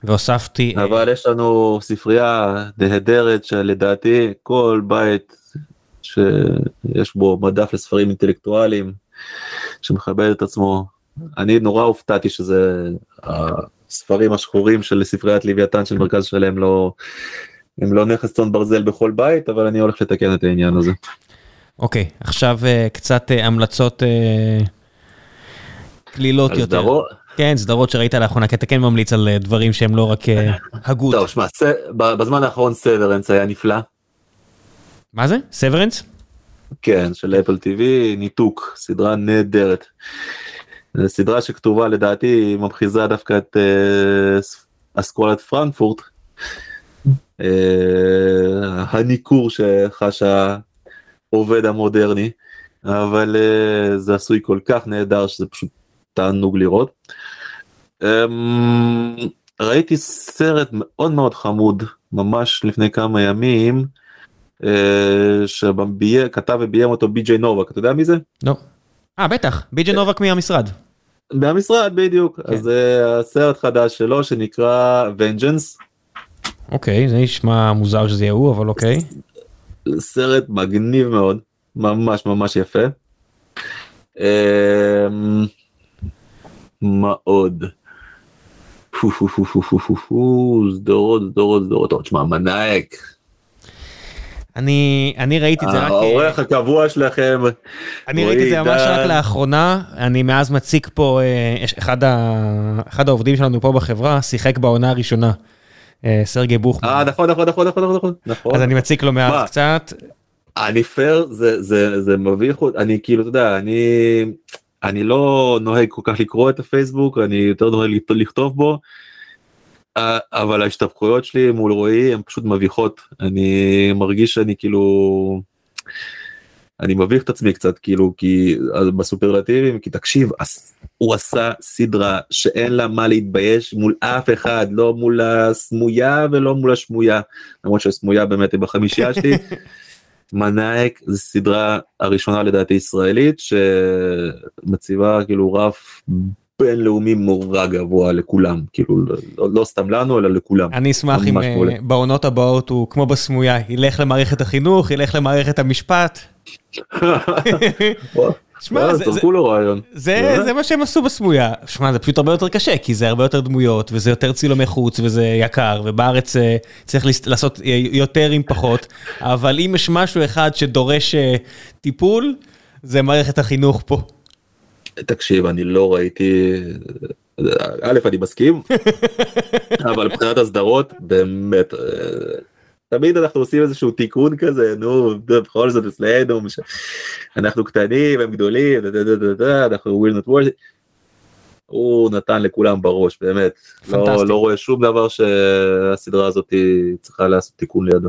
A: והוספתי
B: אבל יש לנו ספרייה נהדרת שלדעתי כל בית שיש בו מדף לספרים אינטלקטואליים שמכבד את עצמו. אני נורא הופתעתי שזה הספרים השחורים של ספריית לוויתן של מרכז שלם לא הם לא נכס צאן ברזל בכל בית אבל אני הולך לתקן את העניין הזה.
A: אוקיי עכשיו אה, קצת אה, המלצות אה, קלילות יותר.
B: סדרות?
A: כן סדרות שראית לאחרונה כי אתה כן ממליץ על דברים שהם לא רק הגות.
B: טוב שמע ס- בזמן האחרון סוורנס היה נפלא.
A: מה זה? סוורנס?
B: כן, של אפל טיווי, ניתוק, סדרה נהדרת. זו סדרה שכתובה לדעתי, היא מבחיזה דווקא את ס- אסכולת פרנקפורט. אה, הניכור שחש העובד המודרני, אבל אה, זה עשוי כל כך נהדר שזה פשוט תענוג לראות. אה, ראיתי סרט מאוד מאוד חמוד ממש לפני כמה ימים. אה, שכתב וביים אותו בי.ג'יי נובק אתה יודע מי זה?
A: לא. אה בטח ביג'י נובק מהמשרד.
B: מהמשרד בדיוק
A: כן.
B: אז אה, הסרט חדש שלו שנקרא vengeance
A: אוקיי זה נשמע מוזר שזה יהיה הוא אבל אוקיי.
B: סרט מגניב מאוד ממש ממש יפה. אה, מה עוד? סדרות סדרות סדרות תשמע מנאייק
A: אני אני ראיתי את זה רק
B: העורך הקבוע שלכם
A: אני ראיתי את זה ממש. רק לאחרונה אני מאז מציג פה אה, אחד ה- אחד העובדים שלנו פה בחברה שיחק בעונה הראשונה. אה, סרגי בוכמן.
B: אה נכון נכון נכון נכון נכון נכון
A: אז אני מציק לו? מאז קצת.
B: אני פייר זה זה זה מביך אני כאילו אתה יודע אני אני לא נוהג כל כך לקרוא את הפייסבוק אני יותר נוהג לכת- לכתוב בו. אה, אבל ההשתפכויות שלי מול רועי הן פשוט מביכות אני מרגיש שאני כאילו אני מביך את עצמי קצת כאילו כי בסופרלטיבים כי תקשיב הוא עשה סדרה שאין לה מה להתבייש מול אף אחד לא מול הסמויה ולא מול השמויה למרות שהסמויה באמת היא בחמישייה שלי. מנאייק זה סדרה הראשונה לדעתי ישראלית שמציבה כאילו רף בינלאומי נורא גבוה לכולם כאילו לא, לא, לא סתם לנו אלא לכולם.
A: אני אשמח אם אה. בעונות הבאות הוא כמו בסמויה ילך למערכת החינוך ילך למערכת המשפט. שמע,
B: זרקו לו רעיון.
A: זה מה שהם עשו בסמויה. שמע זה פשוט הרבה יותר קשה כי זה הרבה יותר דמויות וזה יותר צילומי חוץ וזה יקר ובארץ אה, צריך לעשות אה, יותר עם פחות אבל אם יש משהו אחד שדורש טיפול זה מערכת החינוך פה.
B: תקשיב אני לא ראיתי א' אני מסכים אבל מבחינת הסדרות באמת אה, תמיד אנחנו עושים איזשהו תיקון כזה נו בכל זאת אצלנו אנחנו קטנים הם גדולים אנחנו will not it. הוא נתן לכולם בראש באמת לא. לא רואה שום דבר שהסדרה הזאת צריכה לעשות תיקון לידו.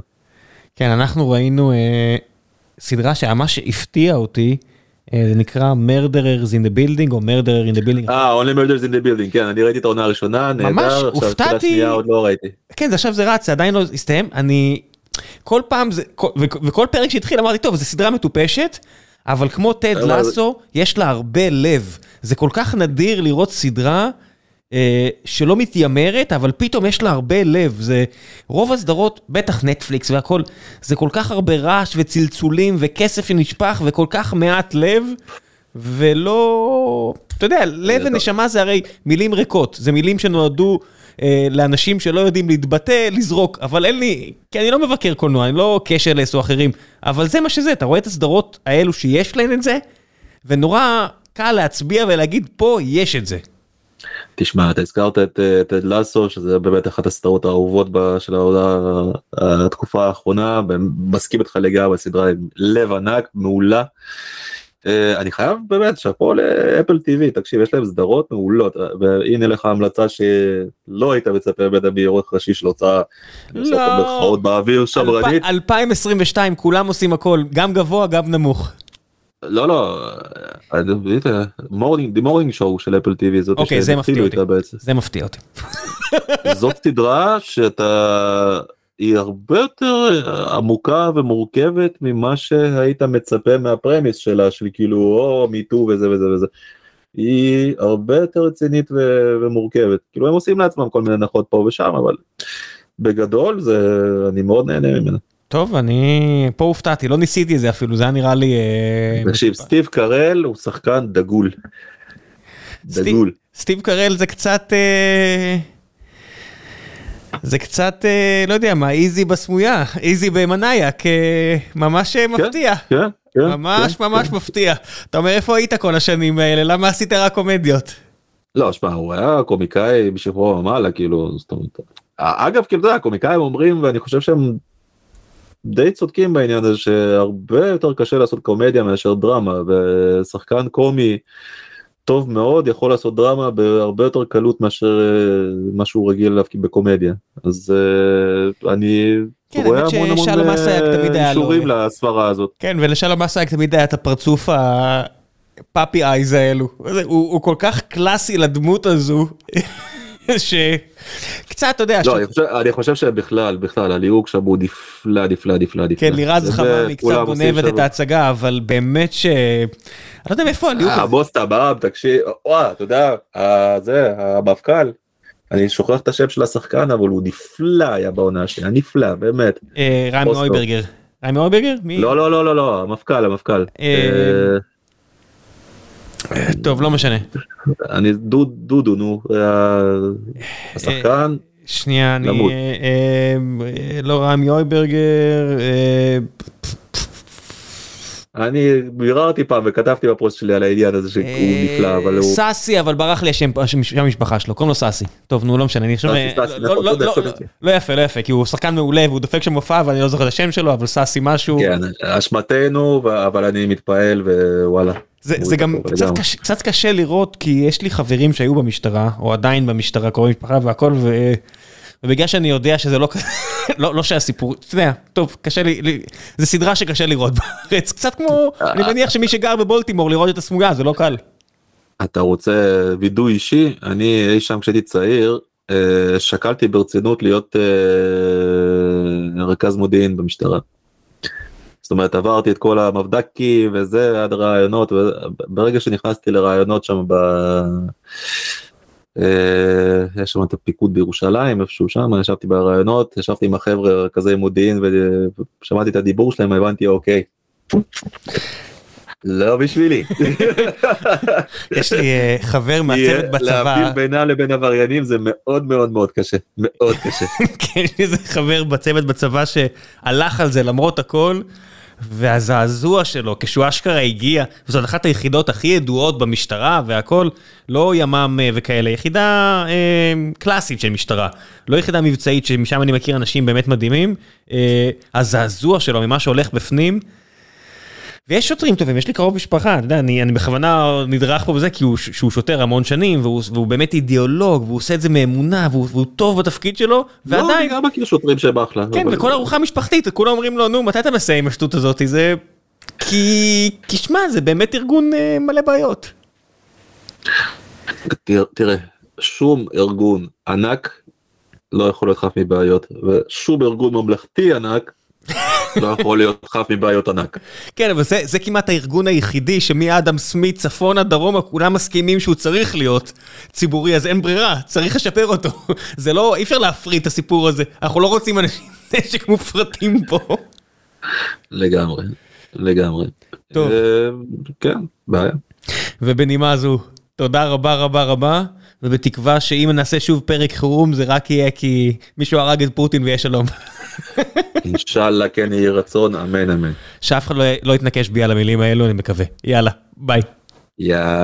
A: כן אנחנו ראינו אה, סדרה שממש הפתיעה אותי זה נקרא murderers in the building או murderer in the building.
B: אה only murders in the building כן אני ראיתי את העונה הראשונה נהדר
A: ממש
B: עכשיו את
A: הופתעתי.
B: השנייה עוד לא ראיתי.
A: כן זה עכשיו זה רץ זה עדיין לא הסתיים אני כל פעם זה וכל פרק שהתחיל אמרתי טוב זו סדרה מטופשת אבל כמו טד לסו יש לה הרבה לב זה כל כך נדיר לראות סדרה אה, שלא מתיימרת, אבל פתאום יש לה הרבה לב. זה רוב הסדרות, בטח נטפליקס והכל, זה כל כך הרבה רעש וצלצולים וכסף שנשפך וכל כך מעט לב, ולא... אתה יודע, לב ונשמה זה הרי מילים ריקות, זה מילים שנועדו אה, לאנשים שלא יודעים להתבטא, לזרוק, אבל אין לי, כי אני לא מבקר קולנוע, אני לא קשר לעשו אחרים, אבל זה מה שזה, אתה רואה את הסדרות האלו שיש להן את זה, ונורא קל להצביע ולהגיד, פה יש את זה.
B: תשמע, אתה הזכרת את טד לסו, שזה באמת אחת הסדרות האהובות של העונה, התקופה האחרונה, מסכים איתך לגמרי, סדרה עם לב ענק, מעולה. אה, אני חייב באמת שאפו ל Apple TV תקשיב יש להם סדרות מעולות והנה לך המלצה שלא היית מצפה ממנה בעורך ראשי של הוצאה. לא. באוויר שמרנית.
A: 2022 כולם עושים הכל גם גבוה גם נמוך.
B: לא לא, Morning, Morning Show של Apple TV זאת
A: אוקיי זה מפתיע אותי, זה מפתיע אותי.
B: זאת סדרה שאתה היא הרבה יותר עמוקה ומורכבת ממה שהיית מצפה מהפרמיס שלה של כאילו או מיטו וזה וזה וזה. היא הרבה יותר רצינית ו- ומורכבת כאילו הם עושים לעצמם כל מיני הנחות פה ושם אבל בגדול זה אני מאוד נהנה ממנה.
A: טוב אני פה הופתעתי לא ניסיתי את זה אפילו זה היה נראה לי.
B: אה, תקשיב סטיב קרל הוא שחקן דגול.
A: דגול. סטיב קרל זה קצת. אה, זה קצת, אה, לא יודע מה, איזי בסמויה, איזי במנאייק, ממש כן, מפתיע. כן, כן. ממש כן, ממש מפתיע. אתה אומר, איפה היית כל השנים האלה? למה עשית רק קומדיות?
B: לא, שמע, הוא היה קומיקאי בשחרור ומעלה, כאילו, זאת אומרת. אגב, כאילו, אתה יודע, קומיקאים אומרים, ואני חושב שהם די צודקים בעניין הזה, שהרבה יותר קשה לעשות קומדיה מאשר דרמה, ושחקן קומי... טוב מאוד יכול לעשות דרמה בהרבה יותר קלות מאשר אה, מה שהוא רגיל אליו בקומדיה אז uh, אני
A: כן, רואה המון המון
B: אה, אישורים לסברה הזאת.
A: כן ולשלום אסייג תמיד היה את הפרצוף הפאפי אייז האלו הוא, הוא כל כך קלאסי לדמות הזו. שקצת אתה יודע.
B: לא, אני חושב שבכלל בכלל הליהוק שם הוא נפלא נפלא נפלא.
A: כן לירז חממי קצת גונבת את ההצגה אבל באמת ש... אני לא יודע מאיפה הליהוק.
B: הבוס טבעם תקשיב, וואו, אתה יודע, זה המפכ"ל. אני שוכח את השם של השחקן אבל הוא נפלא היה בעונה השנייה נפלא באמת.
A: אה, רמי אויברגר. רמי אויברגר?
B: לא לא לא לא לא המפכ"ל המפכ"ל. אה,
A: טוב לא משנה.
B: אני דודו נו השחקן.
A: שנייה אני לא רמי אויברגר
B: אני ביררתי פעם וכתבתי בפוסט שלי על העניין הזה שהוא אה, נפלא אבל הוא
A: סאסי אבל ברח לי השם המשפחה שלו קוראים לו סאסי טוב נו לא משנה אני חושב לא, לא, לא, לא יפה לא יפה כי הוא שחקן מעולה והוא דופק שם מופע ואני לא זוכר את השם שלו אבל סאסי משהו
B: כן אשמתנו אבל אני מתפעל ווואלה.
A: זה גם קצת קשה לראות כי יש לי חברים שהיו במשטרה או עדיין במשטרה קוראים משפחה והכל ובגלל שאני יודע שזה לא כזה, לא, לא שהסיפור, אתה יודע, טוב, קשה לי, לי, זה סדרה שקשה לראות בארץ, קצת כמו, אני מניח שמי שגר בבולטימור לראות את הסמוגה, זה לא קל.
B: אתה רוצה וידוי אישי? אני אי שם כשהייתי צעיר, אה, שקלתי ברצינות להיות אה, רכז מודיעין במשטרה. זאת אומרת עברתי את כל המבדקים וזה עד רעיונות ברגע שנכנסתי לרעיונות שם ב... אה, יש שם את הפיקוד בירושלים איפשהו שם ישבתי ברעיונות ישבתי עם החבר'ה כזה מודיעין ושמעתי את הדיבור שלהם הבנתי אוקיי. לא בשבילי.
A: יש לי אה, חבר מהצוות בצבא.
B: להבדיל בינה לבין עבריינים זה מאוד מאוד מאוד קשה מאוד קשה.
A: כן, יש לי חבר בצוות בצבא שהלך על זה למרות הכל. והזעזוע שלו כשהוא אשכרה הגיע, זאת אחת היחידות הכי ידועות במשטרה והכל, לא ימ"מ אה, וכאלה, יחידה אה, קלאסית של משטרה, לא יחידה מבצעית שמשם אני מכיר אנשים באמת מדהימים, אה, הזעזוע שלו ממה שהולך בפנים. ויש שוטרים טובים, יש לי קרוב משפחה, אתה יודע, אני, אני בכוונה נדרך פה בזה כי הוא, שהוא שוטר המון שנים והוא, והוא באמת אידיאולוג והוא עושה את זה מאמונה והוא, והוא טוב בתפקיד שלו לא, ועדיין... לא, אני
B: גם מכיר שוטרים שהם אחלה.
A: כן, אבל... וכל ארוחה משפחתית, כולם אומרים לו, נו, מתי אתה מסיים עם השטות הזאת? זה... כי... כי שמע, זה באמת ארגון אה, מלא בעיות.
B: תראה, שום ארגון ענק לא יכול להיות חף מבעיות, ושום ארגון ממלכתי ענק לא יכול להיות חף מבעיות ענק.
A: כן, אבל זה, זה כמעט הארגון היחידי שמאדם סמית צפונה דרומה כולם מסכימים שהוא צריך להיות ציבורי, אז אין ברירה, צריך לשפר אותו. זה לא, אי אפשר להפריד את הסיפור הזה, אנחנו לא רוצים אנשים נשק מופרטים פה.
B: לגמרי, לגמרי.
A: טוב.
B: אה, כן, בעיה.
A: ובנימה זו, תודה רבה רבה רבה, ובתקווה שאם נעשה שוב פרק חירום זה רק יהיה כי מישהו הרג את פוטין ויש שלום.
B: אינשאללה כן יהי רצון, אמן אמן.
A: שאף אחד לא, לא יתנקש בי על המילים האלו, אני מקווה. יאללה, ביי.
B: יאללה.